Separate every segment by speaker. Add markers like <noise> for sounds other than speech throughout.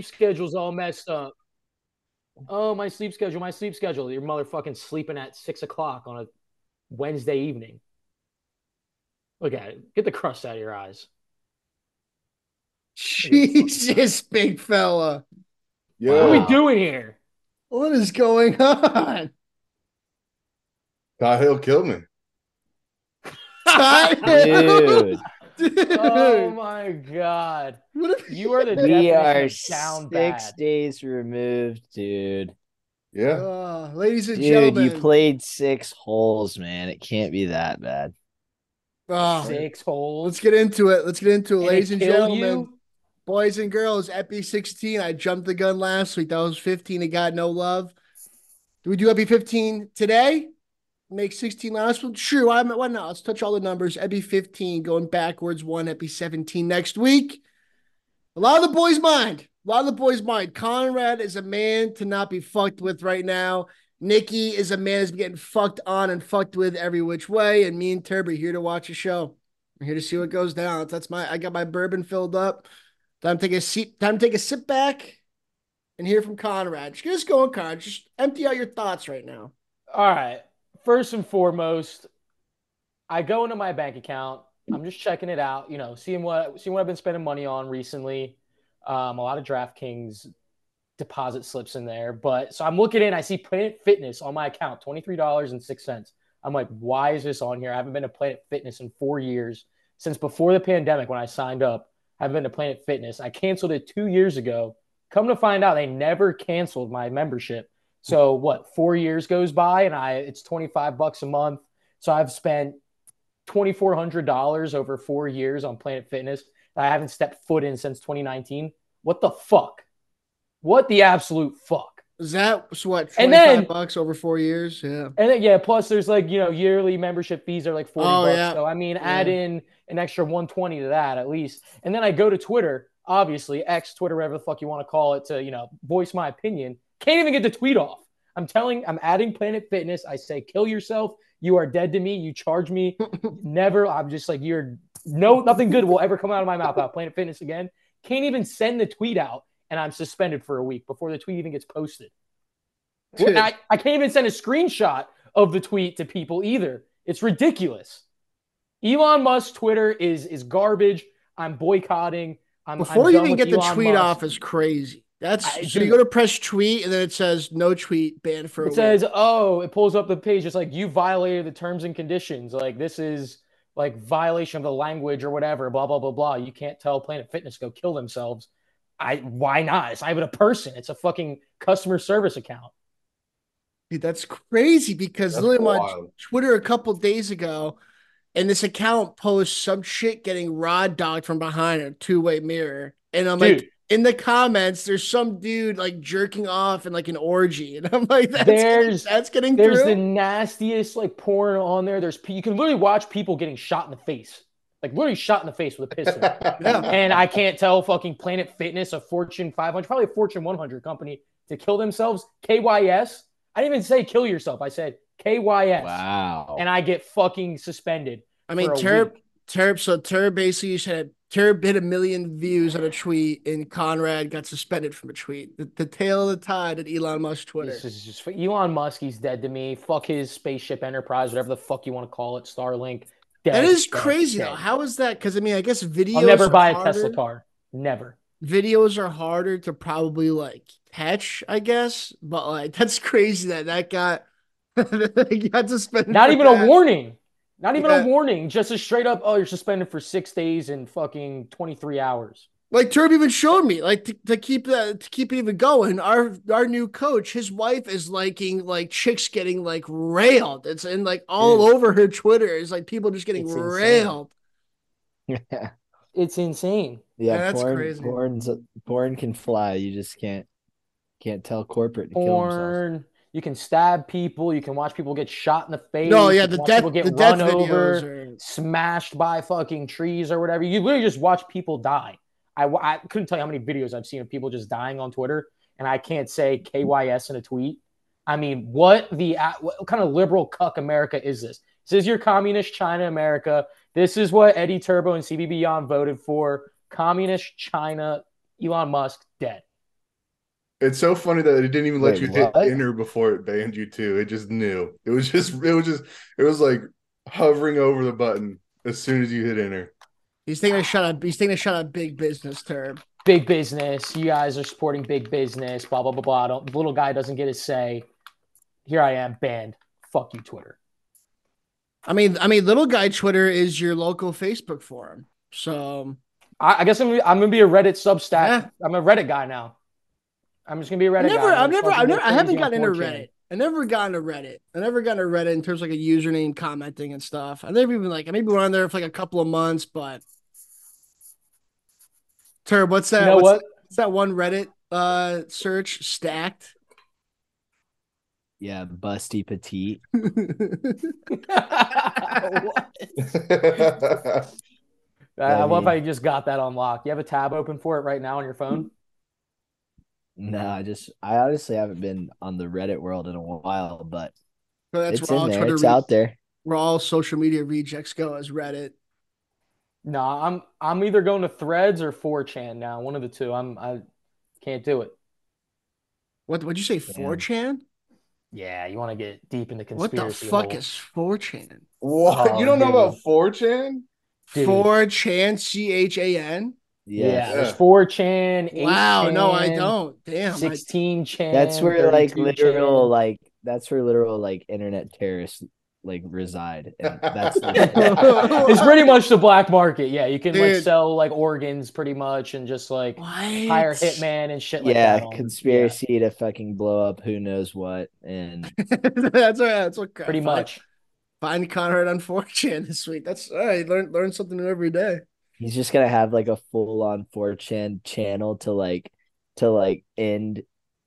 Speaker 1: schedule's all messed up. Oh, my sleep schedule, my sleep schedule. Your motherfucking sleeping at six o'clock on a Wednesday evening. Look at it. Get the crust out of your eyes. <laughs>
Speaker 2: Jesus, big fella. Yeah.
Speaker 1: What are we doing here?
Speaker 2: What is going on?
Speaker 3: God, he'll kill me.
Speaker 4: Dude,
Speaker 2: Dude.
Speaker 1: Oh my god.
Speaker 2: What if-
Speaker 1: You are the <laughs>
Speaker 4: we
Speaker 1: definition
Speaker 4: are
Speaker 1: of
Speaker 4: six
Speaker 1: bad.
Speaker 4: days removed, dude.
Speaker 3: Yeah.
Speaker 2: Uh, ladies and
Speaker 4: Dude,
Speaker 2: gentlemen.
Speaker 4: you played six holes, man. It can't be that bad.
Speaker 2: Oh,
Speaker 1: Six holes.
Speaker 2: let's get into it. Let's get into it,
Speaker 1: And
Speaker 2: ladies
Speaker 1: it
Speaker 2: and gentlemen.
Speaker 1: you?
Speaker 2: Boys and girls, Epi 16. I jumped the gun last week. That was 15. It got no love. Do we do Epi 15 today? Make 16 last one? Sure. Why, why not? Let's touch all the numbers. Epi 15 going backwards, one. Epi 17 next week. A lot of the boys' mind. A lot of the boys' mind. Conrad is a man to not be fucked with right now. Nicky is a man that's getting fucked on and fucked with every which way. And me and Turb are here to watch a show. I'm here to see what goes down. That's my I got my bourbon filled up. Time to take a seat, time to take a sit back and hear from Conrad. Just go going, Conrad. Just empty out your thoughts right now.
Speaker 1: All right. First and foremost, I go into my bank account. I'm just checking it out, you know, seeing what seeing what I've been spending money on recently. Um, a lot of DraftKings deposit slips in there, but so I'm looking in. I see Planet Fitness on my account, twenty three dollars and six cents. I'm like, why is this on here? I haven't been to Planet Fitness in four years since before the pandemic when I signed up. I haven't been to Planet Fitness. I canceled it two years ago. Come to find out, they never canceled my membership. So what? Four years goes by, and I it's twenty five bucks a month. So I've spent twenty four hundred dollars over four years on Planet Fitness. that I haven't stepped foot in since 2019. What the fuck? What the absolute fuck?
Speaker 2: Is that what?
Speaker 1: And
Speaker 2: 25
Speaker 1: then-
Speaker 2: bucks over four years? Yeah.
Speaker 1: And then, yeah, plus there's like you know yearly membership fees are like forty
Speaker 2: Oh,
Speaker 1: bucks.
Speaker 2: yeah.
Speaker 1: So I mean, add in an extra one twenty to that at least. And then I go to Twitter, obviously X, Twitter, whatever the fuck you want to call it, to you know voice my opinion. Can't even get the tweet off. I'm telling, I'm adding Planet Fitness. I say, kill yourself. You are dead to me. You charge me. <laughs> Never. I'm just like you're. No, nothing good will ever come out of my mouth about Planet Fitness again. Can't even send the tweet out, and I'm suspended for a week before the tweet even gets posted.
Speaker 2: Dude.
Speaker 1: I, I can't even send a screenshot of the tweet to people either. It's ridiculous. Elon Musk Twitter is is garbage. I'm boycotting. I'm
Speaker 2: Before
Speaker 1: I'm
Speaker 2: you even get the tweet
Speaker 1: Musk.
Speaker 2: off is crazy. That's
Speaker 1: I-
Speaker 2: so you go to press tweet and then it says no tweet banned for a
Speaker 1: It
Speaker 2: week.
Speaker 1: says, "Oh, it pulls up the page. It's like you violated the terms and conditions. Like this is like violation of the language or whatever. Blah blah blah blah. You can't tell Planet Fitness go kill themselves. I why not? It's not even a person. It's a fucking customer service account.
Speaker 2: Dude, that's crazy because
Speaker 3: That's
Speaker 2: literally on. Twitter a couple days ago, and this account posts some shit getting rod dogged from behind a two way mirror, and I'm
Speaker 1: Dude.
Speaker 2: like, in the comments, there's some dude like jerking off in like an orgy, and I'm like, that's
Speaker 1: There's-
Speaker 2: getting, that's getting
Speaker 1: There's
Speaker 2: through.
Speaker 1: the nastiest like porn on there. There's you can literally watch people getting shot in the face, like literally shot in the face with a pistol. <laughs>
Speaker 2: Yeah.
Speaker 1: and I can't tell fucking Planet Fitness, a Fortune 500, probably a Fortune 100 company, to kill themselves. KYS. I didn't even say kill yourself. I said KYS.
Speaker 4: Wow.
Speaker 1: And I get fucking suspended.
Speaker 2: I mean,
Speaker 1: for a
Speaker 2: Turb,
Speaker 1: week.
Speaker 2: Turb, so Turb basically said Turb hit a million views on a tweet, and Conrad got suspended from a tweet. The, the tail of the tide at Elon Musk Twitter.
Speaker 1: This is just Elon Musk. He's dead to me. Fuck his spaceship enterprise, whatever the fuck you want to call it, Starlink. Dead,
Speaker 2: that is
Speaker 1: dead,
Speaker 2: crazy
Speaker 1: dead.
Speaker 2: though. How is that? Because I mean, I guess videos.
Speaker 1: I'll never buy a. Tesla car. Never.
Speaker 2: Videos are harder to probably like catch, I guess. But like, <laughs> that's crazy that that got <laughs> got suspended.
Speaker 1: Not even
Speaker 2: that.
Speaker 1: a warning. Not even
Speaker 2: Yeah.
Speaker 1: a warning. Just a straight up, oh, you're suspended for six days and fucking 23 hours.
Speaker 2: Like Turb even showed me, like to, to keep that to keep it even going. Our our new coach, his wife is liking like chicks getting like railed. It's in like all over her Twitter. It's like people just getting
Speaker 1: It's insane.
Speaker 2: railed. <laughs>
Speaker 1: It's insane.
Speaker 2: Yeah,
Speaker 4: yeah,
Speaker 2: that's
Speaker 4: porn,
Speaker 2: crazy.
Speaker 4: Porn's, porn can fly. You just can't can't tell corporate to kill themselves.
Speaker 1: You can stab people. You can watch people get shot in the face.
Speaker 2: No, yeah, the death
Speaker 1: people get
Speaker 2: the death
Speaker 1: run over,
Speaker 2: videos are
Speaker 1: smashed by fucking trees or whatever. You literally just watch people die. I, I couldn't tell you how many videos I've seen of people just dying on Twitter, and I can't say KYS in a tweet. I mean, what the what kind of liberal cuck America is this? This is your communist China America. This is what Eddie Turbo and CB Beyond voted for. Communist China, Elon Musk dead.
Speaker 3: It's so funny that it didn't even let
Speaker 4: Wait,
Speaker 3: you hit enter before it banned you too. It just knew. It was just it was just it was like hovering over the button as soon as you hit enter.
Speaker 2: He's taking a shot at he's taking a shot at big business term.
Speaker 1: Big business. You guys are supporting big business. Blah blah blah blah. Don't, the little guy doesn't get his say. Here I am, banned. Fuck you, Twitter.
Speaker 2: I mean, I mean, little guy Twitter is your local Facebook forum. So
Speaker 1: I, I guess I'm, I'm gonna be a Reddit Substack.
Speaker 2: Yeah.
Speaker 1: I'm a Reddit guy now. I'm just gonna be a
Speaker 2: I
Speaker 1: Reddit
Speaker 2: never,
Speaker 1: guy.
Speaker 2: I've never, I've never, I haven't gotten into
Speaker 1: Reddit.
Speaker 2: Reddit. I never got into Reddit. I never got into Reddit in terms of like a username commenting and stuff. I never even like I maybe went on there for like a couple of months, but Turb, what's that?
Speaker 1: You know
Speaker 2: what's,
Speaker 1: what?
Speaker 2: That, what's that one Reddit uh search stacked?
Speaker 4: Yeah, busty petite. <laughs> <laughs>
Speaker 1: What? <laughs> I
Speaker 4: I
Speaker 1: love how you just got that unlocked. You have a tab open for it right now on your phone.
Speaker 4: No, I just I honestly haven't been on the Reddit world in a while, but
Speaker 2: So that's
Speaker 4: it's
Speaker 2: where
Speaker 4: in
Speaker 2: all
Speaker 4: there. It's
Speaker 2: re-
Speaker 4: out there.
Speaker 2: where all social media rejects go as Reddit.
Speaker 1: No, I'm I'm either going to Threads or 4chan now. One of the two. I'm I can't do it.
Speaker 2: What would you say?
Speaker 4: Yeah.
Speaker 2: 4chan?
Speaker 1: Yeah, you want to get deep into conspiracy.
Speaker 2: What the fuck
Speaker 1: hole.
Speaker 2: is 4chan?
Speaker 3: what?
Speaker 1: Oh,
Speaker 3: you don't oh,
Speaker 1: know
Speaker 3: about 4chan?
Speaker 1: Dude.
Speaker 2: 4chan, C H A N.
Speaker 1: Yeah,
Speaker 4: Yes.
Speaker 1: there's 4chan, 8chan,
Speaker 2: Wow, no, I don't. Damn, I,
Speaker 1: 16 chan.
Speaker 4: That's where like literal
Speaker 1: chan.
Speaker 4: like that's where literal like internet terrorists like reside. And that's <laughs>
Speaker 1: it's pretty much the black market. Yeah, you can like sell like organs pretty much and just like
Speaker 2: what?
Speaker 1: hire hitman and shit like
Speaker 4: yeah,
Speaker 1: that. on-
Speaker 4: conspiracy to fucking blow up who knows what and
Speaker 2: that's all right. That's what
Speaker 1: yeah, pretty
Speaker 2: find-
Speaker 1: much.
Speaker 2: Find Conrad on 4chan this week. That's all right. Learn learn something new every day.
Speaker 4: He's just gonna have like a full on 4chan channel to like to like end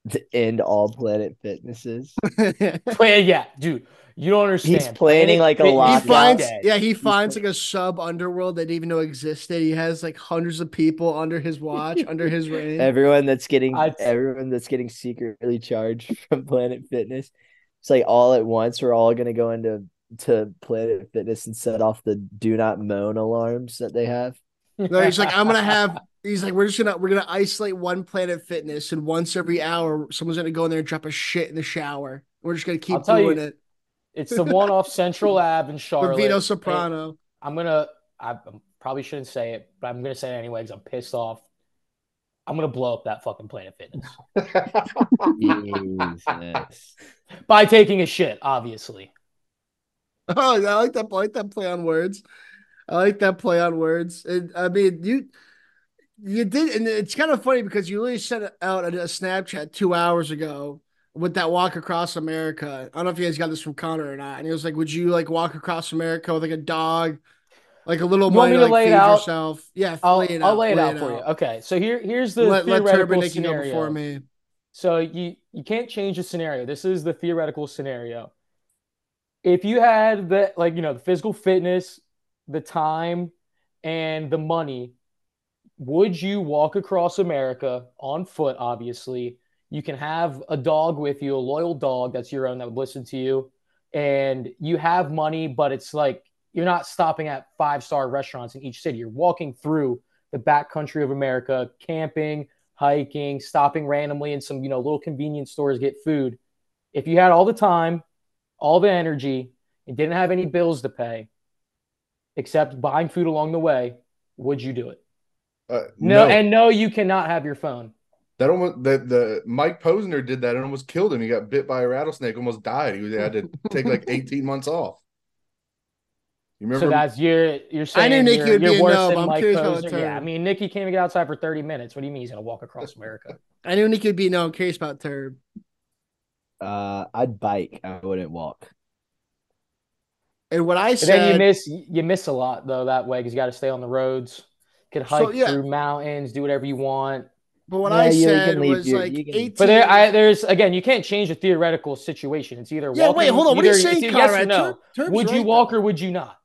Speaker 4: to end all planet fitnesses. <laughs>
Speaker 1: Play, yeah, dude, you don't understand.
Speaker 4: He's planning, like, a
Speaker 1: lot.
Speaker 2: he finds yeah, he finds like a sub underworld that didn't even know existed. He has like hundreds of people under his watch, <laughs> under his reign.
Speaker 4: Everyone that's getting
Speaker 1: I'd-
Speaker 4: everyone that's getting secretly charged <laughs> from Planet Fitness. It's like all at once we're all gonna go into to Planet Fitness and set off the do not moan alarms that they have.
Speaker 2: No, he's like, I'm gonna have. He's like, we're just gonna we're gonna isolate one Planet Fitness, and once every hour, someone's gonna go in there and drop a shit in the shower. We're just gonna keep
Speaker 1: I'll you,
Speaker 2: doing it.
Speaker 1: It's the one off Central Ave in <laughs> Charlotte.
Speaker 2: Vito
Speaker 1: and
Speaker 2: Soprano.
Speaker 1: I'm gonna. I I probably shouldn't say it, but I'm gonna say it anyway because I'm pissed off. I'm gonna blow up that fucking Planet Fitness <laughs> <laughs> by taking a shit, obviously. <laughs>
Speaker 2: Oh, I like that. I like that play on words. I like that play on words. And I mean, you you did, and it's kind of funny because you really sent out a, a Snapchat two hours ago with that walk across America. I don't know if you guys got this from Connor or not. And he was like, "Would you like walk across America with like a dog, like a little
Speaker 1: You
Speaker 2: money to like
Speaker 1: lay it
Speaker 2: feed
Speaker 1: out?
Speaker 2: yourself?" Yeah,
Speaker 1: I'll
Speaker 2: lay it
Speaker 1: I'll
Speaker 2: out,
Speaker 1: lay it out for you. Okay, so here here's the
Speaker 2: let let
Speaker 1: theoretical
Speaker 2: go
Speaker 1: scenario.
Speaker 2: before me.
Speaker 1: So you you can't change the scenario. This is the theoretical scenario. If you had the like you know the physical fitness, the time, and the money, would you walk across America on foot? Obviously, you can have a dog with you, a loyal dog that's your own that would listen to you, and you have money, but it's like you're not stopping at five star restaurants in each city. You're walking through the back country of America, camping, hiking, stopping randomly in some, you know, little convenience stores, get food. If you had all the time, all the energy, and didn't have any bills to pay, except buying food along the way, would you do it?
Speaker 3: Uh,
Speaker 1: No,
Speaker 3: no,
Speaker 1: and no, you cannot have your phone.
Speaker 3: that almost that the Mike Posner did that and almost killed him. He got bit by a rattlesnake, almost died. He had to take like <laughs> 18 months off. You remember?
Speaker 1: So that's you're you're saying I
Speaker 2: knew Nicky
Speaker 1: you're,
Speaker 2: would be
Speaker 1: you're
Speaker 2: a
Speaker 1: worse
Speaker 2: no,
Speaker 1: than
Speaker 2: but I'm
Speaker 1: Mike
Speaker 2: curious how it
Speaker 1: Posner.
Speaker 2: turned.
Speaker 1: Yeah, I mean Nicky can't even get outside for 30 minutes. What do you mean he's gonna walk across America?
Speaker 2: I knew Nicky would be no. I'm curious about Turb.
Speaker 4: Uh I'd bike. I wouldn't walk.
Speaker 2: And what I
Speaker 1: But then you miss you miss a lot though that way because you got to stay on the roads. Could
Speaker 2: So,
Speaker 1: hike
Speaker 2: yeah.
Speaker 1: through mountains, do whatever you want.
Speaker 2: but what
Speaker 4: Yeah,
Speaker 2: I
Speaker 4: you can
Speaker 2: said
Speaker 4: leave
Speaker 2: was
Speaker 4: your-
Speaker 2: like
Speaker 4: you can-
Speaker 2: 18.
Speaker 1: But there, I, there's again, you can't change the theoretical situation. It's either
Speaker 2: yeah,
Speaker 1: walking,
Speaker 2: wait, hold on. What are you saying,
Speaker 1: it's yes or
Speaker 2: Conrad?
Speaker 1: no.
Speaker 2: Turb-
Speaker 1: would you
Speaker 2: right,
Speaker 1: walk
Speaker 2: though.
Speaker 1: or would you not?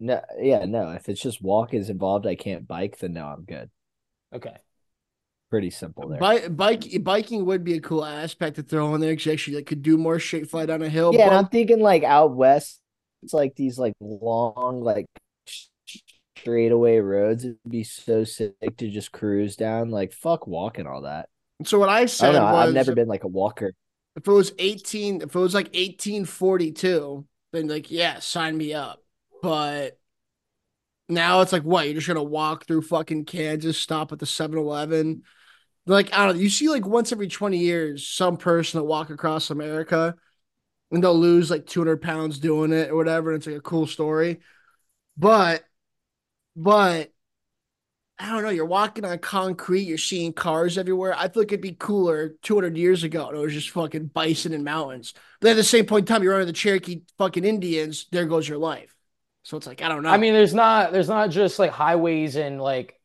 Speaker 4: No, yeah, no. If it's just walk is involved, I can't bike, then no, I'm good.
Speaker 1: Okay.
Speaker 4: Pretty simple there.
Speaker 2: Bike, bike, biking would be a cool aspect to throw in there because actually like, could do more shit, fly down a hill.
Speaker 4: yeah, and I'm thinking like out west, it's like these like long, like sh- straightaway roads. It'd be so sick to just cruise down. Like fuck walking all that.
Speaker 2: So what I
Speaker 4: I
Speaker 2: said
Speaker 4: don't know.
Speaker 2: was
Speaker 4: I've never been like a walker.
Speaker 2: if it was 18, if it was like 1842, then like, yeah, sign me up. But now it's like, what? You're just gonna walk through fucking Kansas, stop at the 7 Eleven. Like, I don't know. You see, like, once every 20 years, some person will walk across America and they'll lose like 200 pounds doing it or whatever. And it's like a cool story. But, but, I don't know. You're walking on concrete. You're seeing cars everywhere. I feel like it'd be cooler 200 years ago. And it was just fucking bison and mountains. But at the same point in time, you're under the Cherokee fucking Indians. There goes your life. So it's like I don't know.
Speaker 1: I mean, there's not there's not just like highways and like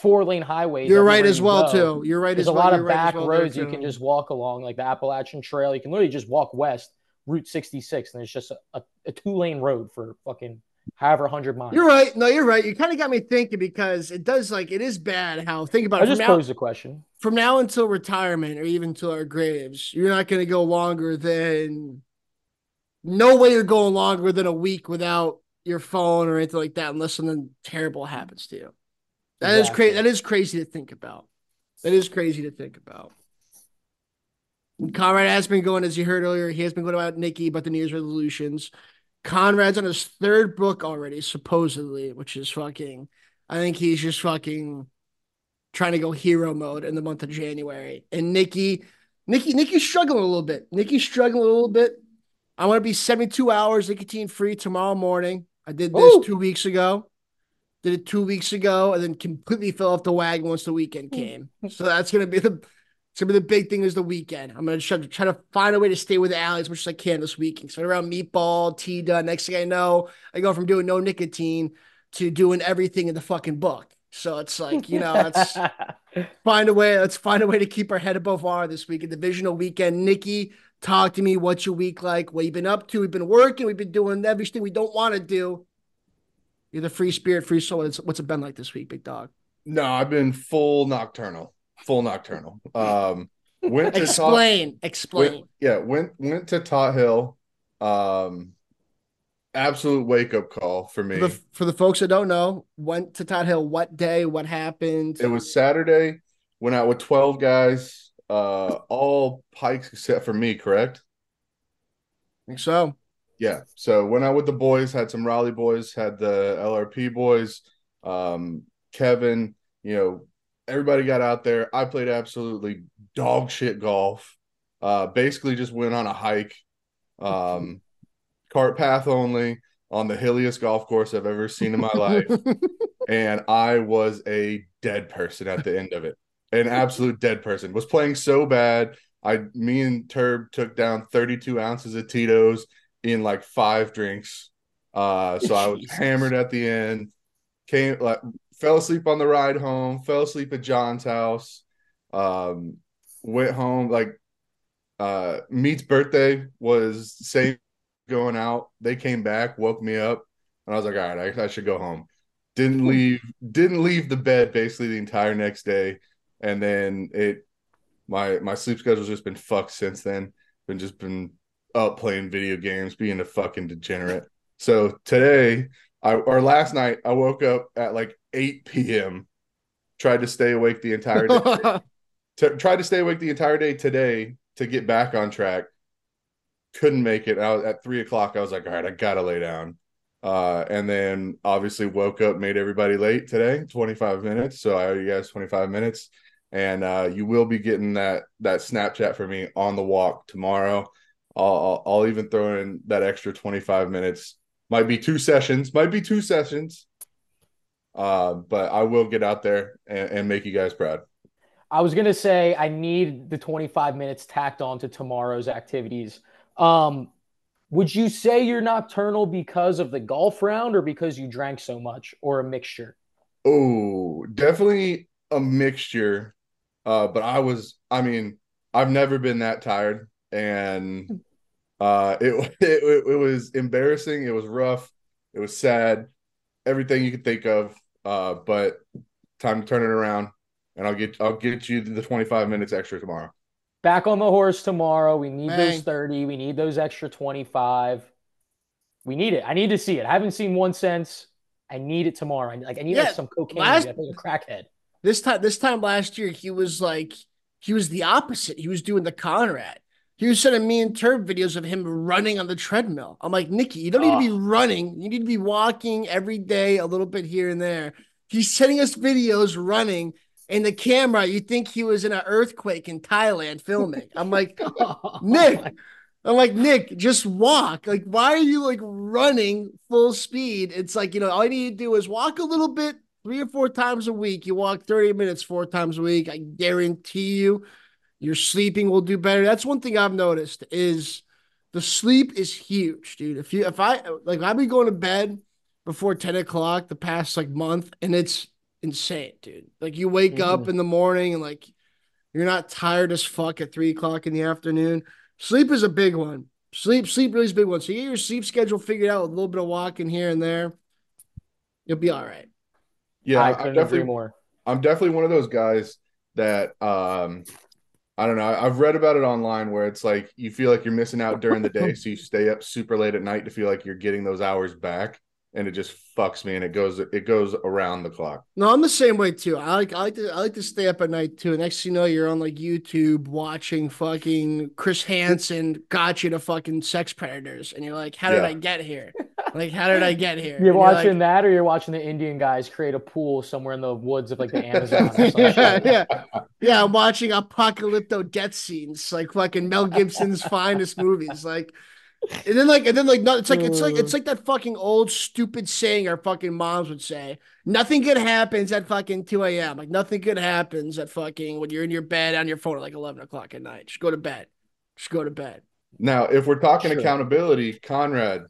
Speaker 1: four lane highways.
Speaker 2: you're right as
Speaker 1: you
Speaker 2: well
Speaker 1: go.
Speaker 2: too. You're right
Speaker 1: There's
Speaker 2: as
Speaker 1: a
Speaker 2: well.
Speaker 1: lot
Speaker 2: You're
Speaker 1: of
Speaker 2: right
Speaker 1: back
Speaker 2: well
Speaker 1: roads you can just walk along, like the Appalachian Trail. You can literally just walk west, Route 66, and it's just a, a, a two lane road for fucking however hundred miles.
Speaker 2: You're right. No, you're right. You kind of got me thinking because it does like it is bad how think about
Speaker 1: I
Speaker 2: it
Speaker 1: just
Speaker 2: now,
Speaker 1: posed a question.
Speaker 2: from now until retirement or even till our graves. You're not going to go longer than no way you're going longer than a week without your phone or anything like that unless something terrible happens to you. That is
Speaker 1: Exactly.
Speaker 2: crazy. That is crazy to think about. That is crazy to think about. Conrad has been going, as you heard earlier, he has been going about Nicky about the New Year's resolutions. Conrad's on his third book already, supposedly, which is fucking. I think he's just fucking trying to go hero mode in the month of January. And Nicky, Nicky, Nicky's struggling a little bit. Nicky's struggling a little bit. I want to be 72 hours nicotine free tomorrow morning. I did this
Speaker 1: Woo!
Speaker 2: two weeks ago. Did it two weeks ago, and then completely fell off the wagon once the weekend hmm. came. So that's gonna be the it's gonna be the big thing is the weekend. I'm gonna try, try to find a way to stay with Allie as much as I can this weekend. So around meatball, tea done. Next thing I know, I go from doing no nicotine to doing everything in the fucking book. So it's like, you know, let's <laughs> find a way. Let's find a way to keep our head above water this week. A divisional weekend. Nicky, talk to me. What's your week like? What you been up to? We've been working. We've been doing everything we don't want to do. You're the free spirit, free soul. What's, what's it been like this week, big dog?
Speaker 3: No, I've been full nocturnal, full nocturnal. Um, went to Tot,
Speaker 2: Explain. Explain.
Speaker 3: went, yeah, went went to Tot Hill. Um, absolute wake up call for me.
Speaker 2: For the, for the folks that don't know, went to Tot Hill. What day? What happened?
Speaker 3: It was Saturday. Went out with twelve guys, uh, all pikes except for me. Correct?
Speaker 2: I think so.
Speaker 3: Yeah. So went out with the boys. Had some Raleigh boys. Had the LRP boys. Um, Kevin. You know, everybody got out there. I played absolutely dog shit golf. Uh, basically just went on a hike. Um, cart path only on the hilliest golf course I've ever seen in my life. <laughs> and I was a dead person at the end of it. An absolute dead person. Was playing so bad. I me and Turb took down 32 ounces of Tito's in like five drinks. Uh so I was <laughs> hammered at the end. Came like fell asleep on the ride home, fell asleep at John's house. Um went home like uh Meat's birthday was same going out. They came back, woke me up, and I was like, all right, I, I should go home. Didn't leave, didn't leave the bed basically the entire next day. And then it my my sleep schedule's just been fucked since then. Been just been up playing video games, being a fucking degenerate. So today, I or last night, I woke up at like 8 p.m. Tried to stay awake the entire day. <laughs> T- tried to stay awake the entire day today to get back on track. Couldn't make it. I was at three o'clock. I was like, all right, I gotta lay down. Uh, and then obviously woke up, made everybody late today, 25 minutes. So I owe you guys 25 minutes. And uh, you will be getting that that Snapchat for me on the walk tomorrow. I'll, I'll I'll even throw in that extra 25 minutes. Might be two sessions, might be two sessions. Uh, but I will get out there and, and make you guys proud.
Speaker 1: I was gonna say I need the 25 minutes tacked on to tomorrow's activities. Um, would you say you're nocturnal because of the golf round or because you drank so much or a mixture?
Speaker 3: Oh, definitely a mixture. Uh, but I was, I mean, I've never been that tired, and uh, <laughs> it, it it was embarrassing. It was rough. It was sad. Everything you could think of. Uh, but time to turn it around, and I'll get I'll get you the 25 minutes extra tomorrow.
Speaker 1: Back on the horse tomorrow. We need
Speaker 2: Bang.
Speaker 1: those 30. We need those extra 25. We need it. I need to see it. I haven't seen one since. I need it tomorrow. I, like I need
Speaker 2: Yeah,
Speaker 1: like some cocaine.
Speaker 2: last-
Speaker 1: I think a crackhead.
Speaker 2: this time, this time last year, he was like he was the opposite. He was doing the Conrad. He was sending me and Turb videos of him running on the treadmill. I'm like, Nicky, you don't need to be ah. running. You need to be walking every day, a little bit here and there. He's sending us videos running, in the camera, you think he was in an earthquake in Thailand filming. <laughs> I'm like, oh Nick, I'm like, Nick, just walk. Like, why are you like running full speed? It's like, you know, all you need to do is walk a little bit three or four times a week. You walk 30 minutes four times a week. I guarantee you your sleeping will do better. That's one thing I've noticed is the sleep is huge, dude. If you if I like I've been going to bed before 10 o'clock the past like month, and it's insane, dude. Like you wake mm-hmm. up in the morning and like you're not tired as fuck at three o'clock in the afternoon. Sleep is a big one. Sleep, sleep really is a big one. So you get your sleep schedule figured out with a little bit of walking here and there. You'll be all right.
Speaker 3: Yeah, I am definitely more. I'm definitely one of those guys that um I don't know. I've read about it online where it's like you feel like you're missing out during the day, <laughs> so you stay up super late at night to feel like you're getting those hours back and it just fucks me and it goes it goes around the clock.
Speaker 2: No, I'm the same way too. I like I like to I like to stay up at night too. Next thing you know, you're on like YouTube watching fucking Chris Hansen got you to fucking sex predators, and you're like, how did yeah. I get here? Like, how did I get here?
Speaker 1: You're and watching you're like, that, or you're watching the Indian guys create a pool somewhere in the woods of like the Amazon. <laughs>
Speaker 2: yeah, yeah, yeah. I'm watching apocalypto death scenes, like fucking Mel Gibson's finest movies, like and then like and then like no, it's like it's like it's like that fucking old stupid saying our fucking moms would say. Nothing good happens at fucking 2 a.m. Like nothing good happens at fucking when you're in your bed on your phone at like 11 o'clock at night. Just go to bed. Just go to bed.
Speaker 3: Now, if we're talking sure. accountability, Conrad,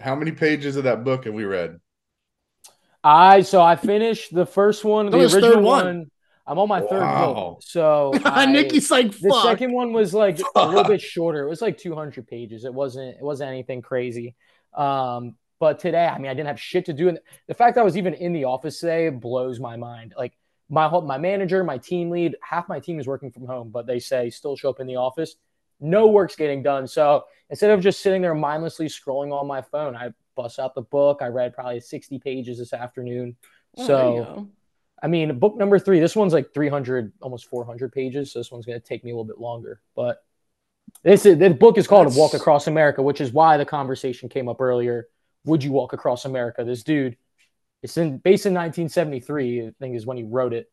Speaker 3: how many pages of that book have we read?
Speaker 1: I so I finished the first one, the original one. one I'm on my third book. So <laughs>
Speaker 2: I, Nicky's like, Fuck.
Speaker 1: the second one was like a little bit shorter. It was like 200 pages. It wasn't, it wasn't anything crazy. Um, but today, I mean, I didn't have shit to do. And the fact I was even in the office today blows my mind. Like my whole, my manager, my team lead, half my team is working from home, but they say still show up in the office. No work's getting done. So instead of just sitting there mindlessly scrolling on my phone, I bust out the book. I read probably 60 pages this afternoon. Oh, so I mean, book number three, this one's like 300, almost 400 pages. So this one's going to take me a little bit longer. But this is, the book is called That's... Walk Across America, which is why the conversation came up earlier. Would you walk across America? This dude, it's in based in 1973, I think is when he wrote it.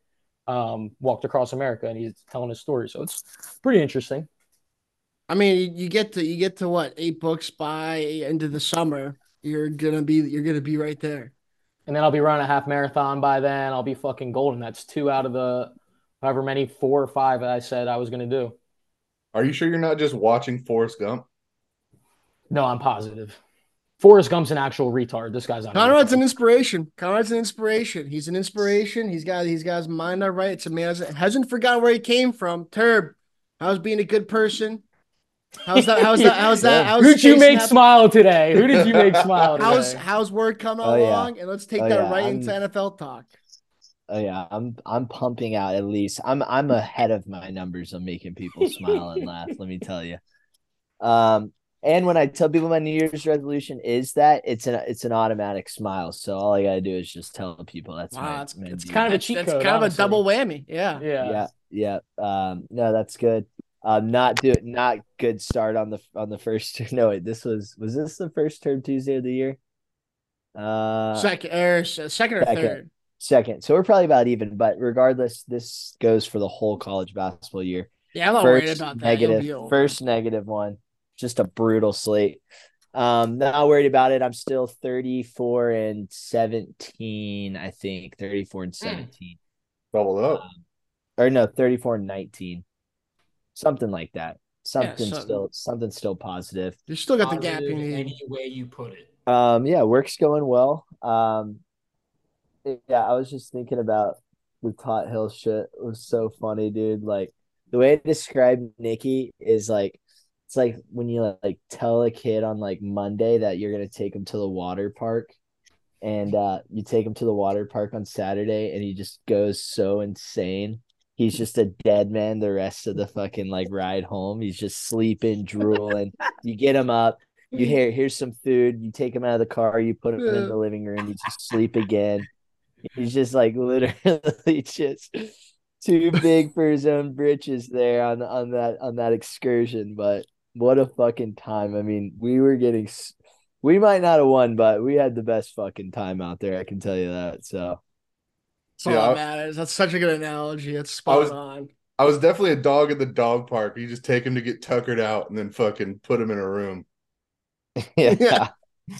Speaker 1: Um, walked across America, and he's telling his story. So it's pretty interesting.
Speaker 2: I mean, you get to you get to what eight books by end of the summer. You're gonna be you're gonna be right there
Speaker 1: and then I'll be running a half marathon by then. I'll be fucking golden. That's two out of the however many four or five I said I was going to do.
Speaker 3: Are you sure you're not just watching Forrest Gump?
Speaker 1: No, I'm positive. Forrest Gump's an actual retard. This guy's on.
Speaker 2: Conrad's an inspiration. Conrad's an inspiration. He's an inspiration. He's got he's got his mind all right. It's a man hasn't forgotten where he came from. Turb, how's being a good person? How's that? How's that? How's that? How's
Speaker 1: Who did you make smile today? Who did you make smile <laughs> today?
Speaker 2: How's how's word coming oh, along? Yeah. And let's take oh, that yeah. right I'm, into NFL talk.
Speaker 4: Oh yeah, I'm I'm pumping out at least. I'm I'm ahead of my numbers on making people smile and laugh. Let me tell you. Um, and when I tell people my New Year's resolution is that it's an it's an automatic smile. So all I gotta do is just tell people that's
Speaker 2: wow, my, it's, it's kind of a cheat code. It's kind honestly. of a double whammy. Yeah.
Speaker 1: Yeah.
Speaker 4: Yeah. Yeah. Um, no, that's good. Um, not do not good start on the on the first. <laughs> No, wait, this was was this the first term Tuesday of the year?
Speaker 2: Uh, second or second or second, third.
Speaker 4: Second. So we're probably about even. But regardless, this goes for the whole college basketball year.
Speaker 2: Yeah, I'm not first worried about that.
Speaker 4: Negative, first negative one. Just a brutal slate. Um, not worried about it. I'm still 34 and 17, I think. 34 and hmm. 17.
Speaker 3: Doubled up. Um,
Speaker 4: or no, 34 and 19 something like that. Something yeah, still something still positive.
Speaker 2: You still got the gap in.
Speaker 5: Any way you put it.
Speaker 4: Um, yeah, work's going well. Um, yeah, I was just thinking about the Tot Hill shit. It was so funny, dude. Like the way I described Nicky is like it's like when you like tell a kid on like Monday that you're gonna take him to the water park, and uh, you take him to the water park on Saturday, and he just goes so insane he's just a dead man the rest of the fucking like ride home. He's just sleeping, drooling. you get him up, you <laughs> hear here's some food, you take him out of the car, you put him yeah. in the living room, you just sleep again. He's just like literally <laughs> just too big for his own britches there on on that on that excursion. But what a fucking time! I mean, we were getting. We might not have won, but we had the best fucking time out there. I can tell you that. So.
Speaker 2: That's all
Speaker 3: Yeah, I-
Speaker 2: that matters. That's such a good analogy. It's spot
Speaker 3: was-
Speaker 2: on.
Speaker 3: I was definitely a dog at the dog park. You just take him to get tuckered out and then fucking put him in a room. <laughs>
Speaker 4: yeah.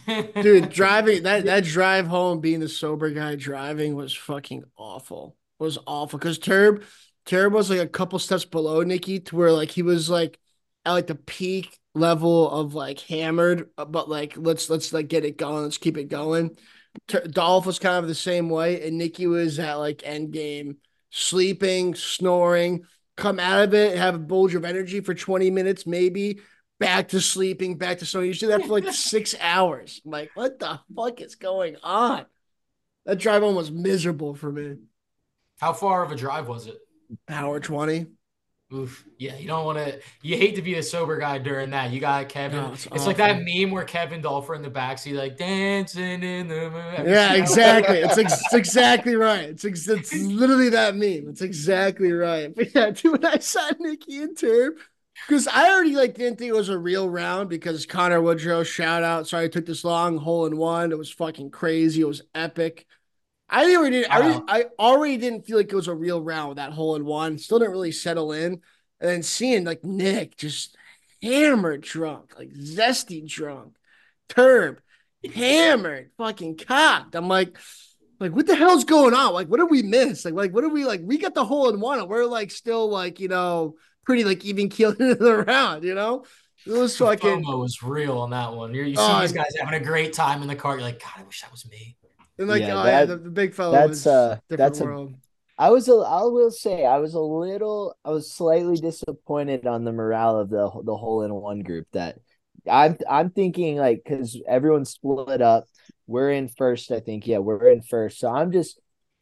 Speaker 2: Dude, driving that that drive home, being the sober guy driving was fucking awful. Was awful because Turb, Turb was like a couple steps below Nicky to where like he was like at like the peak level of like hammered, uh, but like let's let's like get it going, let's keep it going. Tur- Dolph was kind of the same way, and Nicky was at like end game, sleeping, snoring, come out of it, have a bulge of energy for 20 minutes, maybe, back to sleeping, back to snoring. You do that for like <laughs> six hours. I'm like, what the fuck is going on? That drive home was miserable for me.
Speaker 1: How far of a drive was it?
Speaker 2: Hour 20.
Speaker 1: Oof. Yeah, you don't want to. You hate to be a sober guy during that. You got Kevin.
Speaker 2: No, it's
Speaker 1: it's like that meme where Kevin Dolpher in the backseat, like dancing in the moon.
Speaker 2: Yeah, exactly. It's, ex- it's <laughs> exactly right. It's ex- it's literally that meme. It's exactly right. But yeah, <laughs> dude, when I saw Nicky and Turb, because I already like didn't think it was a real round because Connor Woodrow, shout out. Sorry I took this long, hole in one. It was fucking crazy. It was epic. I already didn't. I already, I already didn't feel like it was a real round with that hole in one. Still didn't really settle in. And then seeing like Nick just hammered drunk, like zesty drunk, Turb hammered, fucking cocked. I'm like, like what the hell's going on? Like, what did we miss? Like, like what did we like? We got the hole in one, and we're like still like you know pretty like even keeled <laughs> into the round. You know, it was
Speaker 1: The
Speaker 2: fucking.
Speaker 1: FOMO was real on that one. You're, you see
Speaker 2: Oh,
Speaker 1: these guys having a great time in the car. You're like, God, I wish that was me.
Speaker 2: And like,
Speaker 4: Yeah,
Speaker 2: oh yeah, the, the big fellow
Speaker 4: that's,
Speaker 2: was
Speaker 4: uh,
Speaker 2: different
Speaker 4: that's a-
Speaker 2: world.
Speaker 4: I was a, I will say I was a little I was slightly disappointed on the morale of the the hole in one group that I'm I'm thinking like because everyone's split up. We're in first I think. Yeah we're in first. So I'm just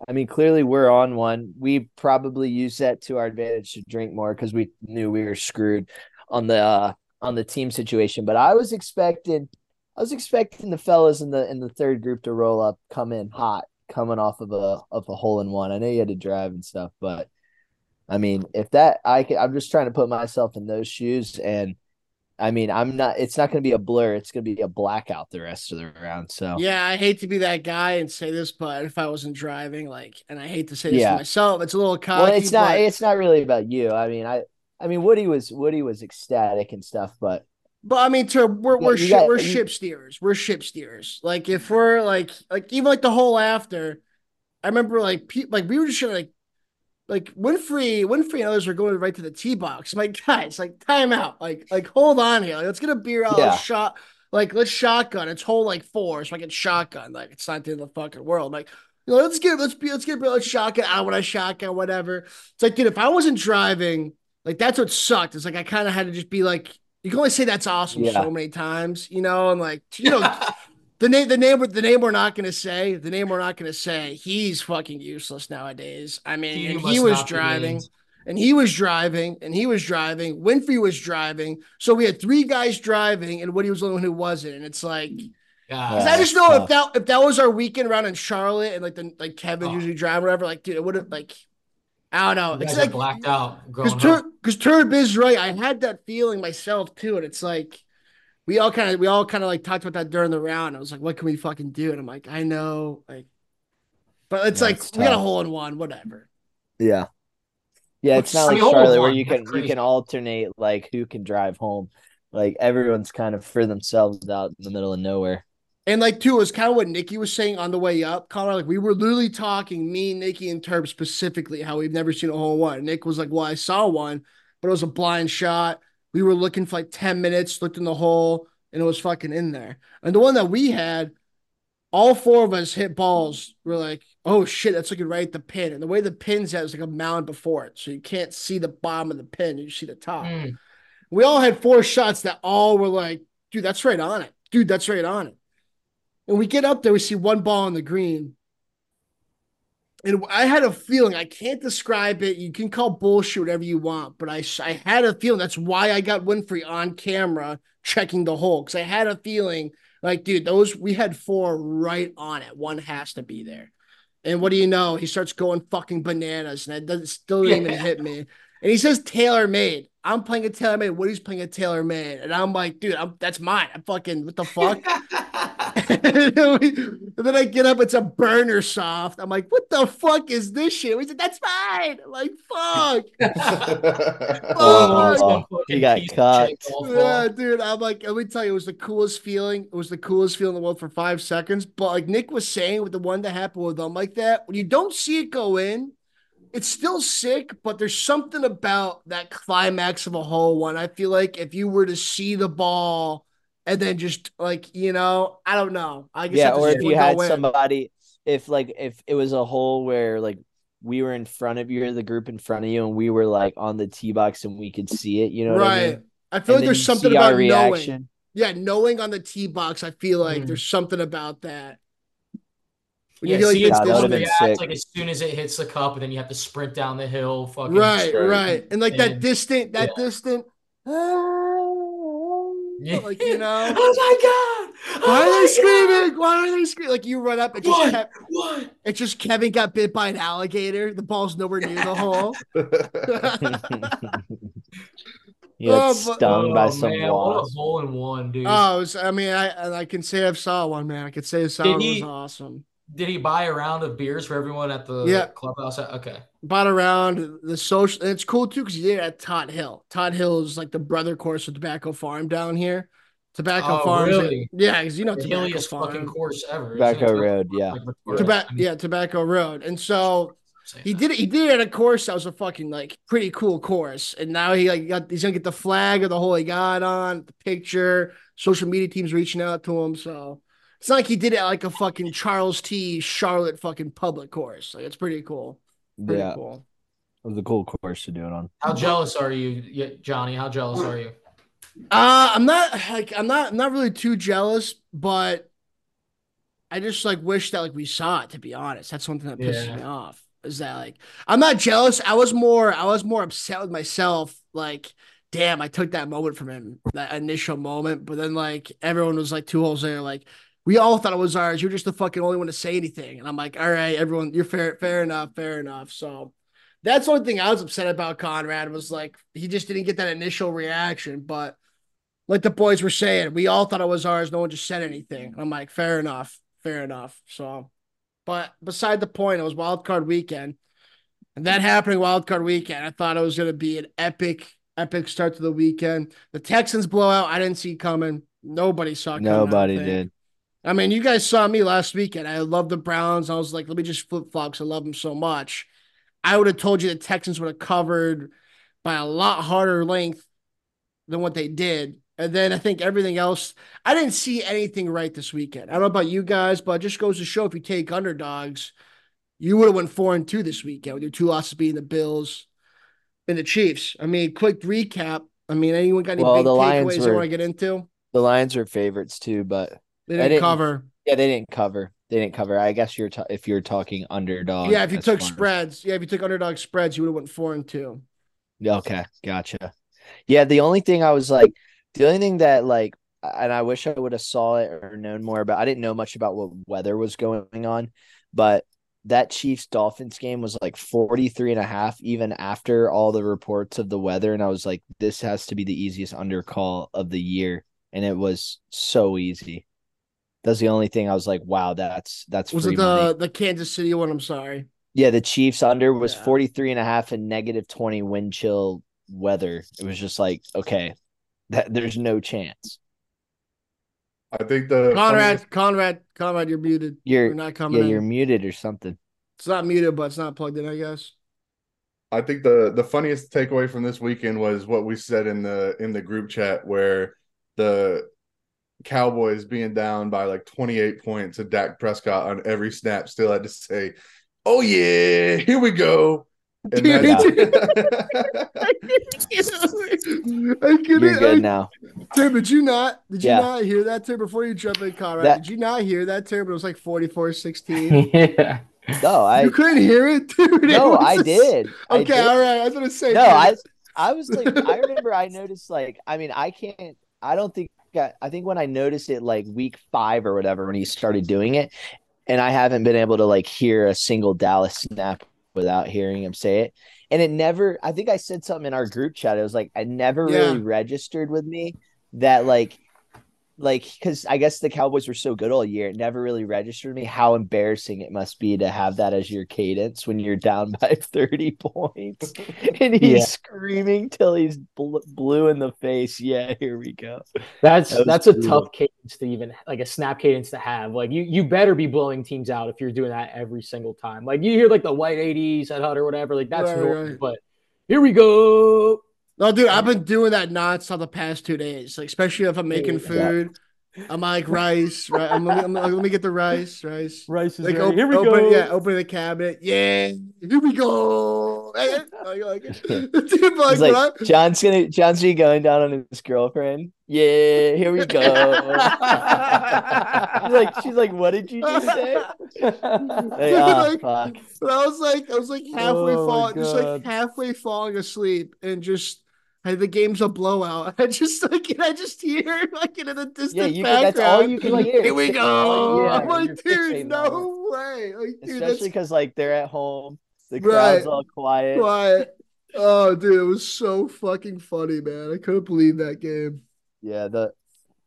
Speaker 4: I mean clearly we're on one. We probably use that to our advantage to drink more because we knew we were screwed on the uh, on the team situation. But I was expecting I was expecting the fellas in the in the third group to roll up come in hot coming off of a of a hole in one. I know you had to drive and stuff, but I mean, if that I can, I'm just trying to put myself in those shoes, and I mean, I'm not. It's not going to be a blur. It's going to be a blackout the rest of the round. So
Speaker 2: Yeah, I hate to be that guy and say this, but if I wasn't driving, like, and I hate to say this
Speaker 4: Yeah.
Speaker 2: to myself, it's a little cocky.
Speaker 4: well, it's not.
Speaker 2: but-
Speaker 4: It's not really about you. I mean, I. I mean, Woody was Woody was ecstatic and stuff, but
Speaker 2: But I mean, to we're
Speaker 4: Yeah,
Speaker 2: we're
Speaker 4: got-
Speaker 2: we're
Speaker 4: you-
Speaker 2: ship steerers. We're ship steerers. Like if we're like like even like the whole after, I remember like pe- like we were just like like Winfrey Winfrey and others were going right to the tee box. I'm like guys, like time out. Like like hold on here. Like, let's get a beer out.
Speaker 4: Yeah.
Speaker 2: Let's shot. Like let's shotgun. It's hole like four, so I get shotgun. Like it's not the end of the fucking world. Like you know, let's get let's be let's get let's shotgun. I want a shotgun, whatever. It's like dude, if I wasn't driving, like that's what sucked. It's like I kind of had to just be like, you can only say that's awesome
Speaker 4: Yeah.
Speaker 2: so many times, you know, and like you know <laughs> the name the name the name we're not gonna say, the name we're not gonna say, he's fucking useless nowadays. I mean,
Speaker 1: He
Speaker 2: and he was driving, and he was driving, and he was driving, Winfrey was driving. So we had three guys driving, and Woody was the only one who wasn't. And it's like
Speaker 1: Yeah,
Speaker 2: I just know
Speaker 4: tough.
Speaker 2: if that if that was our weekend around in Charlotte and like the like Kevin
Speaker 1: Oh.
Speaker 2: usually driving whatever, like dude, it would have like I don't know.
Speaker 1: You
Speaker 2: It's like
Speaker 1: blacked out.
Speaker 2: because
Speaker 1: Growing.
Speaker 2: Tur- Turb is right. I had that feeling myself too, and it's like we all kind of we all kind of like talked about that during the round. I was like, what can we fucking do? And I'm like, I know, like, but it's
Speaker 4: Yeah,
Speaker 2: like
Speaker 4: it's
Speaker 2: we got a hole in one, whatever.
Speaker 4: yeah, yeah. It's not like Charlotte where you
Speaker 1: that's
Speaker 4: can you can alternate like who can drive home. Like everyone's kind of for themselves out in the middle of nowhere.
Speaker 2: And like too, it was kind of what Nicky was saying on the way up. Connor, like we were literally talking, me, Nicky, and Turb specifically, how we've never seen a hole in one. Nick was like, Well, I saw one, but it was a blind shot. We were looking for like 10 minutes, looked in the hole, and it was fucking in there. And the one that we had, all four of us hit balls. We're like, oh shit, that's looking right at the pin. And the way the pin's at is like a mound before it. So you can't see the bottom of the pin, you see the top.
Speaker 1: Mm.
Speaker 2: We all had four shots that all were like, dude, that's right on it. Dude, that's right on it. And we get up there, we see one ball on the green. And I had a feeling, I can't describe it. You can call bullshit whatever you want, but I, I had a feeling that's why I got Winfrey on camera checking the hole. Cause I had a feeling like, dude, those we had four right on it. One has to be there. And what do you know? He starts going fucking bananas, and it doesn't still didn't even hit me. And he says TaylorMade. I'm playing a TaylorMade. Woody's playing a TaylorMade, and I'm like, dude, I'm, that's mine. I'm fucking what the fuck. <laughs> <laughs> and then I get up, it's a burner soft. I'm like, what the fuck is this shit? We said, that's fine. I'm like, <laughs> fuck.
Speaker 4: Oh, he got cut.
Speaker 2: Yeah, dude. I'm like, let me tell you, it was the coolest feeling. It was the coolest feeling in the world for five seconds. But like Nick was saying with the one that happened with them like that, when you don't see it go in, it's still sick, but there's something about that climax of a whole one. I feel like if you were to see the ball and then just like, you know, I don't know. I guess
Speaker 4: Yeah, or if you had somebody, if like if it was a hole where like we were in front of you, the group in front of you, and we were like on the tee box and we could see it. You know what I
Speaker 2: right.
Speaker 4: mean?
Speaker 2: I feel like
Speaker 4: And then
Speaker 2: there's something
Speaker 4: see our
Speaker 2: about knowing. Yeah, knowing on the tee box, I feel like
Speaker 1: Mhm.
Speaker 2: there's something about that. When
Speaker 1: Yeah,
Speaker 2: like
Speaker 1: see
Speaker 2: it's
Speaker 1: it
Speaker 4: that
Speaker 2: this
Speaker 4: been
Speaker 1: react,
Speaker 4: sick.
Speaker 1: like as soon as it hits the cup, and then you have to sprint down the hill. Fucking
Speaker 2: right,
Speaker 3: straight.
Speaker 2: right, and like that distant, that
Speaker 1: yeah.
Speaker 2: distant.
Speaker 1: Ah, yeah.
Speaker 2: Like you know, <laughs>
Speaker 1: Oh my god!
Speaker 2: Oh why are they
Speaker 1: Oh my
Speaker 2: screaming? Why are they screaming? Like you run up, it just
Speaker 1: What?
Speaker 2: kept,
Speaker 1: God! What?
Speaker 2: it's just Kevin got bit by an alligator. The ball's nowhere near the hole. <laughs> <laughs>
Speaker 4: you got
Speaker 2: Oh, but-
Speaker 4: stung by
Speaker 1: Oh,
Speaker 4: some
Speaker 1: man, what a hole in one, dude.
Speaker 2: Oh, was, I mean, I I can say I've saw one, man. I could say the
Speaker 1: Did
Speaker 2: sound was awesome.
Speaker 1: Did he buy a round of beers for everyone at the
Speaker 2: Yeah.
Speaker 1: clubhouse? Okay.
Speaker 2: Bought around the social. And it's cool too because he did it at Tot Hill. Tot Hill is like the brother course of Tobacco Farm down here. Tobacco
Speaker 1: Oh,
Speaker 2: Farm.
Speaker 1: really?
Speaker 2: Yeah, because you know
Speaker 1: The
Speaker 2: Tobacco
Speaker 1: hilliest
Speaker 2: Farm.
Speaker 1: fucking course ever.
Speaker 4: Tobacco
Speaker 1: isn't it?
Speaker 4: Road, yeah.
Speaker 1: Like,
Speaker 2: Toba- yeah, Tobacco Road. And so he
Speaker 1: that.
Speaker 2: did it. He did it at a course that was a fucking like pretty cool course. And now he like got he's gonna get the flag of the Holy God on, the picture. Social media teams reaching out to him. So it's not like he did it like a fucking Charles T. Charlotte fucking public course. Like it's pretty cool. Pretty
Speaker 4: Yeah,
Speaker 2: cool.
Speaker 4: it was a cool course to do it on.
Speaker 1: How jealous are you, Johnny? How jealous are you?
Speaker 2: Uh I'm not like I'm not I'm not really too jealous, but I just like wish that like we saw it to be honest. That's something that pisses
Speaker 1: Yeah.
Speaker 2: me off. Is that like I'm not jealous. I was more I was more upset with myself, like, damn, I took that moment from him, that initial moment. But then like everyone was like two holes there, like we all thought it was ours. You're just the fucking only one to say anything. And I'm like, all right, everyone, you're fair, fair enough, fair enough. So that's the only thing I was upset about Conrad was like he just didn't get that initial reaction. But like the boys were saying, we all thought it was ours. No one just said anything. And I'm like, fair enough, fair enough. So, but beside the point, it was wild card weekend. And that happening wild card weekend, I thought it was going to be an epic, epic start to the weekend. The Texans blowout, I didn't see coming. Nobody saw coming.
Speaker 4: Nobody did.
Speaker 2: I mean, you guys saw me last weekend. I love the Browns. I was like, let me just flip flops. I love them so much. I would have told you the Texans would have covered by a lot harder length than what they did. And then I think everything else, I didn't see anything right this weekend. I don't know about you guys, but it just goes to show if you take underdogs, you would have went four and two this weekend with your two losses being the Bills and the Chiefs. I mean, quick recap. I mean, anyone got any
Speaker 4: Well,
Speaker 2: big takeaways they
Speaker 4: were-
Speaker 2: want to get into?
Speaker 4: The Lions are favorites too, but
Speaker 2: They didn't,
Speaker 4: didn't-
Speaker 2: cover.
Speaker 4: yeah, they didn't cover. They didn't cover. I guess you're ta- if you're talking underdog.
Speaker 2: Yeah, if you took
Speaker 4: far
Speaker 2: spreads, yeah, if you took underdog spreads, you would have went four and two.
Speaker 4: Okay, gotcha. Yeah, the only thing I was like, the only thing that like, and I wish I would have saw it or known more about. I didn't know much about what weather was going on, but that Chiefs Dolphins game was like 43 and a half even after all the reports of the weather and I was like this has to be the easiest under call of the year and it was so easy. That's the only thing I was like wow that's that's
Speaker 2: Was
Speaker 4: free
Speaker 2: it the
Speaker 4: money.
Speaker 2: the Kansas City one? I'm sorry.
Speaker 4: Yeah, the Chiefs under was
Speaker 2: Yeah.
Speaker 4: 43 and a half and negative 20 wind chill weather. It was just like, okay, that there's no chance.
Speaker 3: I think the
Speaker 2: Conrad, Conrad, Conrad, you're muted.
Speaker 4: You're
Speaker 2: You're not coming
Speaker 4: yeah,
Speaker 2: in.
Speaker 4: you're muted or something.
Speaker 2: It's not muted, but it's not plugged in. I guess.
Speaker 3: I think the the funniest takeaway from this weekend was what we said in the in the group chat where the Cowboys being down by like 28 points and Dak Prescott on every snap still had to say, "Oh yeah, here we go." And
Speaker 2: Dude,
Speaker 3: that- <laughs>
Speaker 2: I couldn't.
Speaker 4: You're
Speaker 2: I-
Speaker 4: good now.
Speaker 2: Tim, did you not? Did you
Speaker 4: Yeah.
Speaker 2: not hear that, Tim? Before you jump in, Conrad,
Speaker 4: That-
Speaker 2: did you not hear that, Tim? It was like 44-16. <laughs>
Speaker 1: yeah.
Speaker 4: No, I
Speaker 2: you couldn't hear it, <laughs> dude.
Speaker 4: No,
Speaker 2: was
Speaker 4: I
Speaker 2: just-
Speaker 4: did. I
Speaker 2: Okay,
Speaker 4: did.
Speaker 2: all right. I was gonna say.
Speaker 4: No,
Speaker 2: dude,
Speaker 4: I I was like I remember I noticed like I mean I can't I don't think I, I think when I noticed it like week five or whatever when he started doing it and I haven't been able to like hear a single Dallas snap without hearing him say it. And it never, I think I said something in our group chat. It was like, I never
Speaker 2: Yeah.
Speaker 4: really registered with me that like, like, because I guess the Cowboys were so good all year, it never really registered me how embarrassing it must be to have that as your cadence when you're down <laughs> by 30 points <laughs> and he's
Speaker 1: Yeah.
Speaker 4: screaming till he's bl- blue in the face. Yeah, here we go.
Speaker 1: That's
Speaker 4: That
Speaker 1: that's a tough cadence to even like a snap cadence to have. Like you you better be blowing teams out if you're doing that every single time. Like you hear like the white 80s at Hut or whatever, like that's
Speaker 2: Right,
Speaker 1: normal.
Speaker 2: right.
Speaker 1: But here we go.
Speaker 2: No, dude, I've been doing that nonstop the past two days. Like, especially if I'm making
Speaker 1: Yeah.
Speaker 2: food. I'm like rice, right? I'm, I'm, I'm, let me get the rice, rice.
Speaker 1: Rice is
Speaker 2: Like,
Speaker 1: ready.
Speaker 2: op-
Speaker 1: here we
Speaker 2: open,
Speaker 1: go.
Speaker 2: yeah, open the cabinet. Yeah, here we go. Hey, like, <laughs> <laughs> like, dude, like,
Speaker 4: like,
Speaker 2: I-
Speaker 4: John's gonna John's gonna be going down on his girlfriend. Yeah, here we go. <laughs> she's like, she's like, what did you just say? Like, oh,
Speaker 2: Like,
Speaker 4: fuck.
Speaker 2: But I was like, I was like halfway
Speaker 1: Oh,
Speaker 2: falling, just like halfway falling asleep, and just hey, the game's a blowout. <laughs> I just like, I just hear like in the distant
Speaker 4: Yeah, you can,
Speaker 2: background.
Speaker 4: that's all you can hear.
Speaker 2: Here we go.
Speaker 1: Yeah,
Speaker 2: I'm like, dude, no way. Like, dude,
Speaker 4: Especially because like they're at home, the crowd's
Speaker 2: Right.
Speaker 4: all quiet.
Speaker 2: quiet. Oh, dude, it was so fucking funny, man. I couldn't believe that game.
Speaker 4: Yeah, the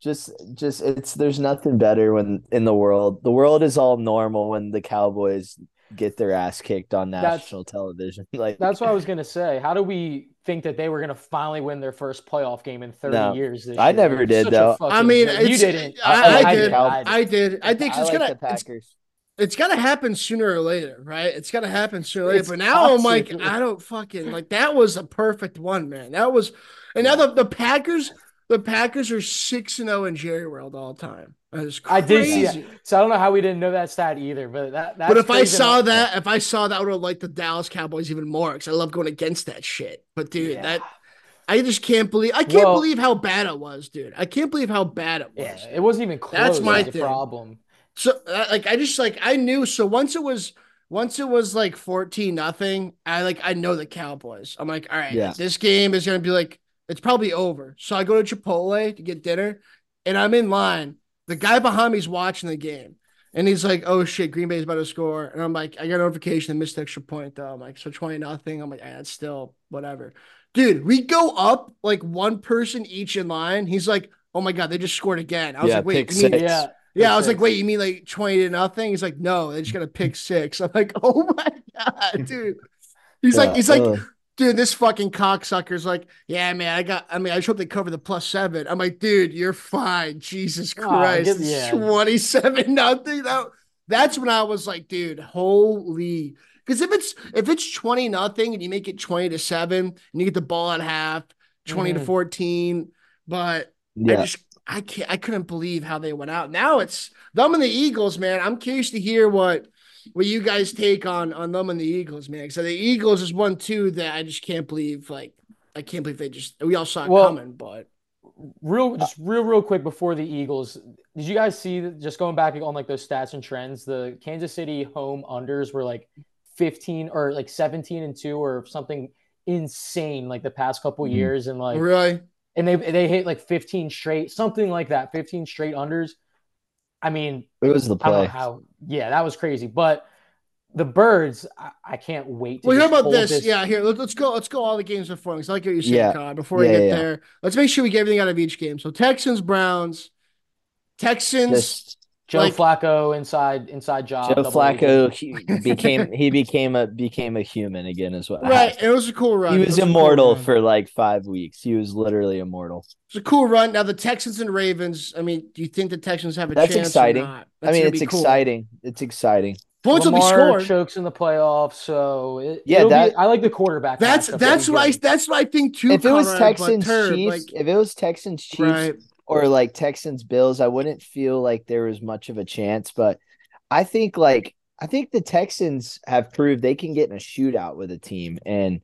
Speaker 4: just just it's there's nothing better when in the world. The world is all normal when the Cowboys get their ass kicked on
Speaker 1: That's-
Speaker 4: national television. <laughs> Like
Speaker 1: That's what I was gonna say. How do we think that they were gonna finally win their first playoff game in 30
Speaker 4: No.
Speaker 1: years this
Speaker 4: I
Speaker 1: year?
Speaker 4: never
Speaker 1: Like,
Speaker 4: did, though.
Speaker 2: I mean,
Speaker 1: joke. you didn't.
Speaker 2: I-
Speaker 4: I
Speaker 1: did.
Speaker 4: did.
Speaker 2: I did. I think
Speaker 4: I
Speaker 2: it's
Speaker 4: like
Speaker 2: gonna
Speaker 4: the
Speaker 2: it's,
Speaker 4: Packers.
Speaker 2: it's gonna happen sooner or later, right? It's gonna happen sooner or later.
Speaker 1: It's
Speaker 2: But now I'm like. I don't fucking like that was a perfect one, man. That was and now the, the Packers, the Packers are six and zero in Jerry World all time. That is
Speaker 1: I
Speaker 2: crazy.
Speaker 1: did see that. So I don't know how we didn't know that stat either, but that that's
Speaker 2: But if I saw
Speaker 1: enough.
Speaker 2: that, if I saw that, I would have liked the Dallas Cowboys even more because I love going against that shit. But dude,
Speaker 1: Yeah.
Speaker 2: that I just can't believe I can't
Speaker 1: Well-
Speaker 2: believe how bad it was, dude. I can't believe how bad it was.
Speaker 1: yeah, it wasn't even close.
Speaker 2: That's my
Speaker 1: the
Speaker 2: thing.
Speaker 1: problem.
Speaker 2: So uh, like I just like I knew so once it was once it was like 14 nothing, I like I know the Cowboys. I'm like, all right,
Speaker 4: Yeah.
Speaker 2: this game is gonna be like it's probably over. So I go to Chipotle to get dinner and I'm in line. The guy behind me is watching the game. And he's like, oh shit, Green Bay's about to score. And I'm like, I got a notification, they missed the extra point though. I'm like, so 20 nothing. I'm like, ah, it's still whatever. Dude, we go up like one person each in line. He's like, oh my God, they just scored again. I was
Speaker 4: Yeah,
Speaker 2: like, wait,
Speaker 4: pick
Speaker 2: you mean-
Speaker 4: six.
Speaker 1: Yeah.
Speaker 2: yeah, I was like, wait, you mean like 20 to nothing? He's like, no, they just got to pick six. <laughs> I'm like, oh my <laughs> God, dude. He's like,
Speaker 4: Yeah,
Speaker 2: he's like,
Speaker 4: ugh.
Speaker 2: Dude, this fucking cocksucker's like, yeah, man, I got, I mean, I just hope they cover the plus seven. I'm like, dude, you're fine. Jesus Christ. It's
Speaker 1: yeah.
Speaker 2: 27 <laughs> nothing. That, that's when I was like, dude, holy. Because if it's if it's 20 nothing and you make it 20 to 7 and you get the ball at half, 20 to
Speaker 1: Mhm.
Speaker 2: 14, but I just I can't I couldn't believe how they went out. Now it's them and the Eagles, man. I'm curious to hear what what you guys take on on them and the Eagles, man. So the Eagles is one too that I just can't believe. Like I can't believe they just we all saw it
Speaker 1: Well,
Speaker 2: coming, but
Speaker 1: real just real real quick before the Eagles, did you guys see just going back on like those stats and trends? The Kansas City home unders were like 15 or like 17 and 2 or something insane like the past couple
Speaker 4: Mhm.
Speaker 1: years and like
Speaker 2: really,
Speaker 1: and they they hit like 15 straight something like that 15 straight unders. I mean,
Speaker 4: It was the
Speaker 1: I don't know
Speaker 4: play.
Speaker 1: how yeah, that was crazy, but the birds, I, I can't wait to
Speaker 2: well, here
Speaker 1: just
Speaker 2: about
Speaker 1: hold
Speaker 2: this. Yeah, here let, us go. Let's go all the games before because I like what you're saying,
Speaker 4: Yeah.
Speaker 2: Connor. Before we get
Speaker 4: yeah.
Speaker 2: there, let's make sure we get everything out of each game. So Texans, Browns, Texans.
Speaker 4: Just
Speaker 1: Joe
Speaker 2: like-
Speaker 1: Flacco inside inside job.
Speaker 4: Joe Flacco he became he became a became a human again is what
Speaker 2: right, it was a cool run.
Speaker 4: He
Speaker 2: It
Speaker 4: was
Speaker 2: a cool
Speaker 4: immortal for like five weeks. He was literally immortal.
Speaker 2: It's a cool run. Now the Texans and Ravens. I mean, do you think the Texans have a
Speaker 4: That's
Speaker 2: chance?
Speaker 4: exciting.
Speaker 2: Or not?
Speaker 4: I
Speaker 2: That's
Speaker 4: mean,
Speaker 2: gonna
Speaker 4: it's
Speaker 2: be cool.
Speaker 4: exciting. It's exciting.
Speaker 2: Points will be
Speaker 1: Lamar
Speaker 2: scored.
Speaker 1: chokes in the playoffs, so it,
Speaker 4: Yeah,
Speaker 1: it'll be- I like the quarterback.
Speaker 2: That's
Speaker 1: matchup.
Speaker 2: That's
Speaker 1: be
Speaker 2: what I that's what I think too.
Speaker 4: if it was Texans Chiefs,
Speaker 2: like,
Speaker 4: if it was Texans Chiefs
Speaker 2: right,
Speaker 4: or like Texans Bills, I wouldn't feel like there was much of a chance. But I think like I think the Texans have proved they can get in a shootout with a team and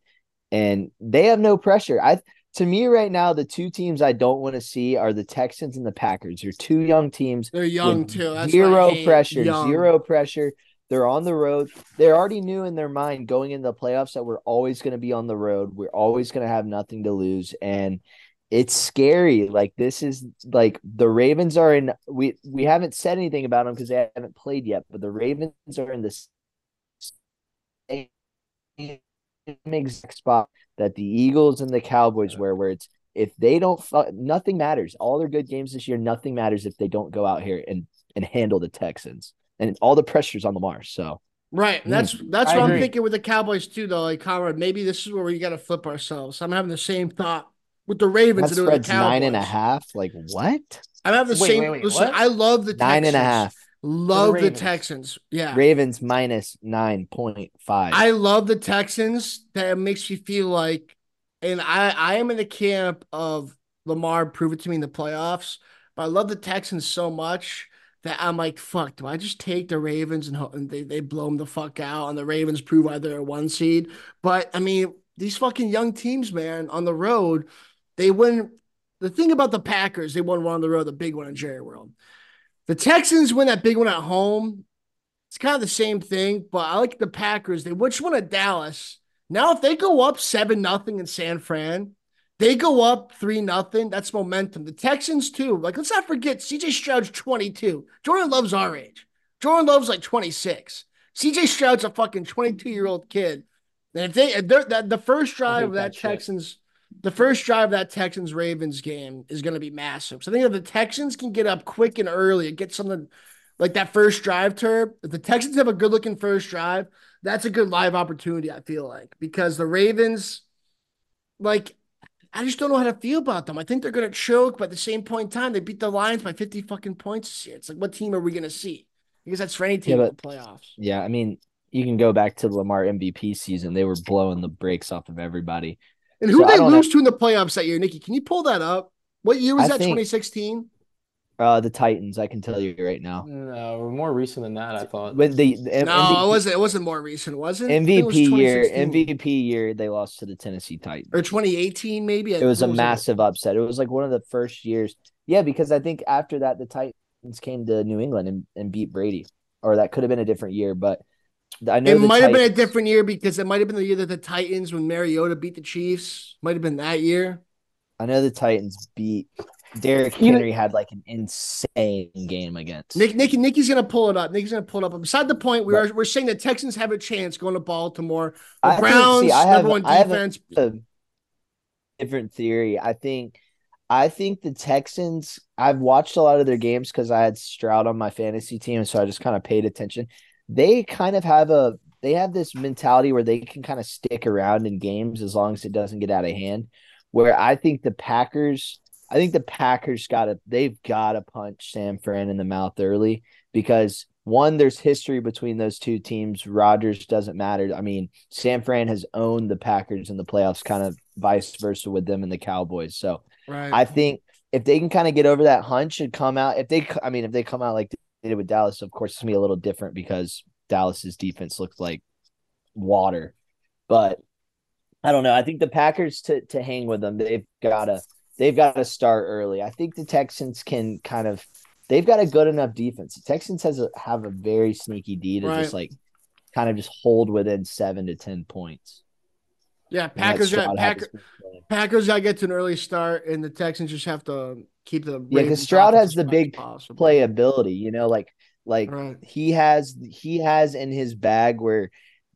Speaker 4: and they have no pressure. I to me right now, the two teams I don't want to see are the Texans and the Packers. They're two young teams
Speaker 2: they're young too. That's
Speaker 4: zero pressure,
Speaker 2: Young.
Speaker 4: zero pressure. They're on the road. They're already knew in their mind going into the playoffs that we're always going to be on the road. We're always going to have nothing to lose, and it's scary. Like this is like the Ravens are in. We we haven't said anything about them because they haven't played yet. But the Ravens are in the same exact spot that the Eagles and the Cowboys were, where it's if they don't, nothing matters. All their good games this year, nothing matters if they don't go out here and and handle the Texans. And all the pressure's on Lamar. So
Speaker 2: Right.
Speaker 4: Mm.
Speaker 2: That's that's
Speaker 1: I
Speaker 2: what
Speaker 1: agree.
Speaker 2: I'm thinking with the Cowboys too, though. Like Conrad, maybe this is where we got to flip ourselves. I'm having the same thought with the Ravens
Speaker 4: that
Speaker 2: and the
Speaker 4: spread's nine and a half. Like what?
Speaker 2: I'm having the
Speaker 1: Wait,
Speaker 2: same.
Speaker 1: wait, wait,
Speaker 2: listen,
Speaker 1: what?
Speaker 2: I love the
Speaker 4: Nine
Speaker 2: Texans.
Speaker 4: half.
Speaker 2: Love the,
Speaker 1: Ravens.
Speaker 2: Texans. Yeah.
Speaker 4: Ravens minus nine point five.
Speaker 2: I love the Texans. That makes me feel like, and I I am in the camp of Lamar. Prove it to me in the playoffs. But I love the Texans so much that I'm like, fuck. Do I just take the Ravens and, ho- and they they blow them the fuck out, and the Ravens prove why they're a one seed? But I mean, these fucking young teams, man, on the road, they win. The thing about the Packers, they won one on the road, the big one in Jerry World. The Texans win that big one at home. It's kind of the same thing, but I like the Packers. They which one at Dallas. Now, if they go up seven nothing in San Fran, they go up three nothing. That's momentum. The Texans too. Like let's not forget, CJ Stroud's twenty two. Jordan Love's our age. Jordan Love's like twenty six. CJ Stroud's a fucking twenty two year old kid. And if they if they're, that the first drive of that,
Speaker 1: that.
Speaker 2: Texans, the first drive of that Texans Ravens game is going to be massive. So I think if the Texans can get up quick and early and get something like that first drive term, if the Texans have a good looking first drive, that's a good live opportunity, I feel like, because the Ravens, like, I just don't know how to feel about them. I think they're going to choke, but at the same point in time, they beat the Lions by 50 fucking points this year. It's like, what team are we going to see? Because that's for any team
Speaker 4: Yeah,
Speaker 2: in the playoffs.
Speaker 4: yeah, I mean, you can go back to the Lamar MVP season. They were blowing the brakes off of everybody.
Speaker 2: And who
Speaker 4: So I
Speaker 2: they
Speaker 4: don't
Speaker 2: lose to in the playoffs that year, Nicky? Can you pull that up? What year was
Speaker 4: I
Speaker 2: that?
Speaker 4: think-
Speaker 2: 2016?
Speaker 4: Uh, the Titans, I can tell you right now.
Speaker 1: No, more recent than that, I thought.
Speaker 4: When the, the
Speaker 2: No,
Speaker 4: MVP,
Speaker 2: it wasn't. It wasn't more recent, was it? I think it was
Speaker 4: MVP year, MVP year, they lost to the Tennessee Titans.
Speaker 2: or 2018, maybe.
Speaker 4: It was a
Speaker 2: What
Speaker 4: massive upset. It was like one of the first years. Yeah, because I think after that the Titans came to New England and, and beat Brady. Or that could have been a different year, but I know
Speaker 2: It
Speaker 4: the
Speaker 2: might have been a different year because it might have been the year that the Titans, when Mariota beat the Chiefs, might have been that year.
Speaker 4: I know the Titans beat Derrick Henry had like an insane game against.
Speaker 2: Nick, Nicky, Nicky's gonna pull it up. Nicky's gonna pull it up. But beside the point, we
Speaker 4: But-
Speaker 2: are we're saying the Texans have a chance going to Baltimore. The
Speaker 4: I think-
Speaker 2: Browns,
Speaker 4: see, I have-
Speaker 2: number one
Speaker 4: I have a-
Speaker 2: defense.
Speaker 4: a different theory. I think I think the Texans I've watched a lot of their games because I had Stroud on my fantasy team, so I just kind of paid attention. They kind of have a they have this mentality where they can kind of stick around in games as long as it doesn't get out of hand. Where I think the Packers I think the Packers gotta they've gotta punch San Fran in the mouth early because one, there's history between those two teams. Rodgers doesn't matter. I mean, San Fran has owned the Packers in the playoffs, kind of vice versa with them and the Cowboys. So
Speaker 2: Right.
Speaker 4: I think if they can kind of get over that hunch and come out, if they, I mean, if they come out like did with Dallas, of course, it's gonna be a little different because Dallas's defense looked like water. But I don't know. I think the Packers to to hang with them, they've gotta they've got to start early. I think the Texans can kind of they've got a good enough defense. The Texans has a, have a very sneaky D to
Speaker 2: Right.
Speaker 4: just like kind of just hold within seven to ten points.
Speaker 2: yeah, Packers got Packer. Packers got to get to an early start, and the Texans just have to keep the
Speaker 4: Yeah, 'cause
Speaker 2: Ravens
Speaker 4: Stroud has the big
Speaker 2: as possible.
Speaker 4: playability, you know, like like
Speaker 2: Right.
Speaker 4: he has he has in his bag where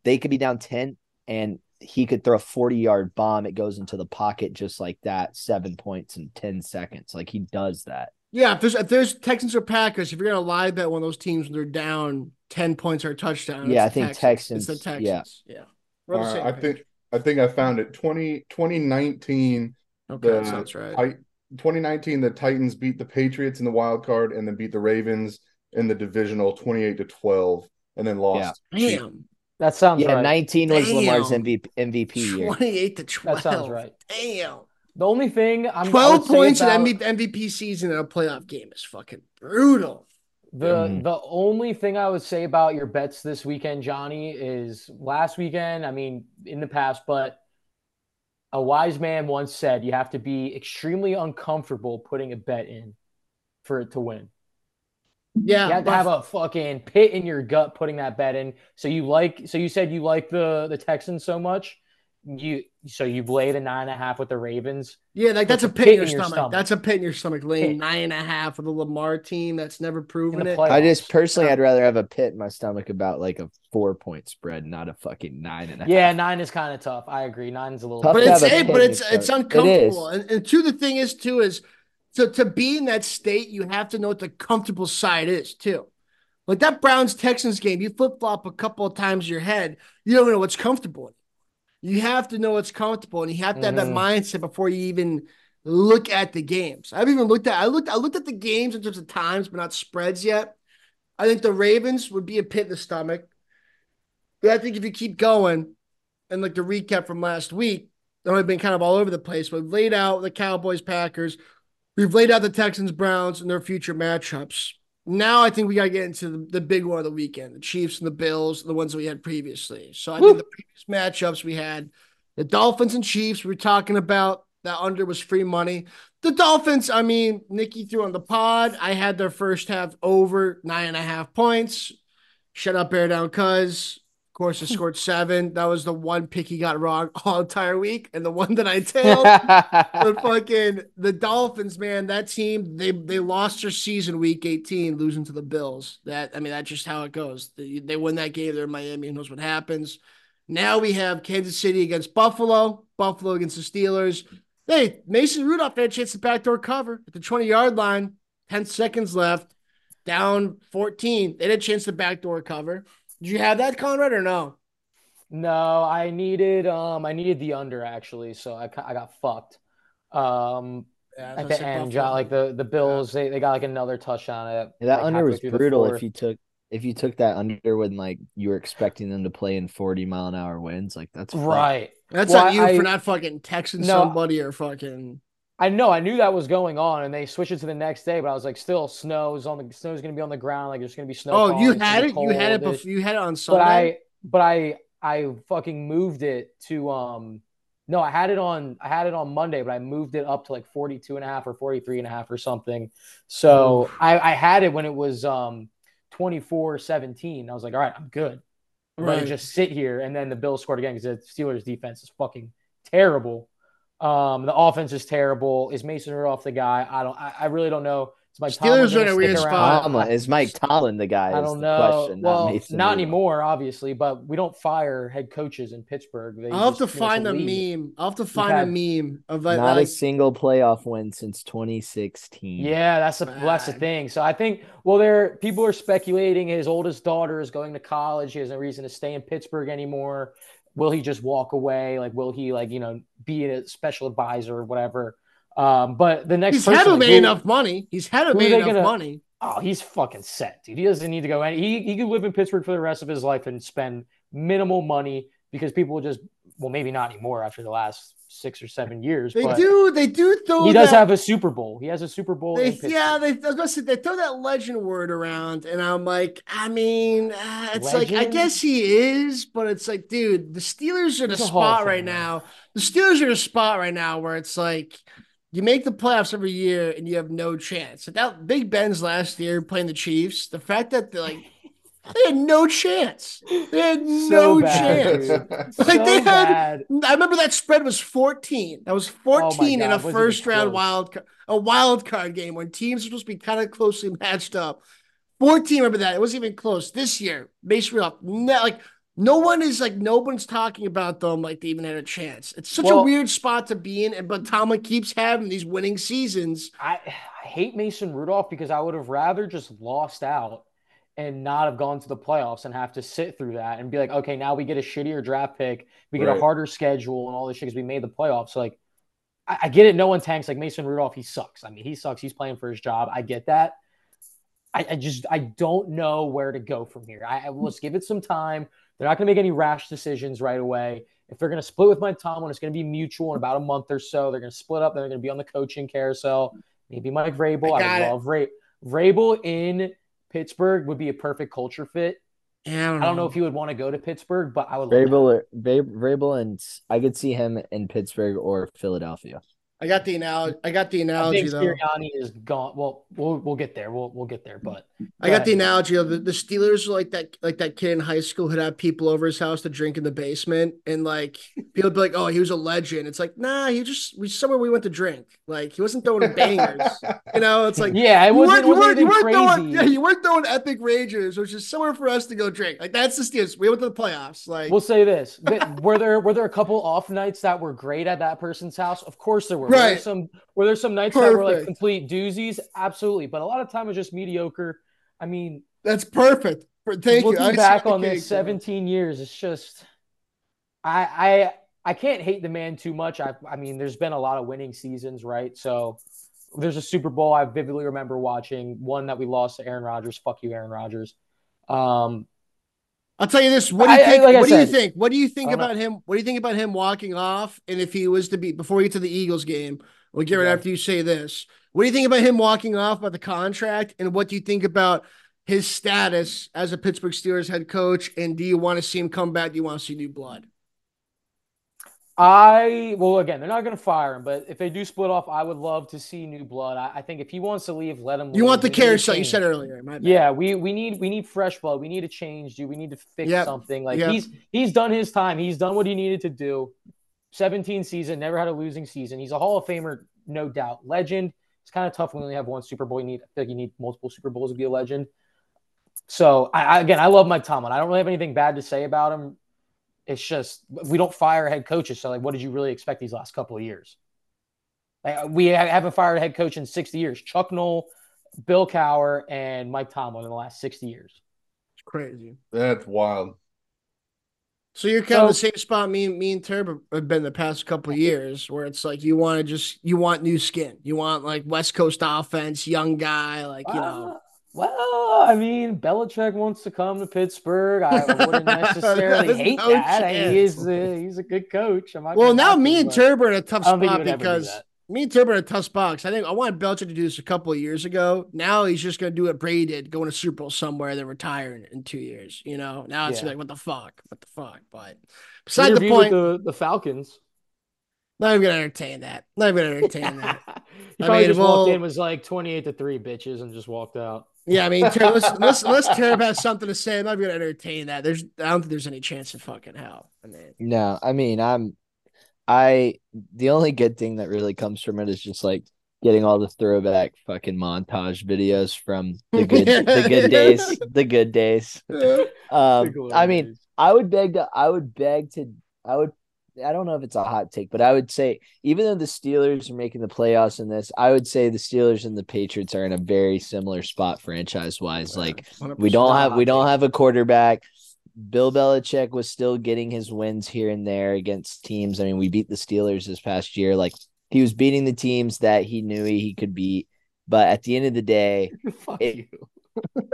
Speaker 4: they could be down 10 and he could throw a 40 yard bomb it goes into the pocket just like that seven points in 10 seconds like he does that
Speaker 2: Yeah, if there's if there's Texans or Packers, if you're gonna lie bet one of those teams when they're down ten points or a touchdown,
Speaker 4: Yeah,
Speaker 2: it's
Speaker 4: I think
Speaker 2: Texans. It's the
Speaker 4: Texans, yeah.
Speaker 2: Yeah, We're the
Speaker 3: Uh, I
Speaker 2: page.
Speaker 3: think I think I found it 20, 2019
Speaker 2: okay,
Speaker 3: the
Speaker 2: that sounds right.
Speaker 3: I, 2019 the Titans beat the Patriots in the wild card and then beat the Ravens in the divisional 28 to 12 and then lost.
Speaker 2: Damn,
Speaker 1: That sounds
Speaker 4: yeah
Speaker 1: right.
Speaker 4: 19 was Lamar's MVP MVP year
Speaker 2: twenty-eight to twelve.
Speaker 1: That sounds right.
Speaker 2: Damn,
Speaker 1: The only thing I'm
Speaker 2: twelve points
Speaker 1: about
Speaker 2: in MVP, MVP season in a playoff game is fucking brutal.
Speaker 1: the
Speaker 4: Mhm.
Speaker 1: the only thing I would say about your bets this weekend, Johnny, is last weekend. I mean, in the past, but a wise man once said you have to be extremely uncomfortable putting a bet in for it to win.
Speaker 2: Yeah,
Speaker 1: You have to have a fucking pit in your gut putting that bet in. So you like so you said you like the the Texans so much. You so you've laid a nine and a half with the Ravens.
Speaker 2: Yeah, like that's a
Speaker 1: a
Speaker 2: pit in your,
Speaker 1: pit in your
Speaker 2: stomach.
Speaker 1: stomach.
Speaker 2: That's a pit in your stomach. Laying
Speaker 1: Pit.
Speaker 2: nine and a half with a Lamar team that's never proven it.
Speaker 4: I just personally, I'd rather have a pit in my stomach about like a four point spread, not a fucking nine and a half.
Speaker 1: Yeah, nine is kind of tough. I agree. Nine's a little.
Speaker 4: Tough
Speaker 2: but it's
Speaker 4: a
Speaker 2: it, but it's
Speaker 4: your
Speaker 2: it's
Speaker 4: stomach. It
Speaker 2: uncomfortable. And, and two, the thing is too is to to be in that state, you have to know what the comfortable side is too. Like that Browns Texans game, you flip flop a couple of times in your head, you don't know what's comfortable. You have to know what's comfortable, and you have to have that
Speaker 1: Mhm.
Speaker 2: mindset before you even look at the games. I've even looked at I looked I looked at the games in terms of times, but not spreads yet. I think the Ravens would be a pit in the stomach. But I think if you keep going, and like the recap from last week, I've been kind of all over the place. But we've laid out the Cowboys, Packers. We've laid out the Texans, Browns, and their future matchups. Now I think we got to get into the, the big one of the weekend: the Chiefs and the Bills, the ones that we had previously. So I
Speaker 1: Woo.
Speaker 2: think the previous matchups we had the Dolphins and Chiefs. We were talking about that under was free money. The Dolphins, I mean, Nicky threw on the pod. I had their first half over nine and a half points. Shut up, bear down, cuz. Course, it <laughs> scored seven. That was the one pick he got wrong <laughs> all entire week, and the one that I <laughs> tailed. but fucking the Dolphins, man, that team, they they lost their season week 18, losing to the Bills. That I mean, that's just how it goes. They, they win that game, they're in Miami, who knows what happens. Now we have Kansas City against Buffalo, Buffalo against the Steelers. Hey, Mason Rudolph had a chance to backdoor cover at the 20 yard line, 10 seconds left, down 14. They had a chance to backdoor cover. Did you have that, Conrad, or no?
Speaker 1: No, I needed um I needed the under actually, so I I got fucked. Um,
Speaker 2: Yeah,
Speaker 1: at the end, John, like the the Bills, they, they got like another touchdown at
Speaker 4: Yeah, that
Speaker 1: like,
Speaker 4: under was brutal. If you took if you took that under when like you were expecting them to play in forty mile an hour winds, like that's fucked.
Speaker 1: right.
Speaker 2: That's
Speaker 1: Well,
Speaker 2: on you
Speaker 1: I-
Speaker 2: for not fucking texting
Speaker 1: No.
Speaker 2: somebody or fucking.
Speaker 1: I know, I knew that was going on, and they switched it to the next day, but I was like, still, snow's on the snow's gonna be on the ground, like there's gonna be snow.
Speaker 2: Oh, you had it. You had it. Before, you had it on Sunday.
Speaker 1: but I but I I fucking moved it to um no I had it on I had it on Monday but I moved it up to like 42 and a half or 43 and a half or something so I I had it when it was um 24 17 I was like all right I'm good I'm
Speaker 2: Right.
Speaker 1: just sit here and then the Bills scored again because the Steelers defense is fucking terrible um the offense is terrible is Mason Rudolph the guy I don't I, I really don't know is Mike Tomlin
Speaker 2: Steelers are in
Speaker 1: gonna
Speaker 2: a weird spot.
Speaker 1: around?
Speaker 4: Tomlin, is Mike Tomlin the guy?
Speaker 1: I
Speaker 4: is
Speaker 1: don't know.
Speaker 4: Question,
Speaker 1: well,
Speaker 4: not,
Speaker 1: not anymore, obviously, but we don't fire head coaches in Pittsburgh. They
Speaker 2: I'll have to find
Speaker 1: the
Speaker 2: a
Speaker 1: league.
Speaker 2: meme. I'll have to find
Speaker 1: had-
Speaker 2: a meme of like,
Speaker 4: Not a single playoff win since 2016.
Speaker 1: Yeah, that's the well, that's the thing. So I think well, there people are speculating his oldest daughter is going to college. He has no reason to stay in Pittsburgh anymore. Will he just walk away? Like, will he like you know be a special advisor or whatever? Um, but the next
Speaker 2: he's had
Speaker 1: person,
Speaker 2: to
Speaker 1: like,
Speaker 2: make
Speaker 1: who-
Speaker 2: enough money. He's had enough
Speaker 1: gonna-
Speaker 2: money.
Speaker 1: Oh, he's fucking set, dude. He doesn't need to go any. He he could live in Pittsburgh for the rest of his life and spend minimal money because people will just well, maybe not anymore after the last six or seven years.
Speaker 2: They
Speaker 1: but
Speaker 2: do. They do throw.
Speaker 1: He does
Speaker 2: that-
Speaker 1: have a Super Bowl. He has a Super Bowl.
Speaker 2: They, yeah, they, I was gonna say, they throw that legend word around, and I'm like, I mean, uh, it's like I guess he is, but it's like, dude, the Steelers are in a
Speaker 1: He's a
Speaker 2: spot right now. The Steelers are in a spot right now where it's like you make the playoffs every year and you have no chance. Like that Big Ben's last year playing the Chiefs, the fact that they like they had no chance. They had
Speaker 1: So
Speaker 2: no
Speaker 1: bad,
Speaker 2: chance.
Speaker 1: dude. <laughs>
Speaker 2: Like, they had-
Speaker 1: bad.
Speaker 2: I remember that spread was 14. That was 14 in
Speaker 1: Oh
Speaker 2: a
Speaker 1: was it
Speaker 2: first round
Speaker 1: close?
Speaker 2: wild ca- a wild card game when teams are supposed to be kind of closely matched up. 14, remember that. It wasn't even close. This year, Mason Rudolph, no, like no one is like no one's talking about them like they even had a chance. It's such a weird spot to be in, and but Tomlin keeps having these winning seasons.
Speaker 1: I, I hate Mason Rudolph because I would have rather just lost out and not have gone to the playoffs and have to sit through that and be like, okay, now we get a shittier draft pick, we get
Speaker 3: Right.
Speaker 1: a harder schedule and all this shit because we made the playoffs. So like, I, I get it. No one tanks like Mason Rudolph. He sucks. I mean, he sucks. He's playing for his job. I get that. I, I just I don't know where to go from here. I, I let's give it some time. They're not going to make any rash decisions right away. If they're going to split with Mike Tomlin, it's going to be mutual in about a month or so. They're going to split up. Then they're going to be on the coaching carousel. Maybe Mike Vrabel.
Speaker 2: I
Speaker 1: I,
Speaker 2: got
Speaker 1: would
Speaker 2: it.
Speaker 1: love Ra- Vrabel in Pittsburgh would be a perfect culture fit.
Speaker 2: Yeah,
Speaker 1: I don't know if he would want to go to Pittsburgh, but I would. love
Speaker 4: Vrabel, or, Vrabel, and I could see him in Pittsburgh or Philadelphia.
Speaker 2: I got the analogy. I got the
Speaker 1: I
Speaker 2: analogy
Speaker 1: think
Speaker 2: though.
Speaker 1: Sirianni is gone. Well, we'll we'll get there. We'll we'll get there. But
Speaker 2: I got the analogy of the, the Steelers like that like that kid in high school who'd have people over his house to drink in the basement and like <laughs> people would be like, Oh, he was a legend. It's like, nah, he just we somewhere we went to drink. Like he wasn't throwing bangers. <laughs> you know, it's like
Speaker 1: yeah, it
Speaker 2: you
Speaker 1: wasn't,
Speaker 2: weren't, you
Speaker 1: wasn't
Speaker 2: weren't, you weren't
Speaker 1: crazy.
Speaker 2: throwing, yeah, you weren't throwing epic ragers, which is somewhere for us to go drink. Like that's the Steelers. We went to the playoffs. Like
Speaker 1: We'll say this: were there were there a couple off nights that were great at that person's house? Of course there were. Were there
Speaker 2: Right.
Speaker 1: some were there some nights that were like complete doozies? Absolutely, but a lot of time it was just mediocre. I mean,
Speaker 2: that's perfect. Thank you.
Speaker 1: looking
Speaker 2: I see
Speaker 1: back on this
Speaker 2: bro.
Speaker 1: 17 years, it's just I I I can't hate the man too much. I I mean, there's been a lot of winning seasons, right? So there's a Super Bowl I vividly remember watching, one that we lost to Aaron Rodgers. Fuck you, Aaron Rodgers. Um,
Speaker 2: I'll tell you this. What do you
Speaker 1: I- I-
Speaker 2: think?
Speaker 1: like
Speaker 2: what do you think? What do you think about him? What do you think about him walking off? And if he was to be before we get to the Eagles game, we'll get right
Speaker 1: Okay.
Speaker 2: after you say this. What do you think about him walking off about the contract? And what do you think about his status as a Pittsburgh Steelers head coach? And do you want to see him come back? Do you want to see new blood?
Speaker 1: I well again, they're not going to fire him, but if they do split off, I would love to see new blood. I, I think if he wants to leave, let him.
Speaker 2: You
Speaker 1: leave.
Speaker 2: want the carousel you said earlier.
Speaker 1: Yeah, we we need we need fresh blood. We need a change, dude. We need to fix
Speaker 2: Yep.
Speaker 1: something. Like
Speaker 2: Yep.
Speaker 1: he's he's done his time. He's done what he needed to do. 17 season, never had a losing season. He's a Hall of Famer, no doubt. Legend. It's kind of tough when you only have one Super Bowl. You need I feel like you need multiple Super Bowls to be a legend. So I, I again, I love Mike Tomlin. I don't really have anything bad to say about him. It's just we don't fire head coaches. So like, what did you really expect these last couple of years? Like, uh, we haven't fired a head coach in 60 years. Chuck Noll, Bill Cowher, and Mike Tomlin in the last 60 years.
Speaker 2: It's crazy.
Speaker 3: That's wild.
Speaker 2: So you're kind of the same spot me, me and Turb have been the past couple of years, where it's like you want to just you want new skin, you want like West Coast offense, young guy, like you know.
Speaker 1: Uh, well, I mean, Belichick wants to come to Pittsburgh. I <laughs> wouldn't necessarily hate
Speaker 2: no
Speaker 1: that.
Speaker 2: Chance.
Speaker 1: he is a, he's a good coach.
Speaker 2: Well, now me and Turb are in a tough
Speaker 1: I don't think he
Speaker 2: spot
Speaker 1: would ever do
Speaker 2: because. Me and Turb are in a tough spot I think I wanted Belcher to do this a couple of years ago. Now he's just going to do what Brady did, go in a Super Bowl somewhere, then retire in, in two years. You know, now it's
Speaker 1: Yeah.
Speaker 2: like what the fuck, what the fuck. But
Speaker 1: He
Speaker 2: beside the point,
Speaker 1: with the, the Falcons.
Speaker 2: not even gonna entertain that. Not even gonna entertain that. <laughs>
Speaker 1: he
Speaker 2: I
Speaker 1: probably
Speaker 2: mean,
Speaker 1: just
Speaker 2: well-
Speaker 1: walked in, was like 28 to 3 bitches, and just walked out.
Speaker 2: Yeah, I mean, Turb, <laughs> unless, unless, unless Turb has something to say, I'm not gonna entertain that. There's, I don't think there's any chance in fucking hell. I mean,
Speaker 4: No, I mean, I'm, I, the only good thing that really comes from it is just like getting all the throwback fucking montage videos from the good, the good <laughs> days, the good days. Um, I mean, I would beg to, I would beg to, I would, I don't know if it's a hot take, but I would say even though the Steelers are making the playoffs in this, I would say the Steelers and the Patriots are in a very similar spot franchise wise. Like we don't have we don't have a quarterback. Bill Belichick was still getting his wins here and there against teams. I mean, we beat the Steelers this past year. Like he was beating the teams that he knew he could beat. But at the end of the day, <laughs>
Speaker 1: Fuck
Speaker 4: it-
Speaker 1: you.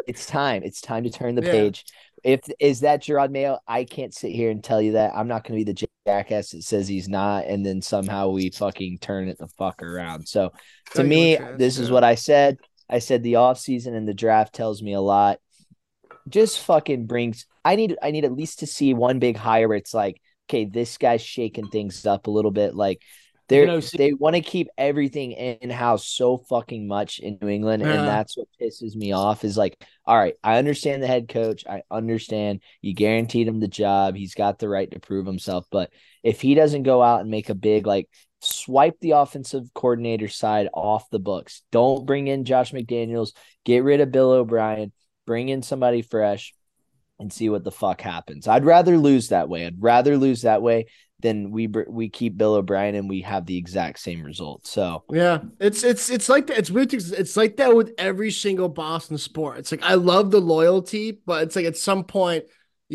Speaker 4: it's time. It's time to turn the
Speaker 2: Yeah.
Speaker 4: page. If is that Jerod Mayo, I can't sit here and tell you that. I'm not going to be the jackass that says he's not, and then somehow we fucking turn it the fuck around. So to
Speaker 2: Tell
Speaker 4: me,
Speaker 2: Chaz,
Speaker 4: this is what I said. I said the offseason and the draft tells me a lot. Just fucking brings I need I need at least to see one big hire where it's like, okay, this guy's shaking things up a little bit. Like they're
Speaker 1: know,
Speaker 4: they want to keep everything in house so fucking much in New England,
Speaker 2: Yeah.
Speaker 4: and that's what pisses me off. Is like, all right, I understand the head coach, I understand you guaranteed him the job, he's got the right to prove himself, but if he doesn't go out and make a big like swipe the offensive coordinator side off the books, don't bring in Josh McDaniels, get rid of Bill O'Brien, bring in somebody fresh. And see what the fuck happens. I'd rather lose that way. I'd rather lose that way than we we keep Bill O'Brien and we have the exact same result. So
Speaker 2: Yeah, it's it's it's like that. It's weird. It's like that with every single Boston sport. It's like I love the loyalty, but it's like at some point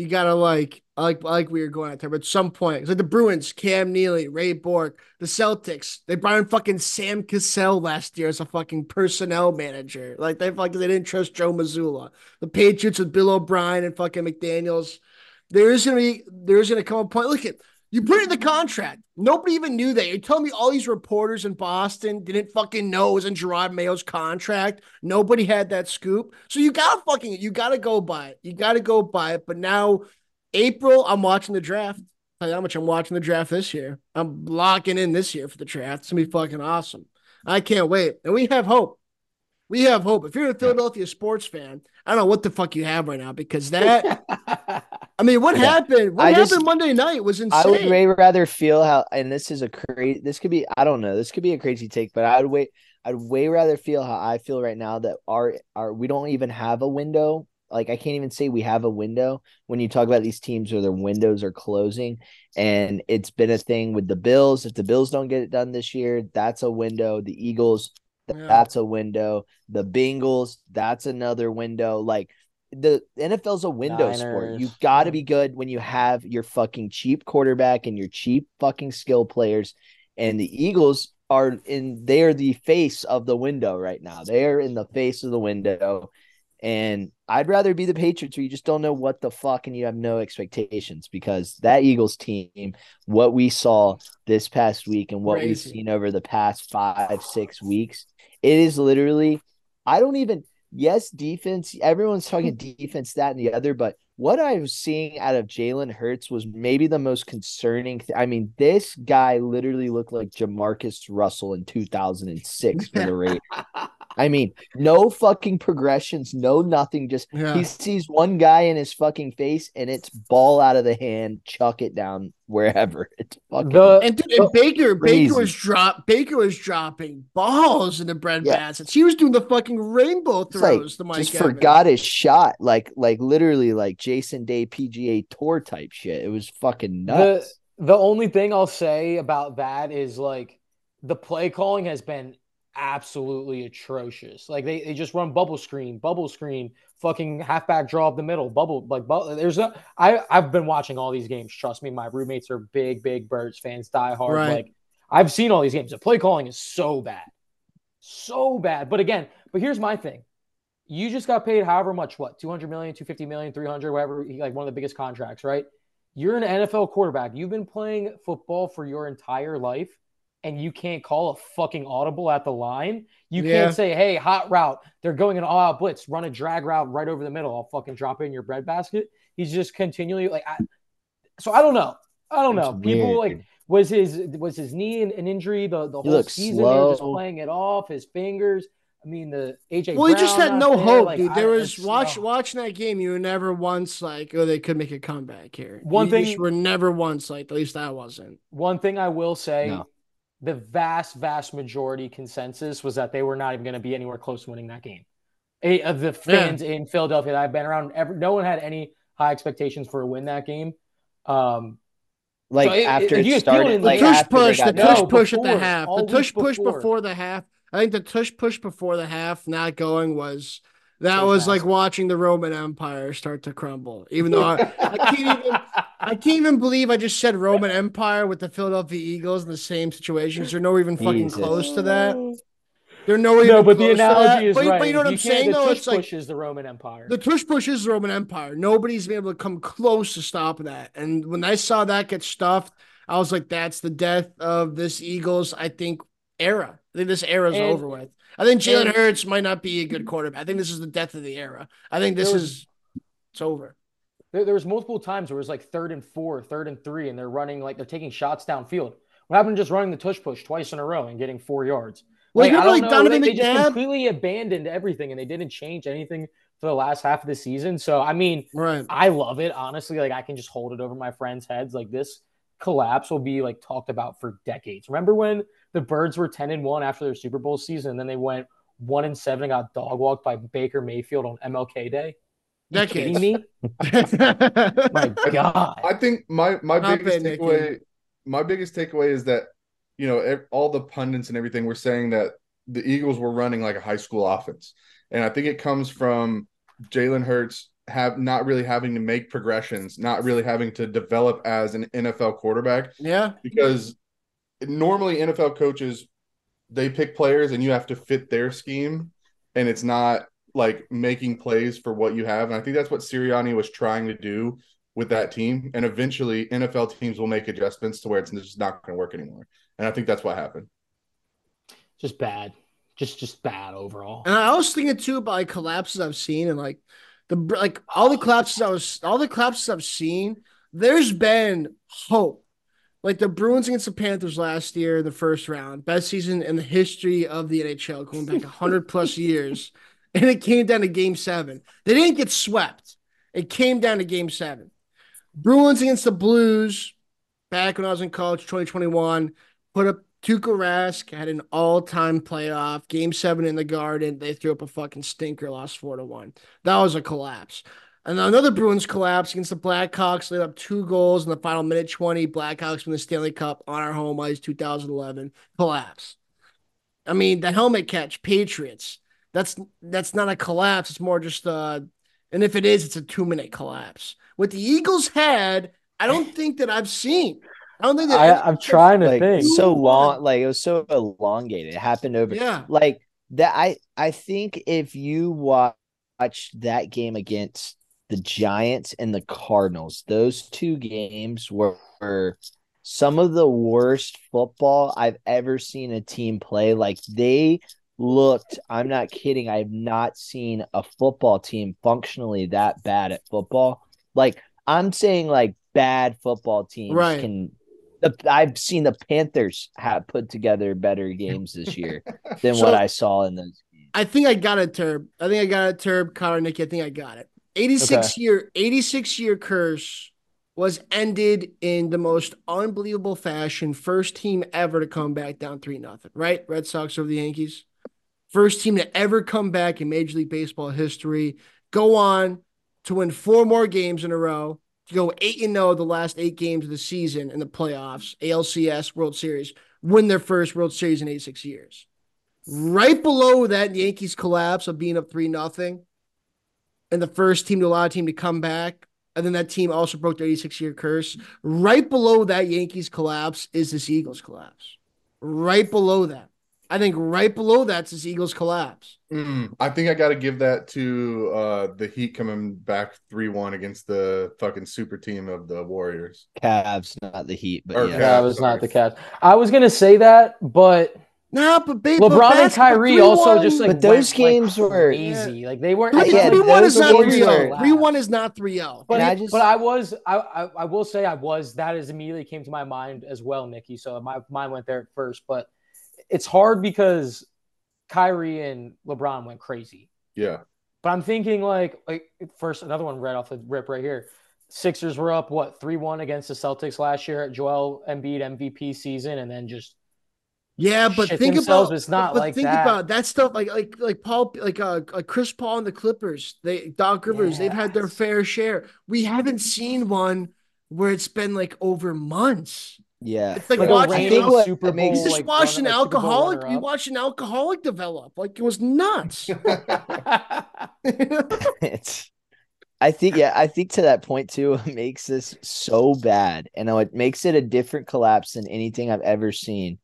Speaker 2: you gotta like like like we were going at there, but at some point it's like the Bruins, Cam Neely, Ray Bourque, the Celtics. They brought in fucking Sam Cassell last year as a fucking personnel manager. Like they fucking they didn't trust Joe Mazzulla. The Patriots with Bill O'Brien and fucking McDaniels. There is gonna be there is gonna come a point. Look at you put in the contract. Nobody even knew that. You're telling me all these reporters in Boston didn't fucking know it was in Jerod Mayo's contract. Nobody had that scoop. So you gotta fucking you gotta go by it. You gotta go by it. But now April, I'm watching the draft. tell you how much I'm watching the draft this year. I'm locking in this year for the draft. It's gonna be fucking awesome. I can't wait. And we have hope. We have hope. If you're a Philadelphia sports fan, I don't know what the fuck you have right now because that. <laughs> I mean, what
Speaker 4: Yeah.
Speaker 2: happened? What
Speaker 4: I
Speaker 2: happened
Speaker 4: just-
Speaker 2: Monday night was insane.
Speaker 4: I would way rather feel how, and this is a crazy. This could be. I don't know. This could be a crazy take, but I'd wait. I'd way rather feel how I feel right now that our our we don't even have a window. Like I can't even say we have a window when you talk about these teams where their windows are closing, and it's been a thing with the Bills. If the Bills don't get it done this year, that's a window. The Eagles,
Speaker 2: Yeah.
Speaker 4: that's a window. The Bengals, that's another window. Like the NFL's a window sport. You've got to be good when you have your fucking cheap quarterback and your cheap fucking skill players. And the Eagles are in they're the face of the window right now. They're in the face of the window. And I'd rather be the Patriots where you just don't know what the fuck and you have no expectations because that Eagles team, what we saw this past week and what we've seen over the past five, six weeks, it is literally, I don't even, yes, defense, everyone's talking hmm. defense, that and the other, but what I was seeing out of Jalen Hurts was maybe the most concerning. Th- I mean, this guy literally looked like JaMarcus Russell in 2006 for the Raiders. <laughs> I mean, no fucking progressions, no nothing. Just
Speaker 2: Yeah.
Speaker 4: he sees one guy in his fucking face, and it's ball out of the hand, chuck it down wherever. <laughs> It's fucking
Speaker 1: The
Speaker 2: And, dude, and Baker,
Speaker 4: Crazy.
Speaker 2: Baker was drop. Baker was dropping balls in the bread
Speaker 4: Yeah.
Speaker 2: baskets. He was doing the fucking rainbow
Speaker 4: It's like,
Speaker 2: throws. to Mike
Speaker 4: just
Speaker 2: Evans.
Speaker 4: forgot his shot, like like literally like Jason Day PGA Tour type shit. It was fucking
Speaker 1: the
Speaker 4: nuts.
Speaker 1: the only thing I'll say about that is like the play calling has been absolutely atrocious. Like they, they just run bubble screen, bubble screen, fucking halfback draw up the middle, bubble like bu- there's no I I've been watching all these games. Trust me, my roommates are big big Birds fans, die hard.
Speaker 2: Right.
Speaker 1: Like I've seen all these games. The play calling is so bad, so bad. But again, but here's my thing. You just got paid however much, what, 200 million, 250 million, 300, whatever, like one of the biggest contracts, right? You're an NFL quarterback. You've been playing football for your entire life and you can't call a fucking audible at the line. You
Speaker 2: Yeah.
Speaker 1: can't say, hey, hot route. They're going an all out blitz, run a drag route right over the middle. I'll fucking drop it in your breadbasket. He's just continually like, I, so I don't know. I don't know.
Speaker 4: It's
Speaker 1: People
Speaker 4: weird.
Speaker 1: like, was his was his knee an, an injury the, the
Speaker 4: He
Speaker 1: whole
Speaker 4: looks
Speaker 1: season? They were just playing it off, his fingers. I mean, the AJ.
Speaker 2: Well, he just had no
Speaker 1: there,
Speaker 2: hope,
Speaker 1: like,
Speaker 2: dude.
Speaker 1: I-
Speaker 2: There was watch watching that game. You were never once like, oh, they could make a comeback here.
Speaker 1: One
Speaker 2: you
Speaker 1: thing-
Speaker 2: just were never once like, at least I wasn't.
Speaker 1: One thing I will say,
Speaker 4: No.
Speaker 1: The vast, vast majority consensus was that they were not even going to be anywhere close to winning that game. Eight of the fans in Philadelphia that I've been around, ever, no one had any high expectations for a win that game. Um,
Speaker 4: Like
Speaker 1: So it-
Speaker 4: after
Speaker 1: it-
Speaker 4: it,
Speaker 1: you
Speaker 4: started,
Speaker 1: feeling
Speaker 2: The
Speaker 4: like
Speaker 1: the
Speaker 2: tush push, the
Speaker 4: got
Speaker 1: No,
Speaker 2: tush
Speaker 4: done.
Speaker 2: push at the half, the
Speaker 1: all
Speaker 2: tush push
Speaker 1: before.
Speaker 2: before the half. I think the tush push before the half not going was that
Speaker 1: So
Speaker 2: was like watching the Roman Empire start to crumble. Even though I, I can't even I can't even believe I just said Roman Empire with the Philadelphia Eagles in the same situation. 'cause They're nowhere even fucking
Speaker 4: Jesus.
Speaker 2: close to that. They're nowhere even
Speaker 1: no, but the
Speaker 2: close to that.
Speaker 1: analogy is
Speaker 2: but,
Speaker 1: right.
Speaker 2: But you know what I'm saying
Speaker 1: the
Speaker 2: though?
Speaker 1: tush
Speaker 2: It's like
Speaker 1: push is the Roman Empire.
Speaker 2: the tush push is the Roman Empire. Nobody's been able to come close to stopping that. And when I saw that get stuffed, I was like, that's the death of this Eagles, I think, era. I think this era is
Speaker 1: And-
Speaker 2: over with. I think Jalen
Speaker 1: and-
Speaker 2: Hurts might not be a good quarterback. I think this is the death of the era. I think this
Speaker 1: was-
Speaker 2: is it's over.
Speaker 1: There, there was multiple times where it was like third and four, third and three, and they're running like they're taking shots downfield. What happened to just running the tush push twice in a row and getting four yards?
Speaker 2: Well,
Speaker 1: Like,
Speaker 2: you
Speaker 1: don't
Speaker 2: like
Speaker 1: know.
Speaker 2: Donovan
Speaker 1: They, they just completely abandoned everything and they didn't change anything for the last half of the season. So I mean,
Speaker 2: Right.
Speaker 1: I love it honestly. Like I can just hold it over my friends' heads. Like this collapse will be like talked about for decades. Remember when the Birds were ten and one after their Super Bowl season, and then they went one and seven and got dog walked by Baker Mayfield on MLK Day? You kidding me? <laughs> My God.
Speaker 3: I think my my
Speaker 2: Not
Speaker 3: biggest
Speaker 2: bad, Nicky.
Speaker 3: takeaway my biggest takeaway is that you know all the pundits and everything were saying that the Eagles were running like a high school offense, and I think it comes from Jalen Hurts have not really having to make progressions, not really having to develop as an NFL quarterback
Speaker 2: yeah.
Speaker 3: because normally NFL coaches they pick players and you have to fit their scheme and it's not like making plays for what you have and I think that's what Sirianni was trying to do with that team and eventually NFL teams will make adjustments to where it's just not going to work anymore and I think that's what happened
Speaker 1: just bad. Just just bad overall.
Speaker 2: And I was thinking too about like collapses I've seen and like the like all the collapses I was all the collapses I've seen. there's been hope. Like the Bruins against the Panthers last year in the first round, best season in the history of the NHL, going back 100 plus years. <laughs> And it came down to game seven. They didn't get swept, it came down to game seven. Bruins against the Blues back when I was in college, 2021, put up Tuukka Rask had an all-time playoff game seven in the Garden. They threw up a fucking stinker, lost four to one. That was a collapse. And another Bruins collapse against the Blackhawks. Laid up two goals in the final minute 20. Blackhawks win the Stanley Cup on our home ice 2011. Collapse. I mean, the helmet catch, Patriots. That's that's not a collapse. It's more just uh and if it is, it's a two minute collapse. What the Eagles had, I don't <laughs> think that I've seen. I don't think that
Speaker 1: I, I'm trying to
Speaker 4: like
Speaker 1: think.
Speaker 4: so long like it was so elongated it happened over
Speaker 2: Yeah.
Speaker 4: like that i i think if you watch that game against the giants and the cardinals those two games were, were some of the worst football i've ever seen a team play like they looked i'm not kidding i have not seen a football team functionally that bad at football like i'm saying like bad football teams
Speaker 2: Right.
Speaker 4: can the, I've seen the Panthers have put together better games this year <laughs> than
Speaker 2: So-
Speaker 4: what I saw in those. Games.
Speaker 2: I think I got it, Turb. I think I got it, Turb, Connor, Nicky. I think I got it. 86 year, 86 year curse was ended in the most unbelievable fashion. First team ever to come back down 3 nothing, right? Red Sox over the Yankees. First team to ever come back in Major League Baseball history. Go on to win four more games in a row. To go 8 and 0 the last eight games of the season in the playoffs, ALCS, World Series, win their first World Series in 86 years. Right below that Yankees collapse of being up 3 nothing, and the first team to allow a team to come back. And then that team also broke the 86 year curse. Right below that Yankees collapse is this Eagles collapse. Right below that. I think right below that's this Eagles collapse.
Speaker 3: Mm, I think I got to give that to uh, the Heat coming back 3 1 against the fucking super team of the Warriors.
Speaker 4: Cavs, not the Heat, but
Speaker 3: Or
Speaker 4: yeah.
Speaker 3: Cavs.
Speaker 1: that was
Speaker 3: sorry.
Speaker 1: not the Cavs. I was gonna say that, but
Speaker 2: Nah, but babe,
Speaker 1: LeBron and Kyrie also just like
Speaker 4: But those
Speaker 1: went,
Speaker 4: games
Speaker 1: like,
Speaker 4: were-
Speaker 1: crazy. Like they weren't.
Speaker 4: Yeah,
Speaker 1: like,
Speaker 4: yeah,
Speaker 2: 3 1 is not
Speaker 4: games
Speaker 2: 3
Speaker 4: were-
Speaker 2: 0. 3 1 is not 3 0.
Speaker 1: But,
Speaker 4: I just-
Speaker 1: but I was I, I I will say I was that is immediately came to my mind as well, Nicky. So my mind went there at first, but it's hard because Kyrie and LeBron went crazy.
Speaker 3: Yeah.
Speaker 1: But I'm thinking like like first another one right off the rip right here. Sixers were up what three one against the Celtics last year at Joel Embiid MVP season, and then just
Speaker 2: Yeah, but
Speaker 1: shit
Speaker 2: think about
Speaker 1: it's not
Speaker 2: but
Speaker 1: like
Speaker 2: think
Speaker 1: that.
Speaker 2: about that stuff like like like Paul like uh like Chris Paul and the Clippers. They Doc Rivers, they've had their fair share. We haven't seen one where it's been like over months.
Speaker 4: Yeah.
Speaker 2: It's like
Speaker 1: like
Speaker 2: watching
Speaker 1: a
Speaker 4: I
Speaker 1: reigning
Speaker 4: think what
Speaker 1: Super
Speaker 4: makes-
Speaker 1: Bowl.
Speaker 2: We just
Speaker 1: like,
Speaker 2: watched an
Speaker 1: runner- like, Super Bowl
Speaker 2: alcoholic. We
Speaker 1: runner-up.
Speaker 2: an alcoholic develop. Like it was nuts. <laughs> <laughs>
Speaker 4: it's I think yeah, I think to that point too, it makes this so bad. And it makes it a different collapse than anything I've ever seen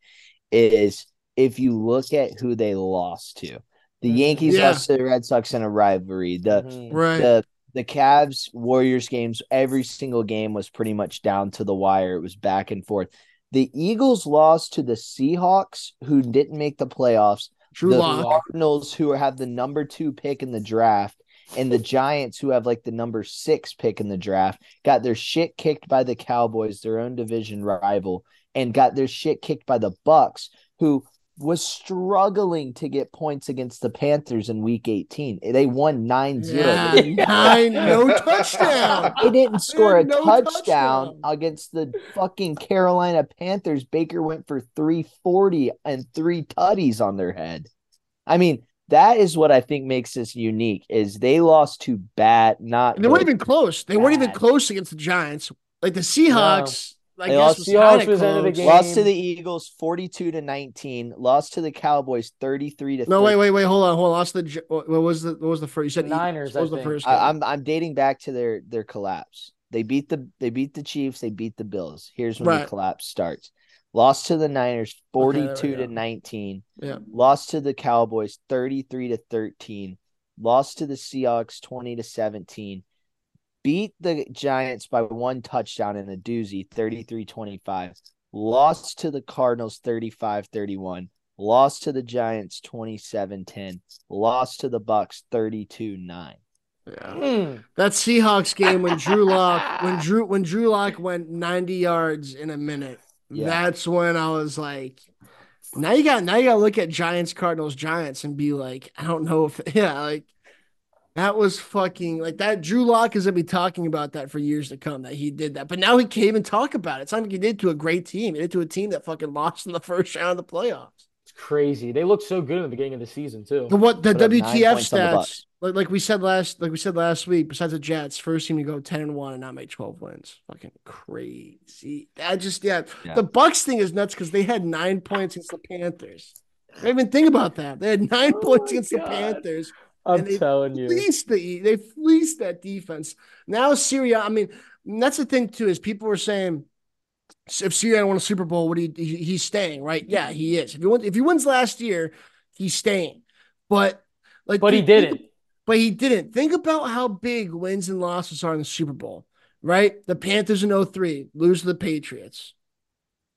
Speaker 4: is if you look at who they lost to. The
Speaker 1: Mhm.
Speaker 4: Yankees
Speaker 2: Yeah.
Speaker 4: lost to the Red Sox in a rivalry. The
Speaker 1: Mhm.
Speaker 2: right.
Speaker 4: the the Cavs Warriors games, every single game was pretty much down to the wire. It was back and forth. The Eagles lost to the Seahawks, who didn't make the playoffs.
Speaker 2: True
Speaker 4: the
Speaker 2: lock.
Speaker 4: Cardinals, who have the number two pick in the draft, and the Giants, who have like the number six pick in the draft, got their shit kicked by the Cowboys, their own division rival, and got their shit kicked by the Bucks, who was struggling to get points against the Panthers in week 18. They won 9-0.
Speaker 2: Yeah,
Speaker 4: They <laughs>
Speaker 2: nine, no touchdown. <laughs>
Speaker 4: They didn't score a
Speaker 2: no
Speaker 4: touchdown,
Speaker 2: touchdown.
Speaker 4: against the fucking Carolina Panthers. Baker went for 340 and three tutties on their head. I mean, that is what I think makes this unique is they lost to bad, not
Speaker 2: And they weren't even close. They weren't even close against the Giants. Like the Seahawks, I
Speaker 4: They
Speaker 2: guess
Speaker 4: lost-
Speaker 1: Seahawks was end of the game.
Speaker 4: lost to the Eagles 42 to 19, lost to the Cowboys 33 to
Speaker 2: No, wait, wait, wait. Hold on, hold on. Lost the. What was the? What was the first? You said
Speaker 1: The
Speaker 2: Eagles.
Speaker 1: Niners,
Speaker 2: What was
Speaker 1: I
Speaker 2: the first? game?
Speaker 4: I, I'm I'm dating back to their their collapse. They beat the they beat the Chiefs, they beat the Bills. Here's when
Speaker 2: Right.
Speaker 4: the collapse starts. Lost to the Niners
Speaker 2: Okay,
Speaker 4: 42 to 19.
Speaker 2: Yeah.
Speaker 4: Lost to the Cowboys 33 to 13. Lost to the Seahawks 20 to 17. Beat the Giants by one touchdown in a doozy 33-25. Lost to the Cardinals 35-31. Lost to the Giants 27-10. Lost to the Bucks 32-9.
Speaker 2: Yeah.
Speaker 1: Mm.
Speaker 2: That Seahawks game when Drew Lock when Drew when Drew Lock went 90 yards in a minute.
Speaker 4: Yeah.
Speaker 2: That's when I was like, now you got now you gotta look at Giants, Cardinals, Giants and be like, I don't know if <laughs> yeah, like that was fucking like that. Drew Lock is gonna be talking about that for years to come that he did that. But now he can't even talk about it. It's not like he did to a great team. He did to a team that fucking lost in the first round of the playoffs.
Speaker 1: It's crazy. They look so good in the beginning of the season too.
Speaker 2: The what the
Speaker 4: Put
Speaker 2: WTF
Speaker 4: points on the
Speaker 2: stats, like, like we said last, like we said last week. Besides the Jets, first team to go ten and one and not make twelve wins. Fucking crazy. I just yeah.
Speaker 4: Yeah.
Speaker 2: The Bucks thing is nuts because they had nine points against the Panthers. I didn't even think about that. They had nine
Speaker 1: Oh
Speaker 2: points against the Panthers.
Speaker 1: I'm
Speaker 2: and they
Speaker 1: telling you.
Speaker 2: Fleeced the they fleeced that defense. Now Sirianni, I mean, that's the thing too, is people were saying if Sirianni won a Super Bowl, what he, he he's staying, right? Yeah, he is. If he wins, if he wins last year, he's staying. But like
Speaker 1: But he didn't.
Speaker 2: But he didn't. Think about how big wins and losses are in the Super Bowl, right? The Panthers in 03 lose to the Patriots.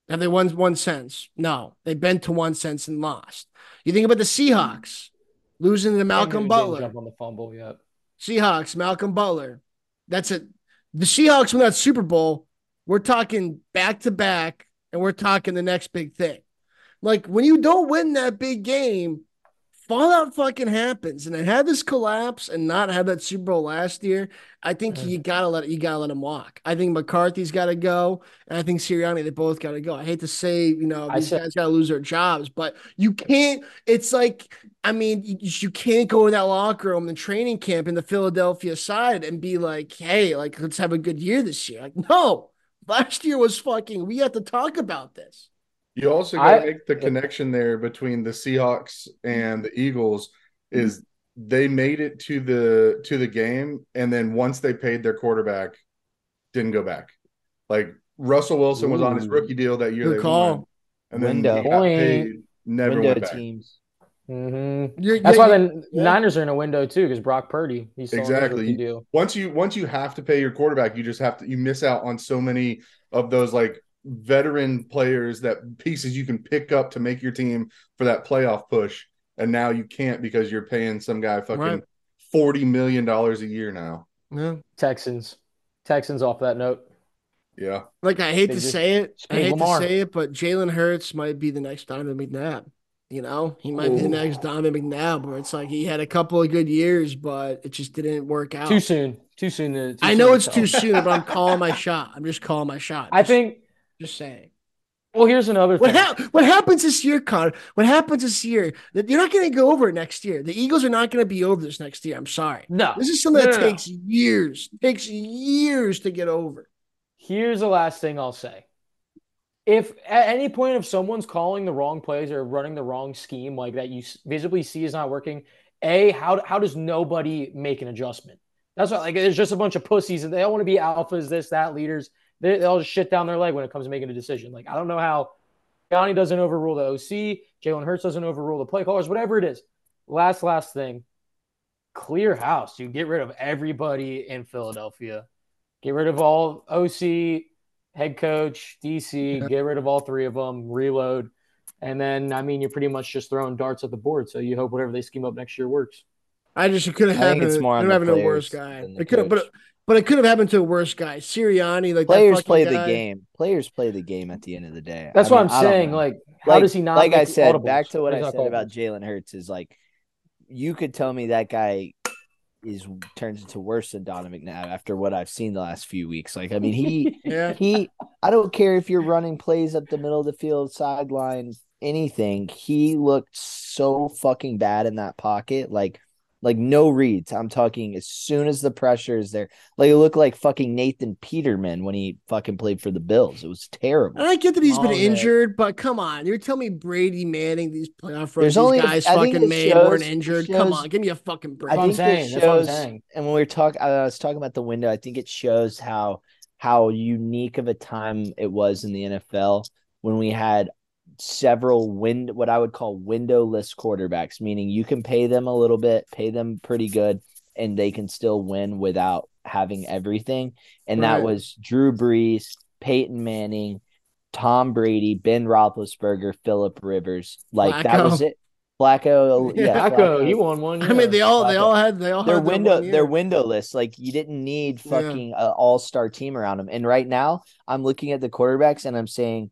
Speaker 2: Have they won one sense? No. They've been to one sense and lost. You think about the hmm. Seahawks losing to Malcolm Butler.
Speaker 1: Jump on the fumble yet.
Speaker 2: Seahawks, Malcolm Butler. That's it. The Seahawks win that Super Bowl. We're talking back to back, and we're talking the next big thing. Like when you don't win that big game, fallout fucking happens. And to had this collapse and not have that Super Bowl last year, I think
Speaker 1: Mhm.
Speaker 2: you gotta let you gotta let him walk. I think McCarthy's got to go, and I think Sirianni they both got to go. I hate to say, you know,
Speaker 1: I
Speaker 2: these
Speaker 1: said-
Speaker 2: guys got to lose their jobs, but you can't. It's like I mean, you, you can't go in that locker room, the training camp in the Philadelphia side, and be like, "Hey, like let's have a good year this year." Like, no, last year was fucking. We have to talk about this.
Speaker 3: You also got to make the connection there between the Seahawks and the Eagles is they made it to the to the game and then once they paid their quarterback didn't go back. Like Russell Wilson was on his rookie deal that year
Speaker 2: Good
Speaker 3: they
Speaker 2: call.
Speaker 3: won. And then
Speaker 4: Window.
Speaker 3: he got paid, never
Speaker 4: Window
Speaker 3: went back.
Speaker 4: teams.
Speaker 1: hmm
Speaker 2: You're,
Speaker 1: That's
Speaker 2: yeah,
Speaker 1: why the
Speaker 2: yeah.
Speaker 1: Niners are in a window too, because Brock Purdy. He's still
Speaker 3: Exactly.
Speaker 1: deal.
Speaker 3: Once you once you have to pay your quarterback, you just have to you miss out on so many of those like veteran players that pieces you can pick up to make your team for that playoff push. And now you can't because you're paying some guy fucking
Speaker 2: Right.
Speaker 3: forty million dollars a year now.
Speaker 2: Yeah.
Speaker 1: Texans. Texans off that note.
Speaker 3: Yeah.
Speaker 2: Like I hate
Speaker 1: They
Speaker 2: to say it, I hate
Speaker 1: Lamar.
Speaker 2: to say it, but Jalen Hurts might be the next Donovan McNabb. You know, he might be the next Donovan McNabb, where it's like he had a couple of good years, but it just didn't work out.
Speaker 1: Too soon. Too soon. To, too
Speaker 2: I know
Speaker 1: to
Speaker 2: it's
Speaker 1: tell.
Speaker 2: too soon, but I'm <laughs> calling my shot. I'm just calling my shot.
Speaker 1: I think.
Speaker 2: Just saying.
Speaker 1: Well, here's another
Speaker 2: What
Speaker 1: thing.
Speaker 2: what happens this year, Connor? What happens this year? That you're not going to go over it next year. The Eagles are not going to be over this next year. I'm sorry.
Speaker 1: no.
Speaker 2: This is something
Speaker 1: No,
Speaker 2: that
Speaker 1: no, no.
Speaker 2: takes years. Takes years to get over.
Speaker 1: Here's the last thing I'll say. If at any point if someone's calling the wrong plays or running the wrong scheme like that you visibly see is not working, a how how does nobody make an adjustment? That's what like there's just a bunch of pussies and they all want to be alphas, this that leaders. They, they all just shit down their leg when it comes to making a decision. Like I don't know how Johnny doesn't overrule the OC, Jalen Hurts doesn't overrule the play callers, whatever it is. Last last thing, clear house. You get rid of everybody in Philadelphia. Get rid of all OC, head coach, DC, get rid of all three of them, reload. And then, I mean, you're pretty much just throwing darts at the board. So you hope whatever they scheme up next year works.
Speaker 2: I just it could have
Speaker 4: I think
Speaker 2: happened.
Speaker 4: it's more
Speaker 2: It
Speaker 4: on
Speaker 2: could have
Speaker 4: the
Speaker 2: happened to a worse
Speaker 4: players
Speaker 2: guy.
Speaker 4: than the
Speaker 2: It could have, but
Speaker 4: coach.
Speaker 2: But it could have happened to a worse guy. Sirianni, like
Speaker 4: Players
Speaker 2: fucking
Speaker 4: play the game. Players play the game at the end of the day.
Speaker 1: That's
Speaker 4: I
Speaker 1: what
Speaker 4: mean,
Speaker 1: I'm saying. Like, how
Speaker 4: like,
Speaker 1: does he not?
Speaker 4: like I said,
Speaker 1: audibles?
Speaker 4: back to what
Speaker 1: How
Speaker 4: I
Speaker 1: does he
Speaker 4: said
Speaker 1: not
Speaker 4: about Jalen Hurts is like you could tell me that guy is turns into worse than Donovan McNabb after what I've seen the last few weeks. Like, I mean, he <laughs>
Speaker 2: Yeah.
Speaker 4: he I don't care if you're running plays up the middle of the field, sideline, anything. He looked so fucking bad in that pocket. Like like no reads. I'm talking as soon as the pressure is there. Like it looked like fucking Nathan Peterman when he fucking played for the Bills. It was terrible.
Speaker 2: And I get that he's been
Speaker 1: oh, day.
Speaker 2: injured, but come on, you're telling me Brady Manning these playoff runs these
Speaker 4: only
Speaker 2: guys
Speaker 4: I
Speaker 2: fucking
Speaker 4: it
Speaker 2: made
Speaker 4: shows-
Speaker 2: weren't
Speaker 4: it
Speaker 2: injured. come on, give me a fucking break.
Speaker 4: I
Speaker 1: That's I'm
Speaker 4: think
Speaker 1: saying.
Speaker 4: it
Speaker 1: That's what I'm
Speaker 4: shows,
Speaker 1: saying.
Speaker 4: and when we were talking, I was talking about the window. I think it shows how how unique of a time it was in the NFL when we had several wind, what I would call windowless quarterbacks, meaning you can pay them a little bit, pay them pretty good, and they can still win without having everything. And that was Drew Brees, Peyton Manning, Tom Brady, Ben Roethlisberger, Philip Rivers. Like that was it. Flacco, <laughs> yeah,
Speaker 1: Flacco, he won one.
Speaker 2: I mean, they all they all had they all
Speaker 4: They're
Speaker 2: had their
Speaker 4: window
Speaker 2: one year.
Speaker 4: they're windowless. Like you didn't need
Speaker 2: Yeah.
Speaker 4: fucking uh, a all star team around them. And right now, I'm looking at the quarterbacks and I'm saying,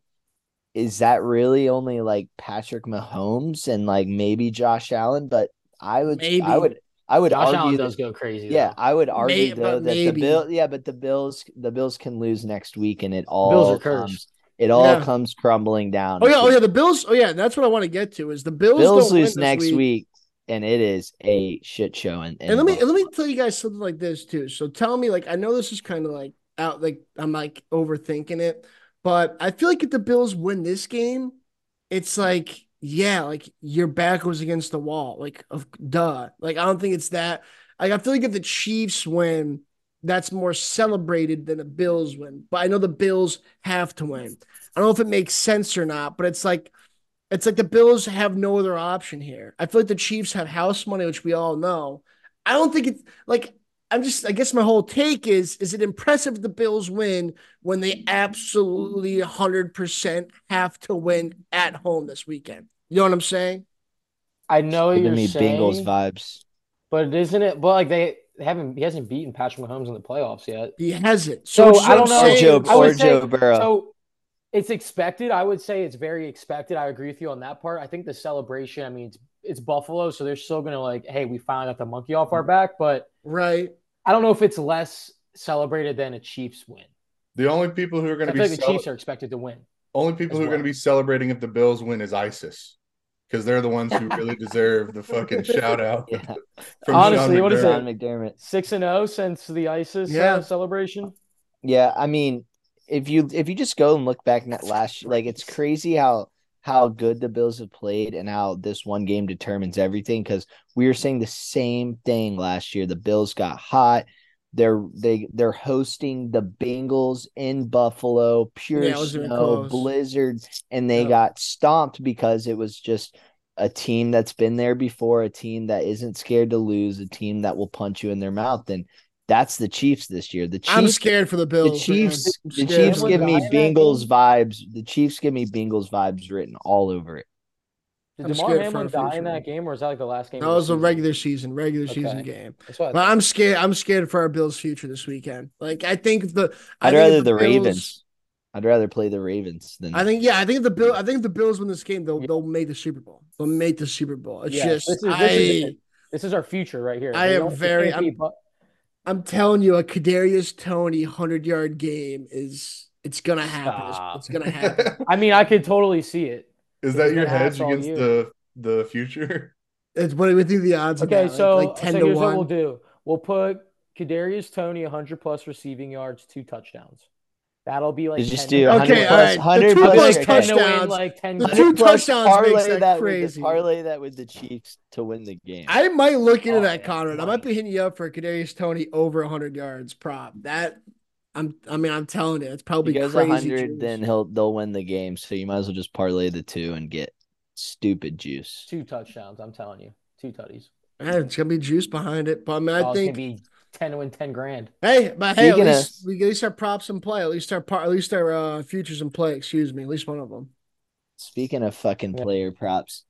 Speaker 4: is that really only like Patrick Mahomes and like maybe Josh Allen? But I would I would I would
Speaker 1: Josh
Speaker 4: argue that-
Speaker 1: does go crazy.
Speaker 4: yeah,
Speaker 1: though.
Speaker 4: I would argue
Speaker 2: May-
Speaker 4: though that
Speaker 2: maybe.
Speaker 4: the bill yeah, but the Bills the Bills can lose next week and it all
Speaker 1: Bills are
Speaker 4: comes
Speaker 1: cursed.
Speaker 4: it all
Speaker 2: Yeah.
Speaker 4: comes crumbling down.
Speaker 2: Oh yeah, oh yeah, the Bills. Oh yeah, that's what I want to get to is the Bills.
Speaker 4: Bills
Speaker 2: don't win
Speaker 4: lose next
Speaker 2: week.
Speaker 4: week. and it is a shit show. And,
Speaker 2: And let me let me tell you guys something like this too. So tell me, like, I know this is kind of like out, like I'm like overthinking it, but I feel like if the Bills win this game, it's like, yeah, like your back was against the wall, like of duh. Like I don't think it's that. Like I feel like if the Chiefs win, that's more celebrated than the Bills win. But I know the Bills have to win. I don't know if it makes sense or not, but it's like it's like the Bills have no other option here. I feel like the Chiefs have house money, which we all know. I don't think it's like I'm just I guess my whole take is is it impressive the Bills win when they absolutely 100% have to win at home this weekend. You know what I'm saying?
Speaker 1: I know you're
Speaker 4: me
Speaker 1: saying,
Speaker 4: Bengals vibes.
Speaker 1: but isn't it? But like they haven't, he hasn't beaten Patrick Mahomes in the playoffs yet.
Speaker 2: He hasn't.
Speaker 1: So,
Speaker 2: it's
Speaker 1: I don't know.
Speaker 4: Or
Speaker 2: saying.
Speaker 4: Joe
Speaker 1: I would
Speaker 4: or
Speaker 1: say-
Speaker 4: Joe Burrow.
Speaker 1: So it's expected. I would say it's very expected. I agree with you on that part. I think the celebration. I mean, it's it's Buffalo, so they're still gonna like, hey, we finally got the monkey off our back. But
Speaker 2: Right.
Speaker 1: I don't know if it's less celebrated than a Chiefs win.
Speaker 3: The only people who are going to
Speaker 1: feel
Speaker 3: be
Speaker 1: like the
Speaker 3: cele-
Speaker 1: Chiefs are expected to win.
Speaker 3: only people
Speaker 1: as
Speaker 3: who are gonna be celebrating if the Bills win is ISIS because they're the ones who <laughs> really deserve the fucking shout out.
Speaker 4: Yeah. <laughs>
Speaker 3: from
Speaker 1: Honestly,
Speaker 3: Sean
Speaker 1: what is
Speaker 3: McDermott.
Speaker 4: John McDermott.
Speaker 1: Six and zero since the ISIS
Speaker 2: Yeah.
Speaker 1: uh, celebration.
Speaker 4: Yeah, I mean, if you if you just go and look back at last like it's crazy how how good the Bills have played and how this one game determines everything. Because we were saying the same thing last year. The Bills got hot. They're they they're hosting the Bengals in Buffalo, pure
Speaker 2: Yeah, it wasn't even
Speaker 4: snow, blizzard, and they
Speaker 2: Yeah.
Speaker 4: got stomped because it was just a team that's been there before, a team that isn't scared to lose, a team that will punch you in their mouth, and that's the Chiefs this year. The Chiefs
Speaker 2: I'm scared for the
Speaker 4: the
Speaker 2: Bills. man.
Speaker 4: Chiefs, the. Chiefs give me
Speaker 1: dying
Speaker 4: Bengals vibes. The Chiefs give me Bengals vibes written all over it.
Speaker 1: Did
Speaker 2: I'm
Speaker 1: Damar Hamlin
Speaker 2: our
Speaker 1: die in that game, or is that like the last game?
Speaker 2: That
Speaker 1: of the
Speaker 2: was a
Speaker 1: season?
Speaker 2: regular season, regular season game.
Speaker 1: I
Speaker 2: But
Speaker 1: thought.
Speaker 2: I'm scared. I'm scared for our Bills' future this weekend. Like I think the. I
Speaker 4: I'd
Speaker 2: think
Speaker 4: rather
Speaker 2: if
Speaker 4: the
Speaker 2: Bills-
Speaker 4: Ravens. I'd rather play the Ravens than
Speaker 2: I think yeah. I think the Bill. I think if the Bills win this game, they'll they'll make the Super Bowl. They'll make the Super Bowl. It's
Speaker 1: Yeah,
Speaker 2: just
Speaker 1: this is- this
Speaker 2: I.
Speaker 1: is This is our future right here.
Speaker 2: I
Speaker 1: They
Speaker 2: am
Speaker 1: don't- they
Speaker 2: very-
Speaker 1: can't be bu-
Speaker 2: I'm telling you, a Kadarius Toney hundred yard game is. It's gonna happen. It's-
Speaker 1: Stop.
Speaker 2: It's, gonna happen. <laughs>
Speaker 1: I mean, I could totally see it.
Speaker 3: Is
Speaker 1: He's
Speaker 3: that your hedge against
Speaker 1: you.
Speaker 3: the the future?
Speaker 2: it's what do you think the odds?
Speaker 1: Okay,
Speaker 2: about?
Speaker 1: so,
Speaker 2: like, like ten
Speaker 1: so
Speaker 2: to
Speaker 1: here's
Speaker 2: one.
Speaker 1: what we'll do. We'll put Kadarius Toney 100 plus receiving yards, two touchdowns. That'll be like
Speaker 4: just
Speaker 1: 10
Speaker 4: do 100
Speaker 2: Okay,
Speaker 4: plus,
Speaker 2: all right. The
Speaker 4: 100
Speaker 2: two
Speaker 4: plus,
Speaker 1: That'll be
Speaker 2: plus
Speaker 1: like 10 to win,
Speaker 2: touchdowns.
Speaker 1: like 10
Speaker 2: The two
Speaker 4: plus
Speaker 2: touchdowns
Speaker 4: parlay
Speaker 2: makes that
Speaker 4: that
Speaker 2: crazy.
Speaker 4: Parlay that with the Chiefs to win the game.
Speaker 2: I might look into
Speaker 1: Oh,
Speaker 2: that,
Speaker 1: yeah,
Speaker 2: Conrad. I might be hitting you up for a Kadarius Toney over 100 yards prop. That I'm. I mean, I'm telling you, it's probably
Speaker 4: he goes
Speaker 2: crazy.
Speaker 4: 100,
Speaker 2: juice.
Speaker 4: then he'll they'll win the game. So you might as well just parlay the two and get stupid juice.
Speaker 1: two touchdowns. I'm telling you, two tutties.
Speaker 2: Yeah, it's gonna be juice behind it. But I mean, I
Speaker 1: oh,
Speaker 2: think.
Speaker 1: It's gonna be 10 to win 10 grand.
Speaker 2: Hey, but hey, at
Speaker 4: Speaking of-
Speaker 2: least we at least our props in play. At least our par, at least our uh, futures in play. Excuse me. At least one of them.
Speaker 4: Speaking of fucking
Speaker 1: Yeah.
Speaker 4: player props,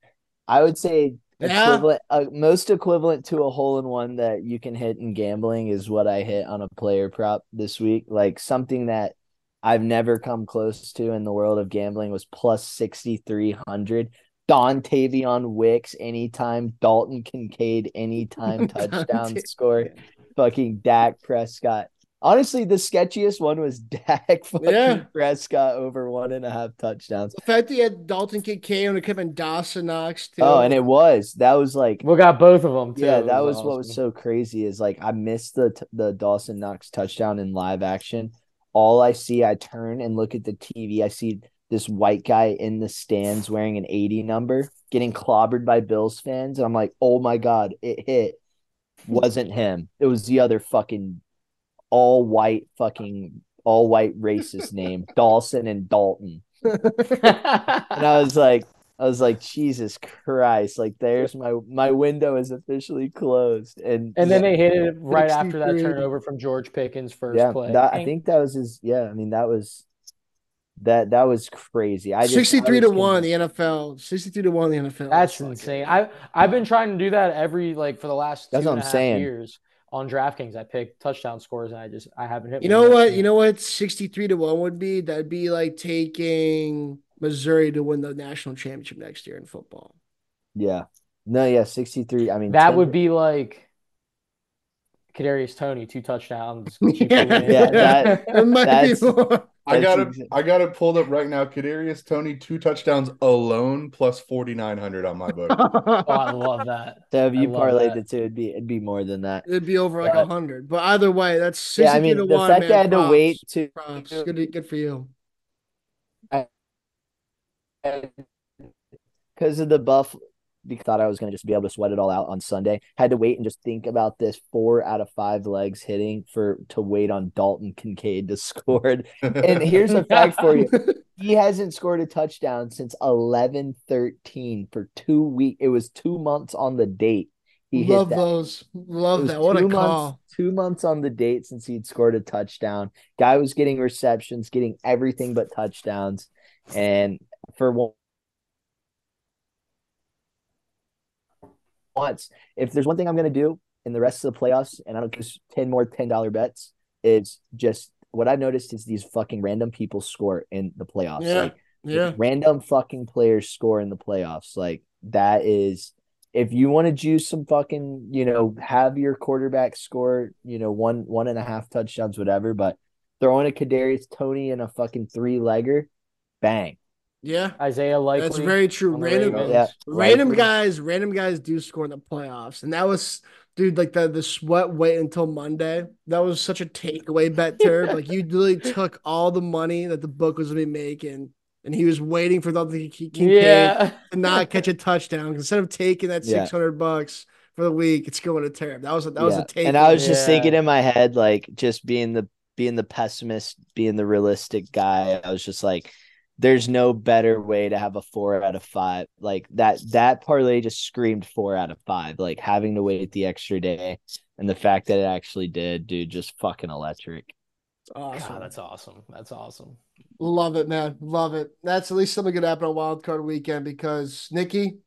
Speaker 4: I would say
Speaker 2: Yeah.
Speaker 4: equivalent, uh, most equivalent to a hole in one that you can hit in gambling is what I hit on a player prop this week. Like something that I've never come close to in the world of gambling was plus 6,300. Dontayvion Wicks anytime, Dalton Kincaid anytime <laughs> touchdown score, fucking Dak Prescott. Honestly, the sketchiest one was <laughs> Dak fucking
Speaker 2: Yeah.
Speaker 4: Prescott over one and a half touchdowns.
Speaker 2: The fact that he had Dalton Kincaid and Kevin Dawson Knox too.
Speaker 4: Oh, and it was that was like
Speaker 1: We got both of them too.
Speaker 4: yeah, that was what was so crazy is like I missed the t- the Dawson Knox touchdown in live action. All I see, I turn and look at the TV. I see this white guy in the stands wearing an 80 number getting clobbered by Bills fans, and I'm like, oh my god, it hit. Wasn't him. It was the other fucking all white fucking all white racist name, <laughs> Dawson and Dalton. And I was like, I was like, Jesus Christ! Like, there's my my window is officially closed, and
Speaker 1: and then they hit it right after that turnover from George Pickens' first
Speaker 4: yeah,
Speaker 1: play.
Speaker 4: that, I think that was his. Yeah, I mean that was That that was crazy. I just,
Speaker 2: 63
Speaker 4: I
Speaker 2: to 1 the NFL. 63 to 1 the NFL.
Speaker 1: That's insane. I I've been trying to do that every like for the last
Speaker 4: That's
Speaker 1: two
Speaker 4: what I'm saying.
Speaker 1: years on DraftKings. I pick touchdown scores and I just I haven't hit.
Speaker 2: You know what? You know what 63 to 1 would be? That'd be like taking Missouri to win the national championship next year in football.
Speaker 4: Yeah. No, yeah, 63. I mean,
Speaker 1: that
Speaker 4: 10
Speaker 1: would be like Kadarius Toney two touchdowns. <laughs>
Speaker 2: Yeah.
Speaker 1: wins.
Speaker 4: Yeah, that- <laughs>
Speaker 2: It might be
Speaker 4: That's-
Speaker 3: I got it.
Speaker 4: exa-
Speaker 3: I got it pulled up right now. Kadarius Toney two touchdowns alone plus forty nine hundred on my book. <laughs>
Speaker 1: Oh, I love that.
Speaker 4: So if you
Speaker 1: love
Speaker 4: parlayed
Speaker 1: that.
Speaker 4: the two, it'd be it'd be more than that.
Speaker 2: It'd be over like a hundred. But either way, that's 63
Speaker 4: Yeah, I mean
Speaker 2: to
Speaker 4: the
Speaker 2: 1.
Speaker 4: fact
Speaker 2: man.
Speaker 4: I had to wait to
Speaker 2: Props. Good, good for you.
Speaker 4: because of the buff because I thought I was going to just be able to sweat it all out on Sunday. Had to wait and just think about this four out of five legs hitting for to wait on Dalton Kincaid to <laughs> score. And here's a fact for you. <laughs> He hasn't scored a touchdown since 11 13 for two weeks. It was two months on the date. He
Speaker 2: Love those. Love that. What a call.
Speaker 4: months, two months on the date since he'd scored a touchdown. Guy was getting receptions, getting everything but touchdowns. And for once, if there's one thing I'm going to do in the rest of the playoffs, and I don't just 10 more $10 bets, is just what I've noticed is these fucking random people score in the playoffs.
Speaker 2: Yeah.
Speaker 4: Like,
Speaker 2: Yeah.
Speaker 4: random fucking players score in the playoffs. Like that is if you want to juice some fucking, you know, have your quarterback score, you know, one one and a half touchdowns, whatever, but throwing a Kadarius Toney in a fucking three legger, bang.
Speaker 2: Yeah.
Speaker 1: Isaiah Likely.
Speaker 2: That's very true.
Speaker 1: on
Speaker 2: Random
Speaker 4: Yeah.
Speaker 2: random guys, random guys do score in the playoffs. And that was dude, like the the sweat wait until Monday. That was such a takeaway bet <laughs> term. like you literally took all the money that the book was gonna be making, and he was waiting for the Kincaid
Speaker 1: Yeah.
Speaker 2: to not catch a touchdown. Instead of taking that
Speaker 4: Yeah.
Speaker 2: six hundred bucks for the week, it's going to Term. That was a, that was a take.
Speaker 4: And I was just
Speaker 1: Yeah.
Speaker 4: thinking in my head, like just being the being the pessimist, being the realistic guy. I was just like, there's no better way to have a four out of five. Like that that parlay just screamed four out of five. Like having to wait the extra day and the fact that it actually did, dude, just fucking electric.
Speaker 2: awesome.
Speaker 1: God, that's awesome. That's awesome.
Speaker 2: Love it, man. Love it. That's at least something good happen on Wild Card Weekend because Nicky,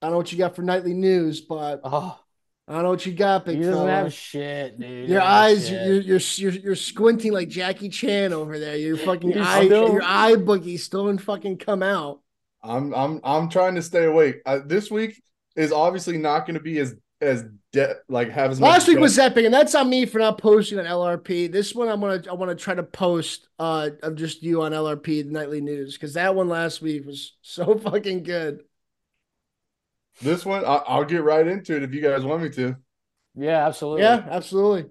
Speaker 2: I don't know what you got for nightly news, but
Speaker 1: Oh,
Speaker 2: I don't know what you got,
Speaker 1: he
Speaker 2: big
Speaker 1: doesn't
Speaker 2: fella.
Speaker 1: have shit, dude.
Speaker 2: Your eyes,
Speaker 1: shit.
Speaker 2: you're, you're you're you're squinting like Jackie Chan over there. Your fucking
Speaker 1: He's
Speaker 2: eye,
Speaker 1: still-
Speaker 2: your eye boogie still didn't fucking come out.
Speaker 3: I'm I'm I'm trying to stay awake. Uh, this week is obviously not going to be as as de- like have as much.
Speaker 2: Last week
Speaker 3: depth.
Speaker 2: was epic, and that's on me for not posting on LRP. This one, I'm gonna I want to try to post uh of just you on LRP the nightly news because that one last week was so <laughs> fucking good.
Speaker 3: This one. I, I'll get right into it if you guys want me to.
Speaker 1: yeah, absolutely.
Speaker 2: Yeah, absolutely.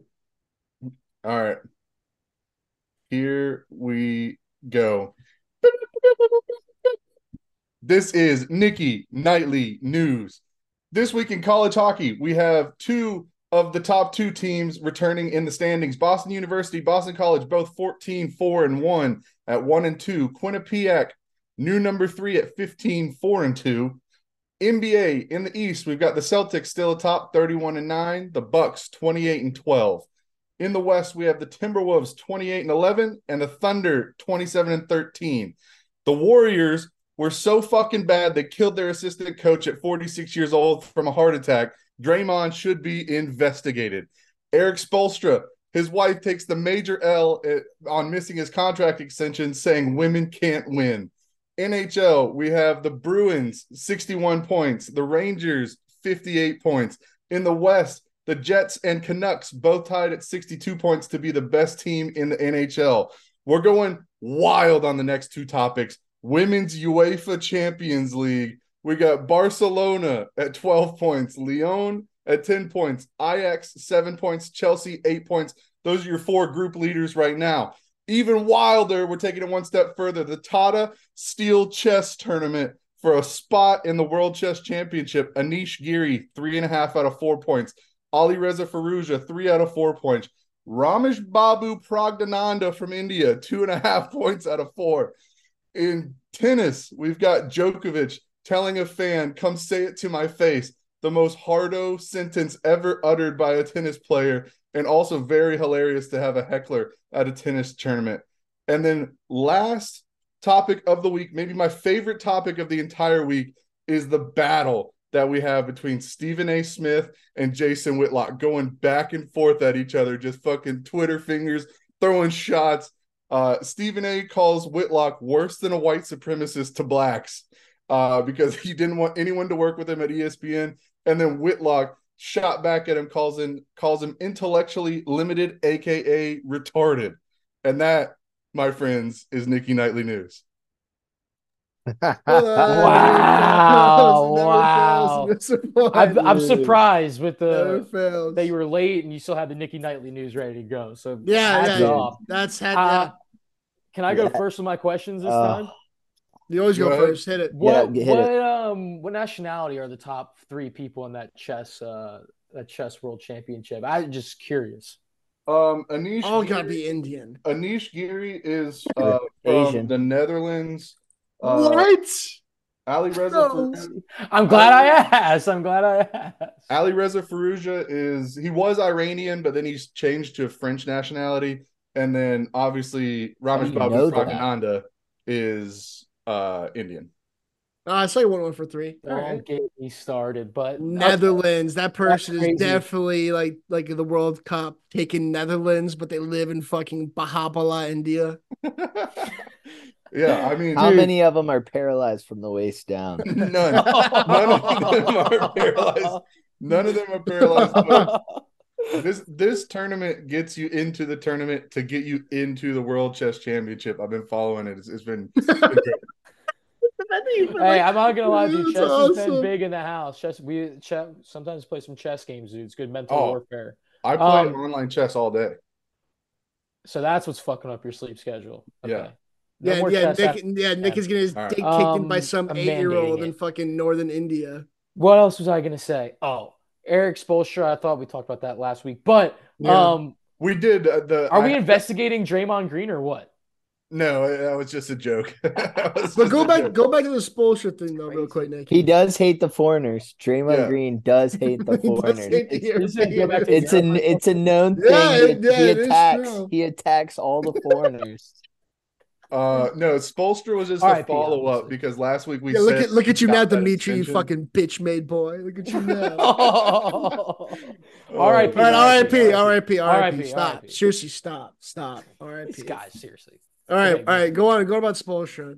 Speaker 3: All right. Here we go. This is Nicky Nightly News. This week in college hockey, we have two of the top two teams returning in the standings. Boston University, Boston College, both 14 4 and 1 at 1 and 2. Quinnipiac, new number three at 15 4 and 2. NBA in the East, we've got the Celtics still atop 31 and 9, the Bucks 28 and 12. In the West, we have the Timberwolves 28 and 11 and the Thunder 27 and 13. The Warriors were so fucking bad they killed their assistant coach at 46 years old from a heart attack. Draymond should be investigated. Erik Spoelstra, his wife takes the major L eh, on missing his contract extension, saying women can't win. NHL, we have the Bruins 61 points, the Rangers 58 points. In the West, the Jets and Canucks both tied at 62 points to be the best team in the NHL. We're going wild on the next two topics. Women's UEFA Champions League. We got Barcelona at 12 points, Lyon at 10 points, Ajax 7 points, Chelsea 8 points. Those are your four group leaders right now. Even wilder, we're taking it one step further. The Tata Steel Chess Tournament for a spot in the World Chess Championship. Anish Giri, three and a half out of four points. Alireza Firouzja, three out of four points. Ramesh Babu Praggnanandhaa from India, two and a half <laughs> points out of four. In tennis, we've got Djokovic telling a fan, come say it to my face. The most hardo sentence ever uttered by a tennis player, and also very hilarious to have a heckler at a tennis tournament. And then last topic of the week, maybe my favorite topic of the entire week, is the battle that we have between Stephen A. Smith and Jason Whitlock going back and forth at each other, just fucking Twitter fingers, throwing shots. Uh, Stephen A. calls Whitlock worse than a white supremacist to blacks uh, because he didn't want anyone to work with him at ESPN. And then Whitlock shot back at him, calls him calls him intellectually limited, aka retarded. And that, my friends, is Nicky Nightly News. <laughs>
Speaker 1: Wow, wow.
Speaker 2: fails, <laughs> never fails.
Speaker 1: I'm, I'm surprised with the
Speaker 2: fails.
Speaker 1: that you were late and you still had the Nicky Nightly news ready to go. So
Speaker 2: Yeah,
Speaker 1: hats
Speaker 2: yeah.
Speaker 1: off.
Speaker 2: That's had.
Speaker 1: Uh, can I go
Speaker 4: Yeah.
Speaker 1: first with my questions this
Speaker 4: Uh,
Speaker 1: time?
Speaker 2: you always go,
Speaker 3: go
Speaker 2: first. Hit it.
Speaker 1: What
Speaker 4: hit
Speaker 1: what
Speaker 4: it.
Speaker 1: Um what nationality are the top three people in that chess uh that chess world championship? I'm just curious.
Speaker 3: Um, Anish,
Speaker 2: All gotta be Indian.
Speaker 3: Anish Giri is uh, from
Speaker 4: Asian.
Speaker 3: the Netherlands. Uh,
Speaker 2: what?
Speaker 3: Ali Reza
Speaker 2: No.
Speaker 1: I'm glad I asked. I'm glad I asked.
Speaker 3: Alireza Firouzja is he was Iranian, but then he's changed to French nationality. And then obviously Ramesh
Speaker 4: you
Speaker 3: Babu
Speaker 4: know
Speaker 3: is uh Indian.
Speaker 2: Uh, I saw you one one for three. All
Speaker 1: Don't
Speaker 2: right.
Speaker 1: get me started, but
Speaker 2: Netherlands. That person is definitely like like the World Cup taking Netherlands, but they live in fucking Bahapala, India. <laughs>
Speaker 3: yeah, I mean
Speaker 4: How
Speaker 3: dude,
Speaker 4: many of them are paralyzed from the waist down? <laughs>
Speaker 3: none. None of them are paralyzed. None of them are paralyzed. <laughs> this this tournament gets you into the tournament to get you into the World Chess Championship. I've been following it. It's, it's been, it's been great.
Speaker 1: Hey, I'm not gonna lie, dude.
Speaker 2: That's
Speaker 1: Chess has been big in the house. Chess, we chess, sometimes play some chess games, dude. It's good mental
Speaker 3: Oh.
Speaker 1: warfare.
Speaker 3: I play
Speaker 1: Um,
Speaker 3: online chess all day.
Speaker 1: So that's what's fucking up your sleep schedule.
Speaker 3: Yeah.
Speaker 1: No
Speaker 2: yeah, yeah, Nick,
Speaker 1: after-
Speaker 2: yeah, Nick is getting his
Speaker 3: All right.
Speaker 2: dick kicked in by
Speaker 1: Um,
Speaker 2: some
Speaker 1: I'm
Speaker 2: eight year old in fucking northern India.
Speaker 1: What else was I gonna say? Oh, Erik Spoelstra. I thought we talked about that last week, but
Speaker 2: Yeah.
Speaker 1: um,
Speaker 3: We did uh, the.
Speaker 1: are we investigating Draymond Green or what?
Speaker 3: No, that was just a joke. <laughs>
Speaker 2: But go back,
Speaker 3: joke.
Speaker 2: go back to the Spoelstra thing though, real quick, Nick.
Speaker 4: He does hate the foreigners. Draymond
Speaker 3: Yeah.
Speaker 4: Green does hate the <laughs> foreigners.
Speaker 2: hate the
Speaker 4: It's-
Speaker 1: This is go back to
Speaker 4: It's a it's a known thing.
Speaker 2: Yeah,
Speaker 4: he,
Speaker 2: it- yeah,
Speaker 4: he
Speaker 2: it is
Speaker 4: attacks
Speaker 2: true.
Speaker 4: he attacks all the foreigners.
Speaker 3: Uh, no, Spolster was just a
Speaker 1: RIP,
Speaker 3: follow up
Speaker 1: obviously.
Speaker 3: because last week we
Speaker 2: Yeah, look at look at you now,
Speaker 3: got
Speaker 2: Dimitri, you fucking bitch made boy. Look at you <laughs> now.
Speaker 1: All
Speaker 3: Oh,
Speaker 1: right,
Speaker 2: All right,
Speaker 1: R.I.P.,
Speaker 2: RIP, RIP,
Speaker 1: R.I.P.,
Speaker 2: RIP. Stop.
Speaker 1: R.I.P.
Speaker 2: Seriously, stop. Stop. RIP.
Speaker 1: Guys, seriously.
Speaker 2: All right,
Speaker 1: Okay,
Speaker 2: all right. Go on. Go on about Spoelstra.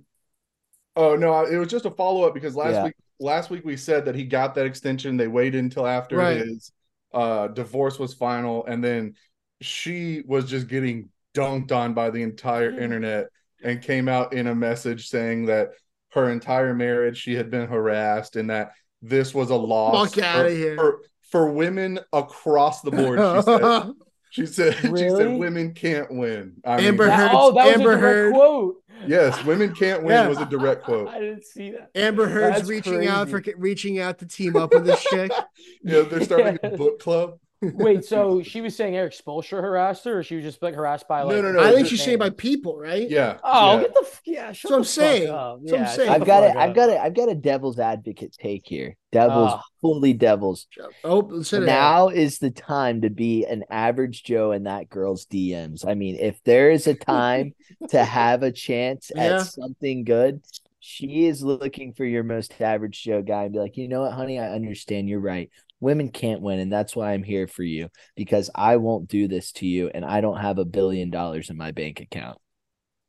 Speaker 3: Oh no, it was just a follow up because last
Speaker 4: Yeah.
Speaker 3: week last week we said that he got that extension. They waited until after
Speaker 2: Right.
Speaker 3: his uh divorce was final, and then she was just getting dunked on by the entire internet and came out in a message saying that her entire marriage she had been harassed and that this was a loss
Speaker 2: Fuck outta
Speaker 3: for,
Speaker 2: here.
Speaker 3: for, for women across the board. She said <laughs> she said <laughs> she said women can't win. I
Speaker 2: Amber
Speaker 1: That-
Speaker 2: Heard-
Speaker 1: oh, that was
Speaker 2: Amber
Speaker 1: a direct
Speaker 2: Heard.
Speaker 1: quote.
Speaker 3: yes, <laughs> women can't win
Speaker 2: Yeah.
Speaker 3: was a direct quote.
Speaker 1: I didn't see that.
Speaker 2: Amber Heard's
Speaker 1: That's
Speaker 2: reaching out for reaching out to team up with this chick. <laughs>
Speaker 3: Yeah, they're starting a book club.
Speaker 1: Wait, so <laughs> she was saying Erik Spoelstra harassed her, or she was just like harassed by
Speaker 3: No,
Speaker 1: like?
Speaker 3: no, no, no.
Speaker 2: I think she's saying by people, right?
Speaker 3: Yeah.
Speaker 1: Oh,
Speaker 3: yeah.
Speaker 1: get the f- yeah. Shut
Speaker 2: That's I'm saying.
Speaker 1: up.
Speaker 2: That's I'm saying.
Speaker 4: I've got it. I've got it. I've got a devil's advocate take here. Devils,
Speaker 1: Ah.
Speaker 4: fully devils.
Speaker 2: Oh, let's.
Speaker 4: Now is the time to be an average Joe in that girl's DMs. I mean, if there is a time <laughs> to have a chance
Speaker 2: Yeah.
Speaker 4: at something good, she is looking for your most average Joe guy and be like, you know what, honey, I understand. You're right. Women can't win, and that's why I'm here for you because I won't do this to you, and I don't have a billion dollars in my bank account.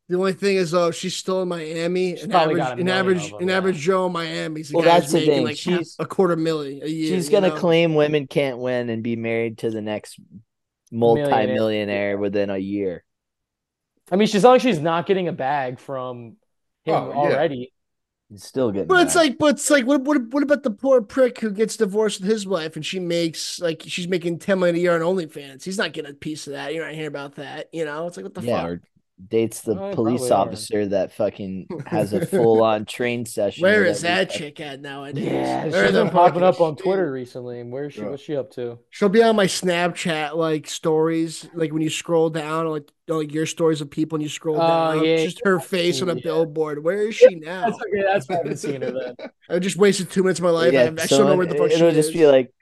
Speaker 2: The only thing is, though, she's still in Miami.
Speaker 1: She's
Speaker 2: An average,
Speaker 1: got
Speaker 2: an average, an
Speaker 1: yeah.
Speaker 2: average Joe in Miami
Speaker 4: Well,
Speaker 2: guy's
Speaker 4: that's the
Speaker 2: making
Speaker 4: thing.
Speaker 2: like
Speaker 4: She's-
Speaker 2: a quarter million a year.
Speaker 4: She's gonna
Speaker 2: know?
Speaker 4: claim women can't win and be married to the next multi-millionaire within a year.
Speaker 1: I mean, she's long as she's not getting a bag from him
Speaker 3: Oh, yeah.
Speaker 1: already.
Speaker 4: He's still getting.
Speaker 2: But it's like, but it's like, what, what, what about the poor prick who gets divorced with his wife and she makes like she's making ten million a year on OnlyFans? He's not getting a piece of that. You're not hearing about that. You know, it's like what the
Speaker 4: yeah,
Speaker 2: fuck.
Speaker 4: or dates the
Speaker 1: Oh,
Speaker 4: police
Speaker 1: probably are.
Speaker 4: officer that fucking has a <laughs> full-on train session.
Speaker 2: Where is that
Speaker 4: every-
Speaker 2: chick at nowadays?
Speaker 1: Yeah, she's
Speaker 2: Where the
Speaker 1: been popping up on
Speaker 2: she?
Speaker 1: Twitter recently. And where's she?
Speaker 3: Yeah.
Speaker 1: What's she up to?
Speaker 2: She'll be on my Snapchat like stories, like when you scroll down, like like your stories of people, and you scroll
Speaker 1: Oh,
Speaker 2: down,
Speaker 1: yeah,
Speaker 2: just her face on a
Speaker 1: yeah.
Speaker 2: billboard. Where is <laughs> she now?
Speaker 1: That's okay. That's why I haven't seen her then. <laughs>
Speaker 2: I just wasted two minutes of my life.
Speaker 4: Yeah,
Speaker 2: I, I don't know where the fuck
Speaker 4: it'll just
Speaker 2: is.
Speaker 4: be like,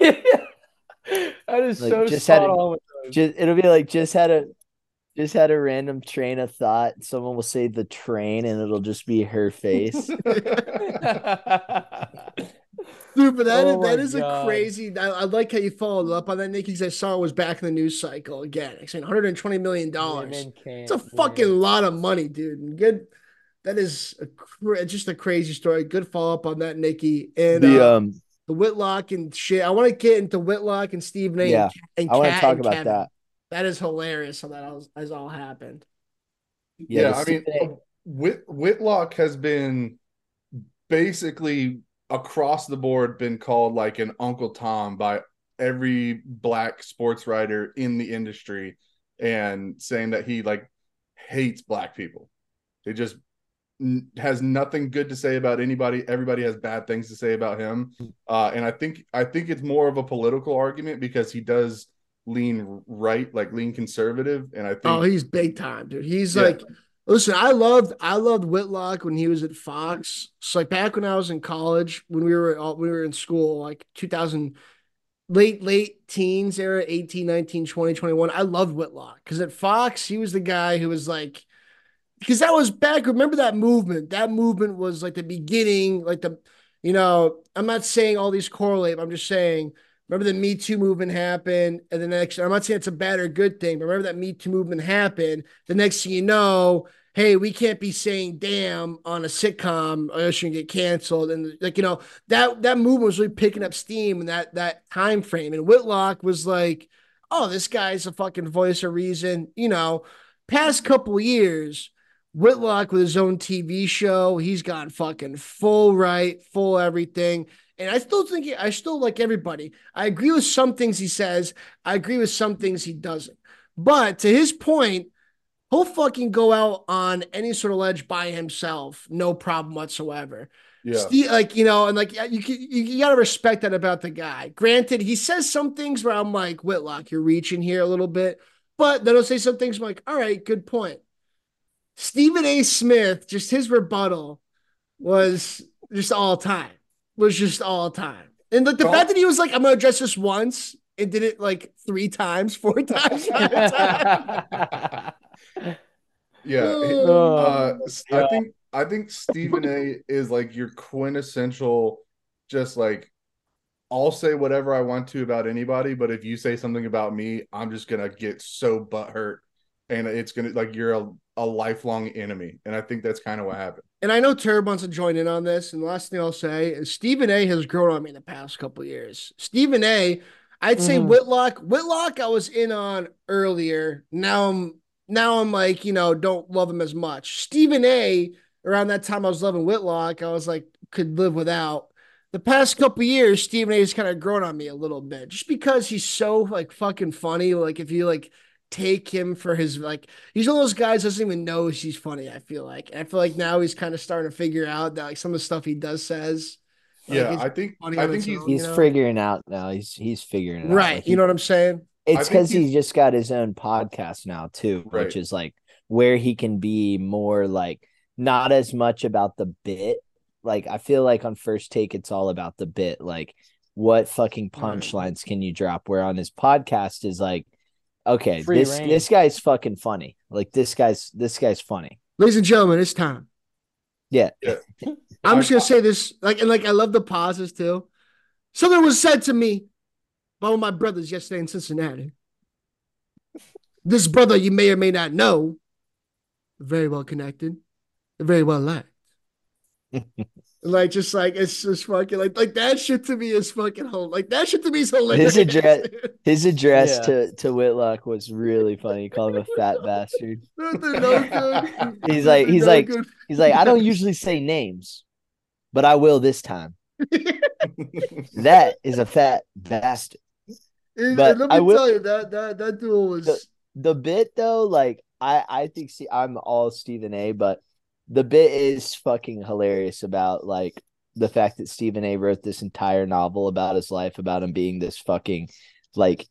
Speaker 1: that is
Speaker 4: Like,
Speaker 1: so
Speaker 4: just
Speaker 1: spot
Speaker 4: had a-
Speaker 1: on with
Speaker 4: just it'll be like just had a Just had a random train of thought. Someone will say the train, and it'll just be her face. <laughs>
Speaker 2: Dude, but that
Speaker 1: Oh
Speaker 2: is, that
Speaker 1: my
Speaker 2: a crazy. I, I like how you followed up on that, Nick, because I saw it was back in the news cycle again. It's saying 120 million dollars. It's a
Speaker 1: win.
Speaker 2: fucking lot of money, dude. And good. That is a, just a crazy story. Good follow up on that, Nicky. And
Speaker 4: the
Speaker 2: uh,
Speaker 4: um,
Speaker 2: the Whitlock and shit. I want to get into Whitlock and Stephen A.
Speaker 4: Yeah,
Speaker 2: and, and
Speaker 4: I want to talk about
Speaker 2: Kevin.
Speaker 4: that.
Speaker 2: That is hilarious how that all, has all happened.
Speaker 3: Yeah,
Speaker 4: the
Speaker 3: I mean,
Speaker 4: Stephen A-
Speaker 3: Whit, Whitlock has been basically across the board been called like an Uncle Tom by every black sports writer in the industry and saying that he like hates black people. He just n- has nothing good to say about anybody. Everybody has bad things to say about him. Uh, and I think I think it's more of a political argument because he does lean right, like lean conservative. And I oh, think
Speaker 2: Oh, he's big time, dude. He's
Speaker 3: Yeah.
Speaker 2: like, listen, I loved, I loved Whitlock when he was at Fox. So like back when I was in college, when we were all, we were in school, like 2000, late late teens era, 18, 19, 20, 21. I loved Whitlock because at Fox he was the guy who was like, because that was back. Remember that movement? That movement was like the beginning, like the, you know, I'm not saying all these correlate. But I'm just saying Remember the Me Too movement happened, and the next I'm not saying it's a bad or good thing, but remember that Me Too movement happened. The next thing you know, hey, we can't be saying damn on a sitcom or else you can get canceled. And like, you know, that that movement was really picking up steam in that that time frame. And Whitlock was like, oh, this guy's a fucking voice of reason. You know, past couple years, Whitlock with his own TV show, he's gone fucking full right, full everything. And I still think he, I still like everybody. I agree with some things he says. I agree with some things he doesn't. But to his point, he'll fucking go out on any sort of ledge by himself, no problem whatsoever.
Speaker 3: Yeah.
Speaker 2: Steve, like you know, and like you, you you gotta respect that about the guy. Granted, he says some things where I'm like, Whitlock, you're reaching here a little bit, but then he'll say some things I'm like, all right, good point. Stephen A. Smith, just his rebuttal was just all time. Was just all time. And like the
Speaker 3: Well-
Speaker 2: fact that he was like, I'm gonna address this once and did it like three times, four <laughs> times, five times. <laughs>
Speaker 3: Yeah. he-
Speaker 2: Oh,
Speaker 3: uh, s- I think I think Stephen A is like your quintessential, just like I'll say whatever I want to about anybody, but if you say something about me, I'm just gonna get so butthurt, and it's gonna like you're a, a lifelong enemy, and I think that's kind of what happened.
Speaker 2: and I know Turb wants to join in on this. And the last thing I'll say is Stephen A has grown on me in the past couple of years. Stephen A, I'd say
Speaker 1: Mhm.
Speaker 2: Whitlock. Whitlock, I was in on earlier. Now I'm now I'm like, you know, don't love him as much. Stephen A, around that time I was loving Whitlock, I was like, could live without. The past couple of years, Stephen A has kind of grown on me a little bit just because he's so like fucking funny. Like if you like take him for his like he's one of those guys doesn't even know he's funny. I feel like. And I feel like now he's kind of starting to figure out that like some of the stuff he does says. like,
Speaker 3: Yeah, I think
Speaker 2: funny
Speaker 3: I think he's
Speaker 2: own,
Speaker 4: He's
Speaker 2: you know?
Speaker 4: figuring out now. He's he's figuring it out.
Speaker 2: right.
Speaker 4: Like,
Speaker 2: you know what I'm saying?
Speaker 4: It's because he
Speaker 3: he's-
Speaker 4: just got his own podcast now too,
Speaker 3: Right.
Speaker 4: which is like where he can be more like not as much about the bit. Like I feel like on first take, it's all about the bit. Like what fucking
Speaker 2: Right.
Speaker 4: punchlines can you drop? Where on his podcast is like, okay,
Speaker 1: Free
Speaker 4: this
Speaker 1: reign.
Speaker 4: this guy's fucking funny. Like this guy's this guy's funny.
Speaker 2: Ladies and gentlemen, it's time.
Speaker 4: Yeah.
Speaker 3: Yeah.
Speaker 2: I'm just gonna say this, like, and like I love the pauses too. Something was said to me by one of my brothers yesterday in Cincinnati. This brother you may or may not know, very well connected, very well liked. <laughs> like just like it's just fucking like like that shit to me is fucking home. Like that shit to me is hilarious.
Speaker 4: His
Speaker 2: address-
Speaker 4: His address
Speaker 1: Yeah.
Speaker 4: to to Whitlock was really funny. He called him a fat bastard. <laughs>
Speaker 2: Dude, no good. <laughs>
Speaker 4: He's
Speaker 2: They're
Speaker 4: like- he's
Speaker 2: no
Speaker 4: like-
Speaker 2: good.
Speaker 4: He's like, I don't usually say names, but I will this time. <laughs> That is a fat bastard.
Speaker 2: And-
Speaker 4: But
Speaker 2: and let me
Speaker 4: I will-
Speaker 2: tell you that that that duel was
Speaker 4: The bit though, like I I think see I'm all Stephen A, but the bit is fucking hilarious about like the fact that Stephen A wrote this entire novel about his life, about him being this fucking like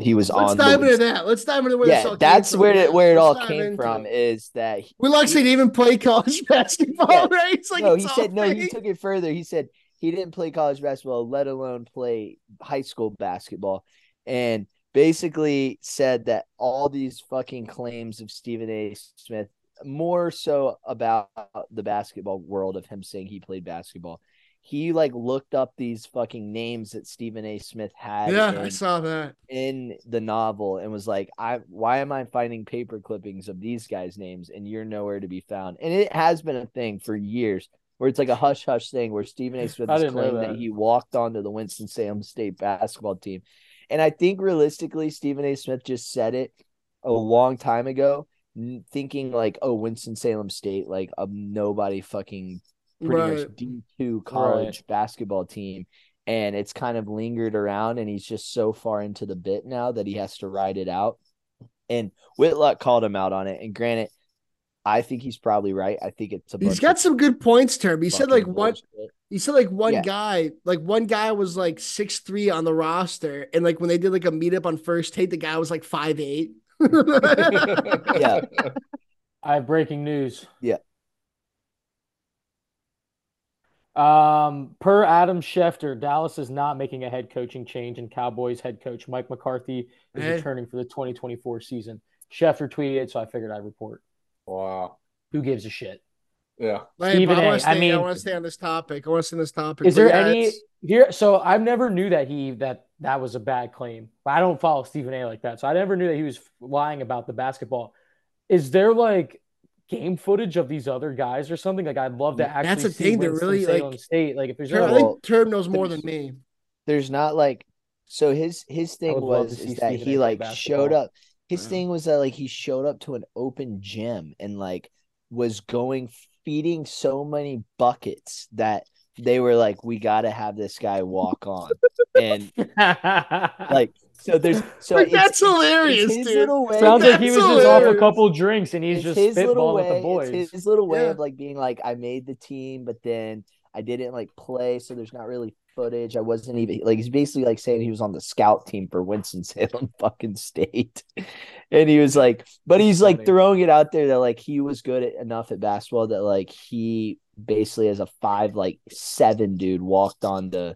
Speaker 4: he was on.
Speaker 2: Let's
Speaker 4: on
Speaker 2: dive
Speaker 4: the
Speaker 2: into that. Let's dive into where
Speaker 4: yeah,
Speaker 2: all
Speaker 4: that's
Speaker 2: came from.
Speaker 4: where it where it
Speaker 2: Let's
Speaker 4: all came from
Speaker 2: it.
Speaker 4: is that he-
Speaker 2: We like saying even play college <laughs> basketball,
Speaker 4: Yeah.
Speaker 2: right? It's like
Speaker 4: no, he said no. He took it further. He said he didn't play college basketball, let alone play high school basketball. And basically said that all these fucking claims of Stephen A. Smith, more so about the basketball world of him saying he played basketball. He like looked up these fucking names that Stephen A. Smith had.
Speaker 2: Yeah,
Speaker 4: in,
Speaker 2: I saw that.
Speaker 4: in the novel and was like, I why am I finding paper clippings of these guys' names and you're nowhere to be found? And it has been a thing for years where it's like a hush hush thing where Stephen A. <laughs> Smith claimed that.
Speaker 1: that.
Speaker 4: he walked onto the Winston Salem State basketball team. And I think realistically, Stephen A. Smith just said it a long time ago, thinking like, oh, Winston Salem State, like a nobody fucking pretty
Speaker 2: Right.
Speaker 4: much D2 college basketball team. And it's kind of lingered around, and he's just so far into the bit now that he has to ride it out. And Whitlock called him out on it. And granted, I think he's probably right. I think it's a
Speaker 2: He's got some good points, Term. He said like one. He said like one
Speaker 4: Yeah.
Speaker 2: guy, like one guy was like six three on the roster, and like when they did like a meetup on first take, the guy was like five eight. <laughs>
Speaker 4: Yeah.
Speaker 1: I have breaking news.
Speaker 4: Yeah.
Speaker 1: Um, per Adam Schefter, Dallas is not making a head coaching change, and Cowboys head coach Mike McCarthy is
Speaker 2: Hey.
Speaker 1: returning for the 2024 season. Schefter tweeted, so I figured I'd report.
Speaker 3: Wow.
Speaker 1: Who gives a shit?
Speaker 3: Yeah.
Speaker 2: Hey,
Speaker 1: Stephen
Speaker 2: but I
Speaker 1: A,
Speaker 2: want
Speaker 1: I
Speaker 2: stay. I,
Speaker 1: mean-
Speaker 2: want to stay on this topic. I want to stay on this topic.
Speaker 1: Is there
Speaker 2: yeah,
Speaker 1: any
Speaker 2: it's-
Speaker 1: here? So I've never knew that he that that was a bad claim. But I don't follow Stephen A. like that, so I never knew that he was lying about the basketball. Is there like game footage of these other guys or something? Like I'd love to actually
Speaker 2: That's
Speaker 1: a
Speaker 2: thing, they're really,
Speaker 1: Salem
Speaker 2: like-
Speaker 1: State. Like if there's
Speaker 2: Term,
Speaker 1: no
Speaker 2: I think Term knows more than me.
Speaker 4: there's not like so his his thing was is that
Speaker 1: Stephen
Speaker 4: he
Speaker 1: play
Speaker 4: like showed up his
Speaker 2: Yeah.
Speaker 4: thing was that like he showed up to an open gym and like was going feeding so many buckets that they were like we got to have this guy walk on and <laughs> like so there's so
Speaker 2: Like,
Speaker 4: it's-
Speaker 2: that's hilarious,
Speaker 4: it's
Speaker 2: dude.
Speaker 4: way
Speaker 1: Sounds like he was
Speaker 2: That's
Speaker 1: just off a couple drinks and he's
Speaker 4: it's
Speaker 1: just
Speaker 4: his little
Speaker 1: spitballing with the boys.
Speaker 4: it's his little way
Speaker 2: Yeah.
Speaker 4: of like being like I made the team but then I didn't like play so there's not really footage I wasn't even like he's basically like saying he was on the scout team for Winston Salem <laughs> fucking state and he was like but he's like throwing it out there that like he was good at, enough at basketball that like he basically as a five like seven dude walked on the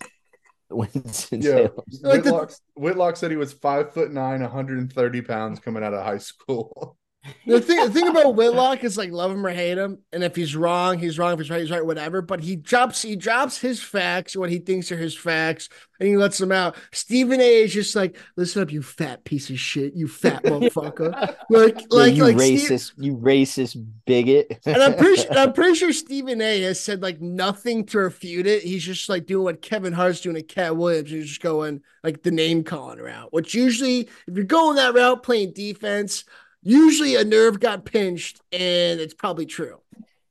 Speaker 4: Winston <laughs>
Speaker 3: Yeah.
Speaker 4: Salem
Speaker 2: Like
Speaker 3: Whitlock, Whitlock said he was five foot nine, 130 pounds coming out of high school. <laughs>
Speaker 2: The thing, the thing about Whitlock is like love him or hate him, and if he's wrong, he's wrong. If he's right, he's right. Whatever. But he drops, he drops his facts, what he thinks are his facts, and he lets them out. Stephen A. is just like, listen up, you fat piece of shit, you fat <laughs> motherfucker. Like,
Speaker 4: Yeah,
Speaker 2: like,
Speaker 4: you
Speaker 2: like, Steve-
Speaker 4: racist you racist bigot
Speaker 2: and I'm pretty, sure, I'm <laughs> pretty sure Stephen A. has said like nothing to refute it. He's just like doing what Kevin Hart's doing to Katt Williams. He's just going like the name calling route. Which usually, if you're going that route, playing defense, usually a nerve got pinched, and it's probably true.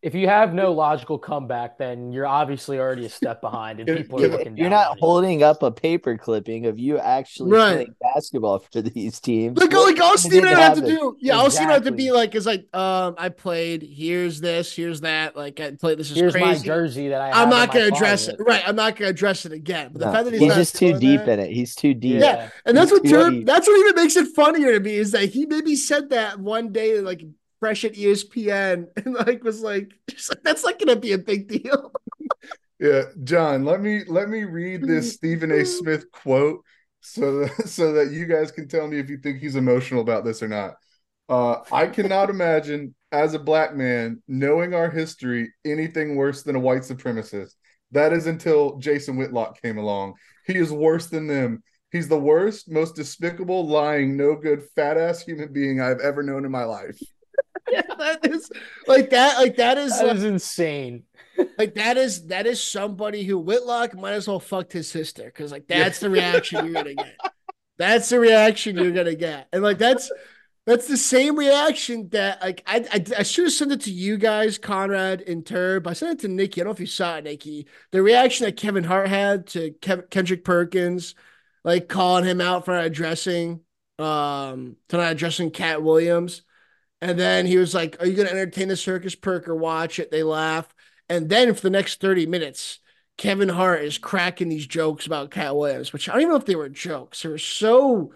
Speaker 1: If you have no logical comeback, then you're obviously already a step behind, and people are
Speaker 3: if
Speaker 1: looking.
Speaker 4: You're
Speaker 1: down
Speaker 4: not holding up a paper clipping of you actually
Speaker 2: Right.
Speaker 4: playing basketball for these teams.
Speaker 2: Like,
Speaker 4: What
Speaker 2: like all
Speaker 4: did
Speaker 2: Stephen A. have to do, yeah, all Stephen A. have to be like is like, um, I played. Here's this. Here's that. Like I played. This is
Speaker 1: Here's my
Speaker 2: crazy.
Speaker 1: jersey that I.
Speaker 2: I'm not gonna address
Speaker 1: closet.
Speaker 2: it. Right. I'm not gonna address it again. But the
Speaker 4: No,
Speaker 2: fact that he's,
Speaker 4: he's
Speaker 2: not
Speaker 4: just too deep
Speaker 2: that-
Speaker 4: in it. He's too deep.
Speaker 2: Yeah. And that's what
Speaker 4: He's too
Speaker 2: Term,
Speaker 4: deep.
Speaker 2: that's what even makes it funnier to me is that he maybe said that one day, like fresh at ESPN, <laughs> and like was like, like that's not gonna be a big deal. <laughs>
Speaker 3: Yeah, John, let me let me read this <laughs> Stephen A. Smith quote so that, so that you guys can tell me if you think he's emotional about this or not. Uh, I cannot imagine as a black man knowing our history anything worse than a white supremacist. That is until Jason Whitlock came along. He is worse than them. He's the worst, most despicable, lying, no good, fat ass human being I've ever known in my life. <laughs>
Speaker 2: yeah, that is like that, like that is
Speaker 1: That
Speaker 2: like,
Speaker 1: is insane.
Speaker 2: like that is that is somebody who Whitlock might as well fucked his sister because like that's the reaction you're gonna get. That's the reaction you're gonna get, and like that's that's the same reaction that like I I, I should have sent it to you guys, Conrad and Turb. I sent it to Nicky. I don't know if you saw it, Nicky. The reaction that Kevin Hart had to Kev- Kendrick Perkins, like calling him out for not addressing um to not addressing Katt Williams. And then he was like, Are you going to entertain the circus perk or watch it? They laugh. And then for the next 30 minutes, Kevin Hart is cracking these jokes about Katt Williams, which I don't even know if they were jokes. They were so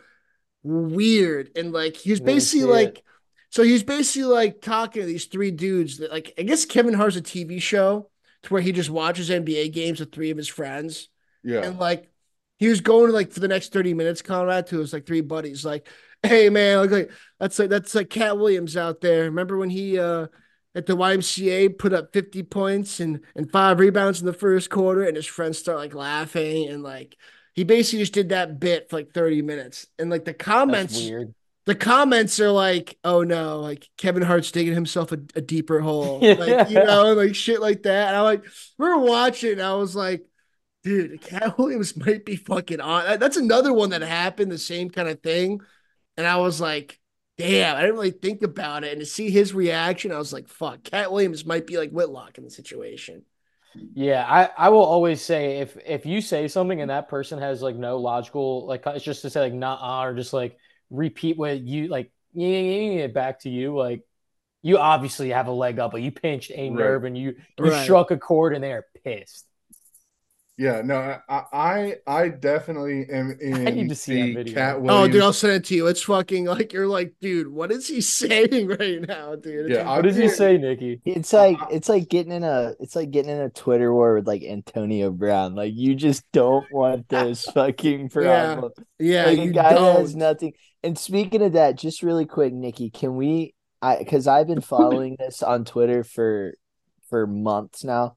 Speaker 2: weird. And like, he was basically like, so he's basically like talking to these three dudes that, like, I guess Kevin Hart's a TV show to where he just watches NBA games with three of his friends.
Speaker 3: Yeah.
Speaker 2: And like, he was going like for the next 30 minutes, Conrad, to his like three buddies, like, hey man, like, that's like that's like Katt Williams out there. Remember when he uh at the YMCA put up 50 points and and five rebounds in the first quarter, and his friends start like laughing and like he basically just did that bit for like 30 minutes. And like the comments the comments are like, oh no, like Kevin Hart's digging himself a, a deeper hole. <laughs> Like, you know, like shit like that. And I like we were watching, and I was like, dude, Katt Williams <laughs> might be fucking on. That's another one that happened, the same kind of thing. And I was like, damn, I didn't really think about it. And to see his reaction, I was like, fuck, Katt Williams might be like Whitlock in the situation.
Speaker 1: Yeah, I, I will always say if if you say something and that person has like no logical like it's just to say like nah ah, or just like repeat what you like it back to you like you obviously have a leg up but you pinched a
Speaker 3: Right.
Speaker 1: nerve and you you
Speaker 2: Right.
Speaker 1: struck a chord and they are pissed.
Speaker 3: Yeah, no, I I, I definitely am in <laughs> I
Speaker 1: need to see that
Speaker 3: the
Speaker 1: video.
Speaker 3: Cat
Speaker 2: Oh, dude, I'll send it to you. It's fucking like you're like, dude, what is he <laughs> saying right now, dude? It's
Speaker 3: Yeah, I-
Speaker 1: What does he say, Nicky?
Speaker 4: It's like it's like getting in a it's like getting in a Twitter war with like Antonio Brown. Like you just don't want this <laughs> fucking problems.
Speaker 2: yeah,
Speaker 4: like a
Speaker 2: you
Speaker 4: guy has
Speaker 2: don't.
Speaker 4: nothing. And speaking of that, just really quick, Nicky, can we? I because I've been following this on Twitter for for months now.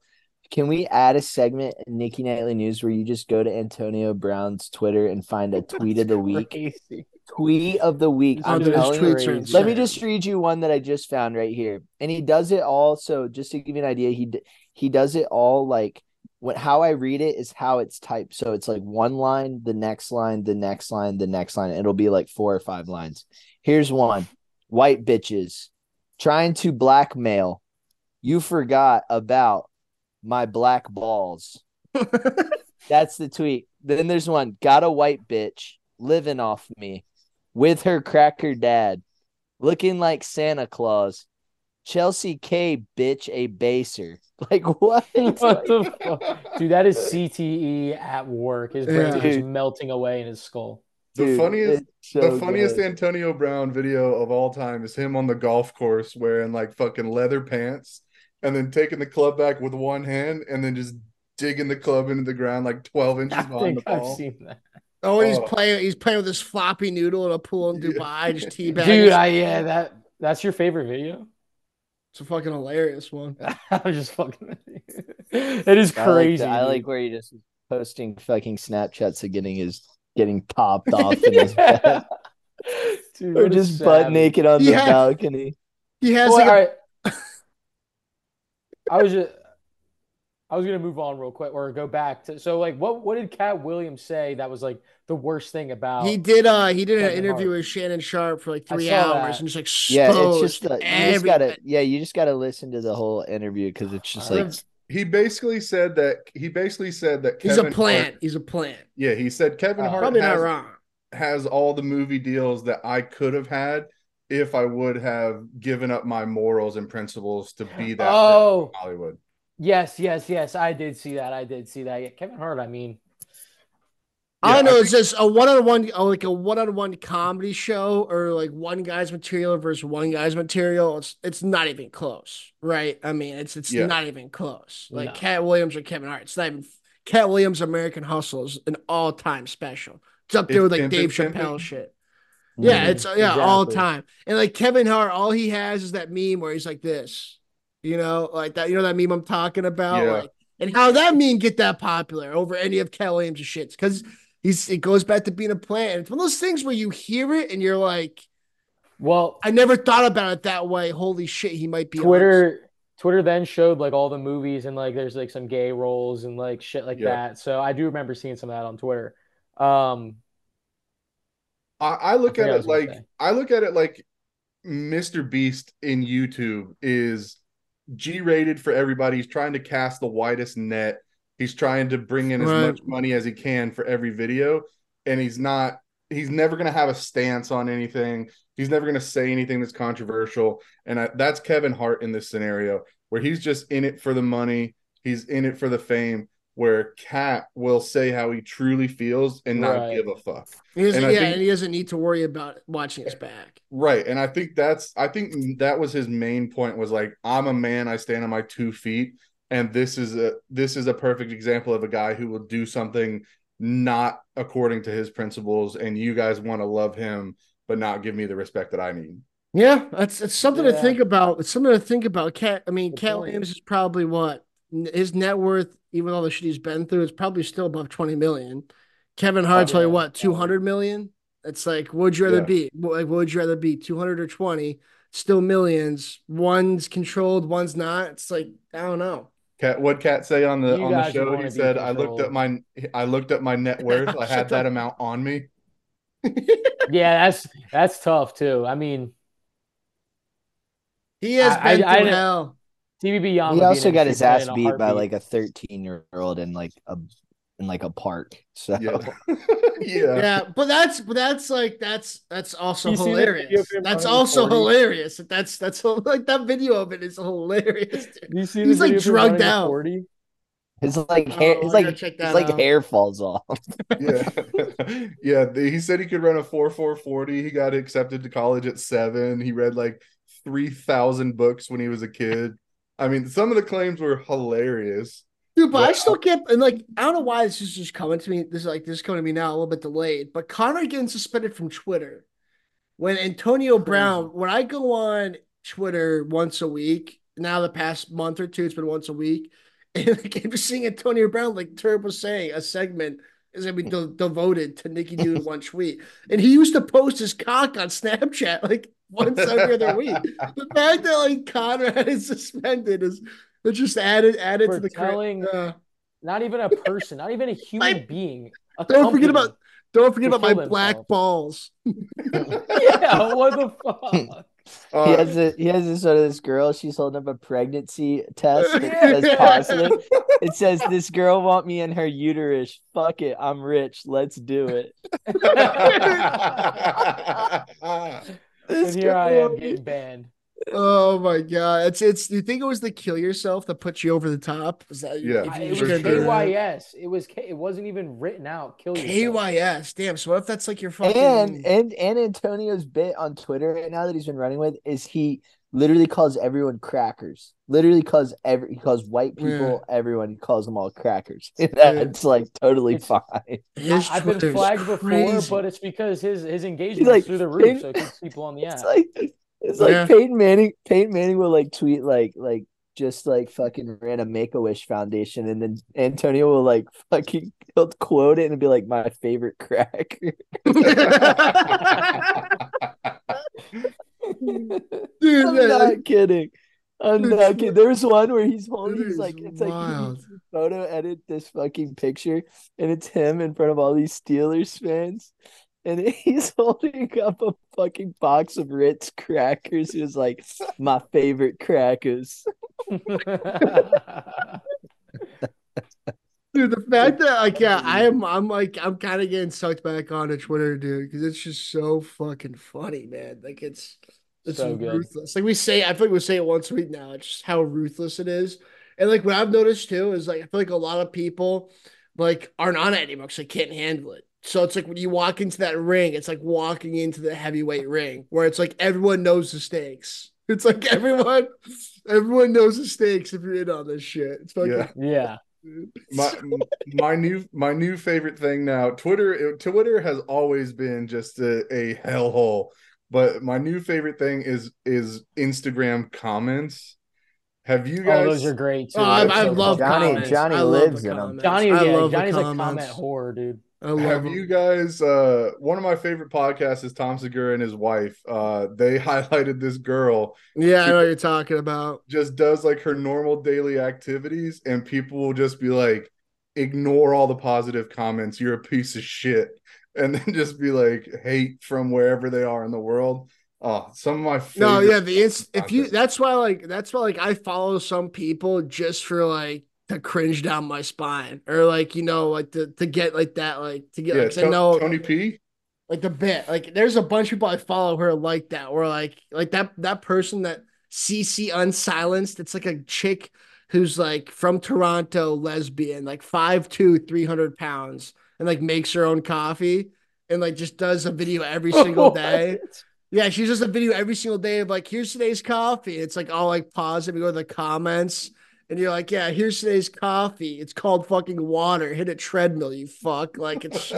Speaker 4: Can we add a segment in Nicky Nightly News where you just go to Antonio Brown's Twitter and find a <laughs> tweet of the week? Tweet of the week.
Speaker 2: Oh,
Speaker 4: I'm
Speaker 2: dude,
Speaker 4: telling you.
Speaker 2: tweets
Speaker 1: Let
Speaker 4: me just read you one that I just found right here, and he does it all. So just to give you an idea, he he does it all like what how I read it is how it's typed. So it's like one line, the next line, the next line, the next line. It'll be like four or five lines. Here's one: white bitches trying to blackmail. You forgot about my black balls. <laughs> That's the tweet. Then there's one: got a white bitch living off me with her cracker dad, looking like Santa Claus. Chelsea K, bitch, a baser. <laughs> Like what?
Speaker 1: what the fuck? Dude, that is CTE at work. His brain
Speaker 2: Yeah.
Speaker 1: is
Speaker 4: Dude.
Speaker 1: melting away in his skull.
Speaker 3: the
Speaker 4: Dude,
Speaker 3: funniest
Speaker 4: so
Speaker 3: the funniest
Speaker 4: good.
Speaker 3: Antonio Brown video of all time is him on the golf course wearing like fucking leather pants and then taking the club back with one hand and then just digging the club into the ground like 12 inches
Speaker 1: I
Speaker 3: behind the
Speaker 1: think I've seen that.
Speaker 2: Oh, he's
Speaker 3: Oh.
Speaker 2: playing. He's playing with this floppy noodle in a pool in
Speaker 3: Yeah.
Speaker 2: Dubai. Just <laughs> teabag.
Speaker 1: Dude, I yeah, that that's your favorite video?
Speaker 2: it's a fucking hilarious one. <laughs>
Speaker 1: I'm just fucking It is
Speaker 4: I like,
Speaker 1: crazy.
Speaker 4: the- I like where he just posting fucking Snapchats of getting his getting popped <laughs> off in his bed.
Speaker 1: Dude,
Speaker 4: or
Speaker 1: what a
Speaker 4: just butt naked on the
Speaker 2: Yeah.
Speaker 4: balcony.
Speaker 2: He has
Speaker 1: Well,
Speaker 2: like a,
Speaker 1: all right. I was just I was gonna move on real quick or go back to so like what what did Katt Williams say that was like the worst thing about
Speaker 2: he did. Uh, he did an interview
Speaker 1: Hart.
Speaker 2: with Shannon Sharpe for like three hours
Speaker 1: that.
Speaker 2: and just like
Speaker 4: Yeah, it's just the, you just gotta yeah, you just gotta listen to the whole interview because it's just like
Speaker 3: He basically said that he basically said that
Speaker 2: He's a plant.
Speaker 3: Hart-
Speaker 2: He's a plant.
Speaker 3: yeah, he said Kevin
Speaker 1: Uh,
Speaker 3: Hart
Speaker 2: Probably
Speaker 3: has,
Speaker 2: not wrong.
Speaker 3: has all the movie deals that I could have had if I would have given up my morals and principles to be that
Speaker 1: Oh
Speaker 3: in Hollywood.
Speaker 1: yes, yes, yes. I did see that. I did see that. Yeah, Kevin Hart, I mean
Speaker 2: All I
Speaker 3: Yeah,
Speaker 2: know
Speaker 3: I
Speaker 2: is just a one-on-one, like a one-on-one comedy show, or like one guy's material versus one guy's material. It's it's not even close, right? I mean, it's it's
Speaker 3: Yeah.
Speaker 2: not even close. Like
Speaker 1: No.
Speaker 2: Katt Williams or Kevin Hart. It's not even Katt Williams' American Hustle is an all-time special. It's up there
Speaker 3: It's
Speaker 2: with like Dave. Chappelle shit. Yeah, it's yeah, all
Speaker 1: Exactly.
Speaker 2: time. And like Kevin Hart, all he has is that meme where he's like this, you know, like that. You know that meme I'm talking about,
Speaker 3: Yeah.
Speaker 2: like, and how that meme get that popular over any of Katt Williams' shits because he's it goes back to being a plant. And it's one of those things where you hear it and you're like,
Speaker 1: well
Speaker 2: I never thought about it that way. Holy shit, he might be
Speaker 1: Twitter Twitter then showed like all the movies and like there's like some gay roles and like shit like
Speaker 3: Yeah.
Speaker 1: that. So I do remember seeing some of that on Twitter. Um
Speaker 3: I, I look
Speaker 1: I
Speaker 3: at
Speaker 1: forgot I
Speaker 3: it like
Speaker 1: say.
Speaker 3: I look at it like Mr. Beast in YouTube is G rated for everybody. He's trying to cast the widest net. He's trying to bring in as much money as he can for every video. And he's not, he's never going to have a stance on anything. He's never going to say anything that's controversial. And I, that's Kevin Hart in this scenario where he's just in it for the money. He's in it for the fame. Where Katt will say how he truly feels and not
Speaker 1: Right.
Speaker 3: give a fuck.
Speaker 2: He doesn't,
Speaker 3: And
Speaker 2: yeah,
Speaker 3: think-
Speaker 2: and he doesn't need to worry about watching his back.
Speaker 3: Right. And I think that's I think that was his main point was like I'm a man, I stand on my two feet and this is a this is a perfect example of a guy who will do something not according to his principles, and you guys want to love him but not give me the respect that I need.
Speaker 2: Yeah, that's it's something to think about. It's something to think about. Katt, I mean, Katt
Speaker 1: point.
Speaker 2: Williams is probably what N- his net worth, even all the shit he's been through, it's probably still above twenty million. Kevin Hart,
Speaker 1: Probably, you
Speaker 2: what two hundred million? It's like, would you rather
Speaker 3: Yeah.
Speaker 2: be? Like, would you rather be two hundred or twenty? Still millions. One's controlled, one's not. It's like I don't know.
Speaker 3: Katt, what Katt say on the
Speaker 1: You
Speaker 3: on the show? He said, "I looked
Speaker 1: controlled."
Speaker 3: at my I looked at my net <laughs> worth. I had that
Speaker 2: up.
Speaker 3: amount on me." <laughs>
Speaker 1: Yeah, that's that's tough too. I mean,
Speaker 2: He has
Speaker 1: I-
Speaker 2: been
Speaker 1: I- I
Speaker 2: through
Speaker 1: didn't-
Speaker 2: hell.
Speaker 1: TBB Yama.
Speaker 4: He also got his ass beat by like a 13 year old in like a in like a park. So
Speaker 3: Yeah, <laughs> <laughs> yeah.
Speaker 2: Yeah, but that's but that's like that's that's also
Speaker 1: You see the video of
Speaker 2: hilarious. That's also
Speaker 1: 40?
Speaker 2: hilarious. That's that's <laughs> like that video of it is hilarious. dude.
Speaker 1: You see
Speaker 2: He's, like,
Speaker 1: video of him
Speaker 2: drugged out.
Speaker 1: 40?
Speaker 4: his like oh, hair,
Speaker 2: Oh,
Speaker 4: his
Speaker 2: I
Speaker 4: like
Speaker 2: check
Speaker 4: his
Speaker 2: that
Speaker 4: like
Speaker 2: out.
Speaker 4: hair falls off.
Speaker 3: yeah, yeah. the- He said he could run a four four forty. He got accepted to college at seven. He read like three thousand books when he was a kid. I mean, some of the claims were hilarious.
Speaker 2: Dude, but I still can't and like I don't know why this is just coming to me. This is like this is coming to me now a little bit delayed. But Connor getting suspended from Twitter. When Antonio. Brown, when I go on Twitter once a week, now the past month or two, it's been once a week. <laughs> And like I'm just seeing Antonio Brown, like Turb was saying, a segment is gonna be de- devoted to Nicky doing <laughs> one tweet. And he used to post his cock on Snapchat like once every other week. The <laughs> fact that like Conrad is suspended is it just added added to the
Speaker 1: telling-
Speaker 2: uh,
Speaker 1: Not even a person, not even a human
Speaker 2: Like,
Speaker 1: being. A
Speaker 2: don't forget about don't forget about my
Speaker 1: kill
Speaker 2: black balls. <laughs>
Speaker 1: Yeah, what the fuck?
Speaker 3: Uh,
Speaker 4: he has a he has this sort of this girl. She's holding up a pregnancy test. It <laughs> says positive. It says this girl want me in her uterus. Fuck it, I'm rich. Let's do it. <laughs> <laughs>
Speaker 1: and here I am
Speaker 4: want
Speaker 1: getting banned.
Speaker 2: Oh my god. It's it's do you think it was the kill yourself that put you over the top? Was that
Speaker 3: Yeah.
Speaker 2: if you
Speaker 1: It was
Speaker 3: for sure.
Speaker 1: KYS. It was K- it wasn't even written out. Kill yourself.
Speaker 2: KYS. Damn. So what if that's like your fucking
Speaker 4: And and and Antonio's bit on Twitter right now that he's been running with is he literally calls everyone crackers. Literally calls every he calls white people everyone. He calls them all crackers. <laughs> That's like totally
Speaker 1: It's-
Speaker 4: fine.
Speaker 2: his
Speaker 1: I, have been
Speaker 2: Twitter's
Speaker 1: flagged before, but it's because his his engagement
Speaker 4: like,
Speaker 1: is through the roof, so it keeps people on the <laughs> app.
Speaker 4: It's like
Speaker 2: Yeah.
Speaker 4: Peyton Manning. Peyton Manning will like tweet like like just like fucking ran a Make a Wish Foundation, and then Antonio will like fucking he'll quote it and be like my favorite crack." <laughs>
Speaker 2: Dude,
Speaker 4: I'm not kidding. I'm not kidding. There's one where he's holding, he's like, it's like
Speaker 2: wild.
Speaker 4: he photo edit this fucking picture, and it's him in front of all these Steelers fans, and <laughs> he's holding up a fucking box of Ritz crackers. He was like, my favorite crackers. <laughs>
Speaker 2: Dude, the fact that like yeah, I am I'm like I'm kind of getting sucked back onto Twitter, dude, because it's just so fucking funny, man. Like it's it's
Speaker 1: So good.
Speaker 2: ruthless. Like we say, I feel like we say it once a week now. It's just how ruthless it is. And like what I've noticed too is like I feel like a lot of people like aren't on it anymore because they can't handle it. So it's like when you walk into that ring, it's like walking into the heavyweight ring where it's like everyone knows the stakes. <laughs> It's like everyone, everyone knows the stakes if you're in on this shit. It's fucking
Speaker 3: Yeah.
Speaker 1: yeah. <laughs>
Speaker 3: my my new my new favorite thing now twitter it- twitter has always been just a, a hellhole but my new favorite thing is is instagram comments have you
Speaker 1: oh,
Speaker 3: guys?
Speaker 1: Oh, guys those are great too.
Speaker 2: Oh, I, I
Speaker 1: so
Speaker 2: love.
Speaker 4: Johnny-
Speaker 2: comments.
Speaker 4: Johnny
Speaker 2: I love
Speaker 4: lives
Speaker 2: the
Speaker 4: in 'em.
Speaker 2: comments.
Speaker 1: Johnny,
Speaker 2: I
Speaker 1: yeah,
Speaker 2: love the
Speaker 1: Johnny's a comment horror, dude.
Speaker 2: I love
Speaker 3: have
Speaker 2: them.
Speaker 3: you guys uh one of my favorite podcasts is tom segura and his wife. Uh they <laughs> highlighted this girl.
Speaker 2: Yeah, I know what you're talking about.
Speaker 3: just does like her normal daily activities and people will just be like ignore all the positive comments. You're a piece of shit. <laughs> And then just be like hate from wherever they are in the world. Oh some of my favorite
Speaker 2: No, yeah, the ins- if you that's why like that's why like I follow some people just for like to cringe down my spine or like you know like to to get like that like to get
Speaker 3: yeah
Speaker 2: like
Speaker 3: To-
Speaker 2: know
Speaker 3: tony p
Speaker 2: like the bit like there's a bunch of people I follow who are like that where like like that that person that CC unsilenced it's like a chick who's like from Toronto lesbian like 5'2 300 pounds and like makes her own coffee and like just does a video every <laughs> single day yeah, she's just a video every single day of like, here's today's coffee. It's like all like positive. You go to the comments, and you're like, yeah, here's today's coffee. It's called fucking water. Hit a treadmill, you fuck. Like it's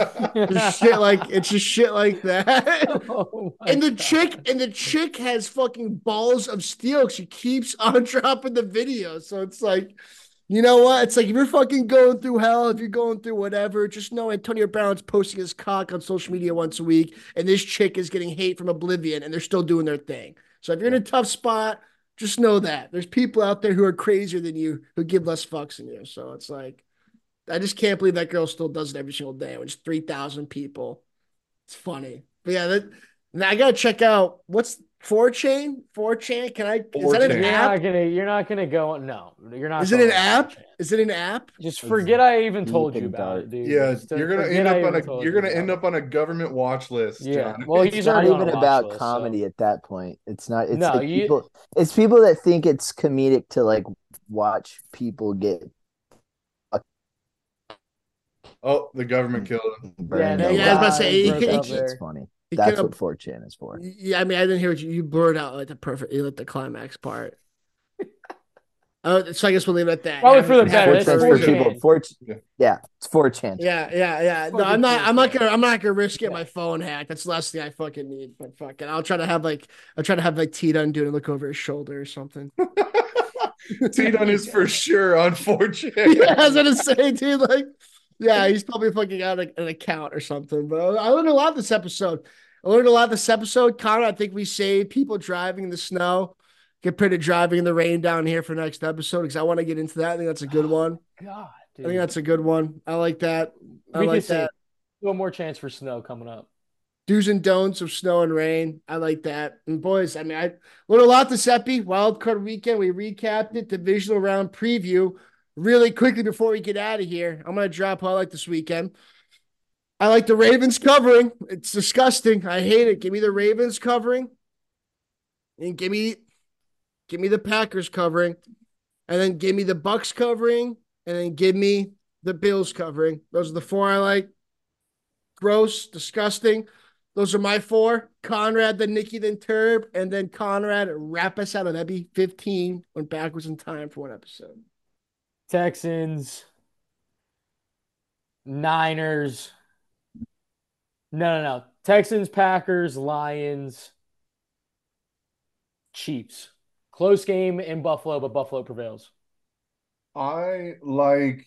Speaker 2: just shit like it's just shit like <laughs> that.
Speaker 1: Oh
Speaker 2: And the
Speaker 1: God.
Speaker 2: chick and the chick has fucking balls of steel. She keeps <laughs> on dropping the video. So it's like, you know what? It's like if you're fucking going through hell, if you're going through whatever, just know Antonio Brown's posting his cock on social media once a week, and this chick is getting hate from Oblivion, and they're still doing their thing. So if you're in a tough spot, just know that there's people out there who are crazier than you who give less fucks than you. So it's like, I just can't believe that girl still does it every single day. When it's three thousand people, it's funny. But yeah, that now I gotta check out what's 4chain. four chain. Can I? Is that an
Speaker 3: 4chan.
Speaker 1: You're
Speaker 2: app?
Speaker 1: not gonna. You're not gonna go. No, you're not.
Speaker 2: Is it an app? Is it an app?
Speaker 1: Just forget I even told you about it, dude.
Speaker 3: Yeah,
Speaker 1: Just
Speaker 3: you're gonna end up on a you're gonna end up on a government watch list.
Speaker 1: Yeah.
Speaker 3: John.
Speaker 1: Well,
Speaker 4: it's
Speaker 1: he's
Speaker 4: not even about
Speaker 1: list, so-
Speaker 4: comedy at that point. It's not. It's
Speaker 1: No,
Speaker 4: like
Speaker 1: you-
Speaker 4: people. It's people that think it's comedic to like watch people get
Speaker 3: oh, the government killed him.
Speaker 4: burned.
Speaker 1: no.
Speaker 2: Yeah, I was about to say,
Speaker 1: he
Speaker 2: he
Speaker 1: broke
Speaker 2: he-
Speaker 4: It's funny.
Speaker 2: He
Speaker 4: That's
Speaker 2: could-
Speaker 4: what 4chan is for.
Speaker 2: Yeah, I mean, I didn't hear what you, you blurred out like the perfect, you let the climax part. <laughs> Oh, so I guess we'll leave it at that.
Speaker 1: Probably for the
Speaker 2: Have-
Speaker 1: better. It's
Speaker 4: 4chan's for
Speaker 1: 4chan.
Speaker 4: people. 4
Speaker 3: Yeah.
Speaker 4: Yeah, it's 4chan.
Speaker 2: Yeah, yeah, yeah. No, I'm not. I'm not gonna. I'm not gonna risk getting my phone hacked. That's the last thing I fucking need. But fucking, I'll try to have like. I'll try to have like T Dunn do it and look over his shoulder or something. <laughs>
Speaker 3: T-Dun is for <laughs> sure on 4chan.
Speaker 2: yeah, I was gonna say, dude. Like, yeah, he's probably fucking out an account or something. But I learned a lot this episode. I learned a lot this episode. Connor, I think we saved people driving in the snow compared to driving in the rain down here for next episode because I want to get into that. I think that's a good oh, one.
Speaker 1: God, dude.
Speaker 2: I think that's a good one. I like that. I
Speaker 1: we
Speaker 2: like that.
Speaker 1: one more chance for snow coming up.
Speaker 2: Do's and don'ts of snow and rain. I like that. And boys, I mean, I learned a lot this epi. Wild card weekend. We recapped it. Divisional round preview. Really quickly before we get out of here, I'm gonna drop who I like this weekend. I like the Ravens covering. It's disgusting. I hate it. Give me the Ravens covering. And give me give me the Packers covering. And then give me the Bucks covering. And then give me the Bills covering. Those are the four I like. Gross, disgusting. Those are my four. Conrad, then Nicky, then Turb, and then Conrad wrap us out that'd be 15 went backwards in time for one episode.
Speaker 1: Texans, Niners. No, no, no. Texans, Packers, Lions, Chiefs. Close game in Buffalo, but Buffalo prevails.
Speaker 3: I like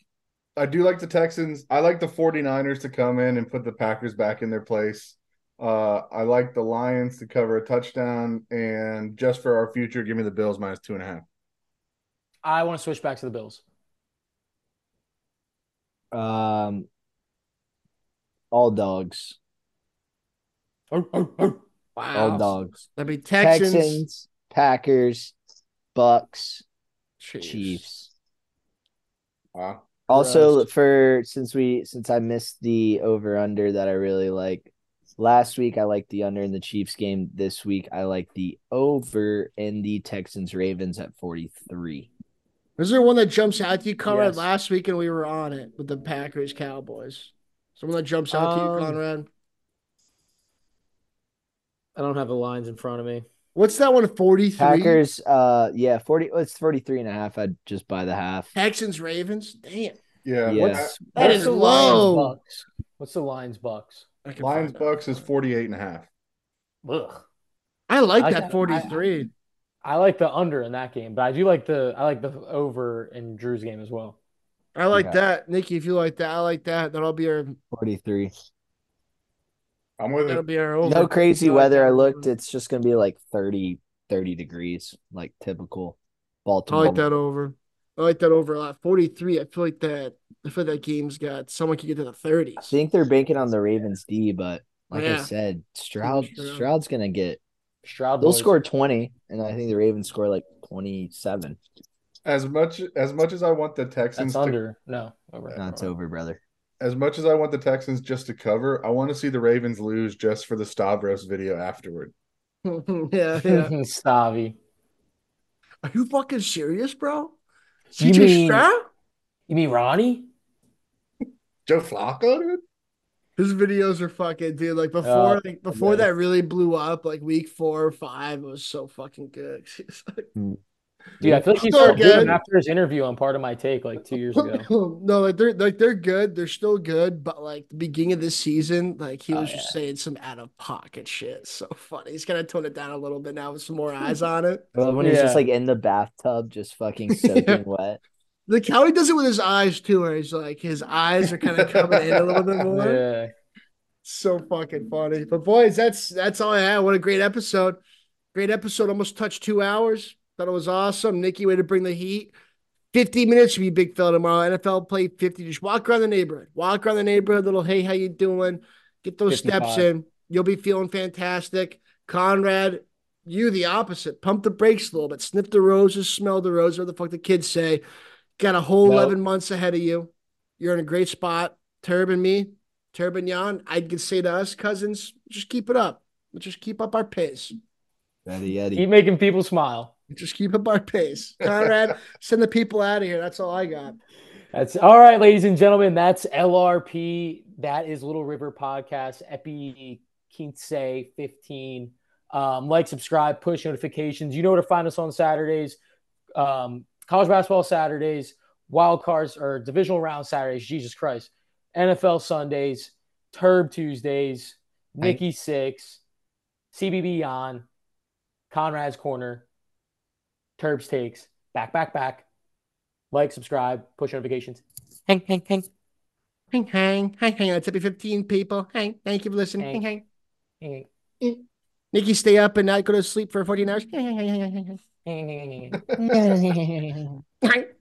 Speaker 3: I do like the Texans. I like the 49ers to come in and put the Packers back in their place. Uh, I like the Lions to cover a touchdown, and just for our future, give me the Bills minus two and a half.
Speaker 1: I want to switch back to the Bills.
Speaker 4: Um, all dogs.
Speaker 1: Arr, arr, arr.
Speaker 4: All dogs.
Speaker 2: That'd be Texans,
Speaker 4: Texans, Packers, Bucks,
Speaker 2: Chiefs.
Speaker 4: Chiefs.
Speaker 3: Wow.
Speaker 4: Also,
Speaker 2: Gross.
Speaker 4: for since we since I missed the over under that I really like. Last week I liked the under in the Chiefs game. This week I like the over in the Texans Ravens at 43.
Speaker 2: Is there one that jumps out to you, Conrad?
Speaker 1: Yes.
Speaker 2: Last week and we were on it with the Packers Cowboys. Someone that jumps out to you,
Speaker 1: Um,
Speaker 2: Conrad.
Speaker 1: I don't have the lines in front of me.
Speaker 2: What's that one? 43?
Speaker 4: Packers uh yeah, 40 oh, it's 43 and a half. I'd just buy the half.
Speaker 2: Texans, Ravens. Damn.
Speaker 3: Yeah.
Speaker 4: Yeah.
Speaker 1: What's
Speaker 2: That
Speaker 1: what's
Speaker 2: is low.
Speaker 1: Lions Bucks? What's the Lions Bucks?
Speaker 2: I
Speaker 3: Lions. Bucks is 48 and a half.
Speaker 1: Ugh.
Speaker 2: I like
Speaker 1: I
Speaker 2: that
Speaker 1: got-
Speaker 2: 43.
Speaker 1: I like the under in that game, but I do like the I like the over in Drew's game as well.
Speaker 2: I like
Speaker 4: Okay.
Speaker 2: that. Nicky, if you like that, I like that. That'll be our
Speaker 4: 43.
Speaker 3: I'm with
Speaker 2: that'll
Speaker 3: it.
Speaker 2: be our over.
Speaker 4: No crazy
Speaker 2: I
Speaker 4: weather. I looked, it's just gonna be like 30, 30 degrees, like typical Baltimore.
Speaker 2: I like that over. I like that over a lot. 43. I feel like that I feel like that game's got someone could get to the 30s.
Speaker 4: I think they're banking on the Ravens D, but like
Speaker 2: Yeah.
Speaker 4: I said, Stroud
Speaker 2: Stroud.
Speaker 4: Stroud's gonna get
Speaker 1: Stroud
Speaker 4: they'll
Speaker 1: boys.
Speaker 4: score 20, and I think the Ravens score like 27.
Speaker 3: As much as much as I want the Texans
Speaker 1: That's
Speaker 3: to
Speaker 1: under. No, over.
Speaker 4: No, it's over, brother.
Speaker 3: as much as I want the Texans just to cover, I want to see the Ravens lose just for the Stavros video afterward. <laughs>
Speaker 2: yeah, yeah. <laughs>
Speaker 1: Stavi.
Speaker 2: Are you fucking serious, bro?
Speaker 1: You
Speaker 2: CJ
Speaker 1: mean-
Speaker 2: Stroud?
Speaker 1: You mean Ronnie?
Speaker 3: Joe Flacco, dude.
Speaker 2: His videos are fucking dude. Like before,
Speaker 1: Uh,
Speaker 2: like before
Speaker 1: yeah.
Speaker 2: that really blew up, like week four or five, it was so fucking good. <laughs> It's like-
Speaker 1: Dude, I feel like he
Speaker 2: Still
Speaker 1: started doing
Speaker 2: good.
Speaker 1: after his interview on part of my take like two years ago. <laughs>
Speaker 2: no, like they're like they're good. They're still good, but like the beginning of this season, like he
Speaker 1: Oh,
Speaker 2: was just saying some out of pocket shit. So funny. He's gonna tone it down a little bit now with some more eyes <laughs> on it.
Speaker 4: I love when he's just like in the bathtub, just fucking soaking wet.
Speaker 2: The county does it with his eyes too, where he's like his eyes are kind of coming in a little bit more. <laughs>
Speaker 1: Yeah.
Speaker 2: So fucking funny. But boys, that's that's all I had. What a great episode. Great episode. Almost touched two hours. Thought it was awesome. Nicky, way to bring the heat. 50 minutes should be big fella tomorrow. NFL play 50. Just walk around the neighborhood. Walk around the neighborhood, little hey, how you doing? Get those steps in. You'll be feeling fantastic. Conrad, you the opposite. Pump the brakes a little bit. Sniff the roses, smell the roses, what the fuck the kids say. Got a whole
Speaker 1: Nope.
Speaker 2: 11 months ahead of you. You're in a great spot. Turb and me, Turb and Jan, I could say to us cousins, just keep it up. Let's just keep up our pace.
Speaker 4: Ready, Eddie.
Speaker 1: Keep making people smile.
Speaker 2: Just keep up our pace. Conrad, <laughs> send the people out of here. That's all I got.
Speaker 1: That's all right, ladies and gentlemen. That's LRP. That is Little River Podcast, Epi Quince 15. Um, like, subscribe, push notifications. You know where to find us on Saturdays. Um, college basketball Saturdays, wild cards or divisional round Saturdays. Jesus Christ. NFL Sundays, Turb Tuesdays, Nicky Six, CBB on, Conrad's Corner, Turb's Takes, back, back, back. Like, subscribe, push notifications. Hang, hang, hang.
Speaker 2: Hang, hang, hang, hang. It's Happy 15 people. Hang, thank you for listening. Hang,
Speaker 1: Hang.
Speaker 2: hang. Eh. Nicky, stay up and not go to sleep for 14 hours. Hang, hang, hang, hang, hang, hang.
Speaker 1: Hang, hang, hang, hang.
Speaker 2: Hang. <laughs> <laughs> Yeah.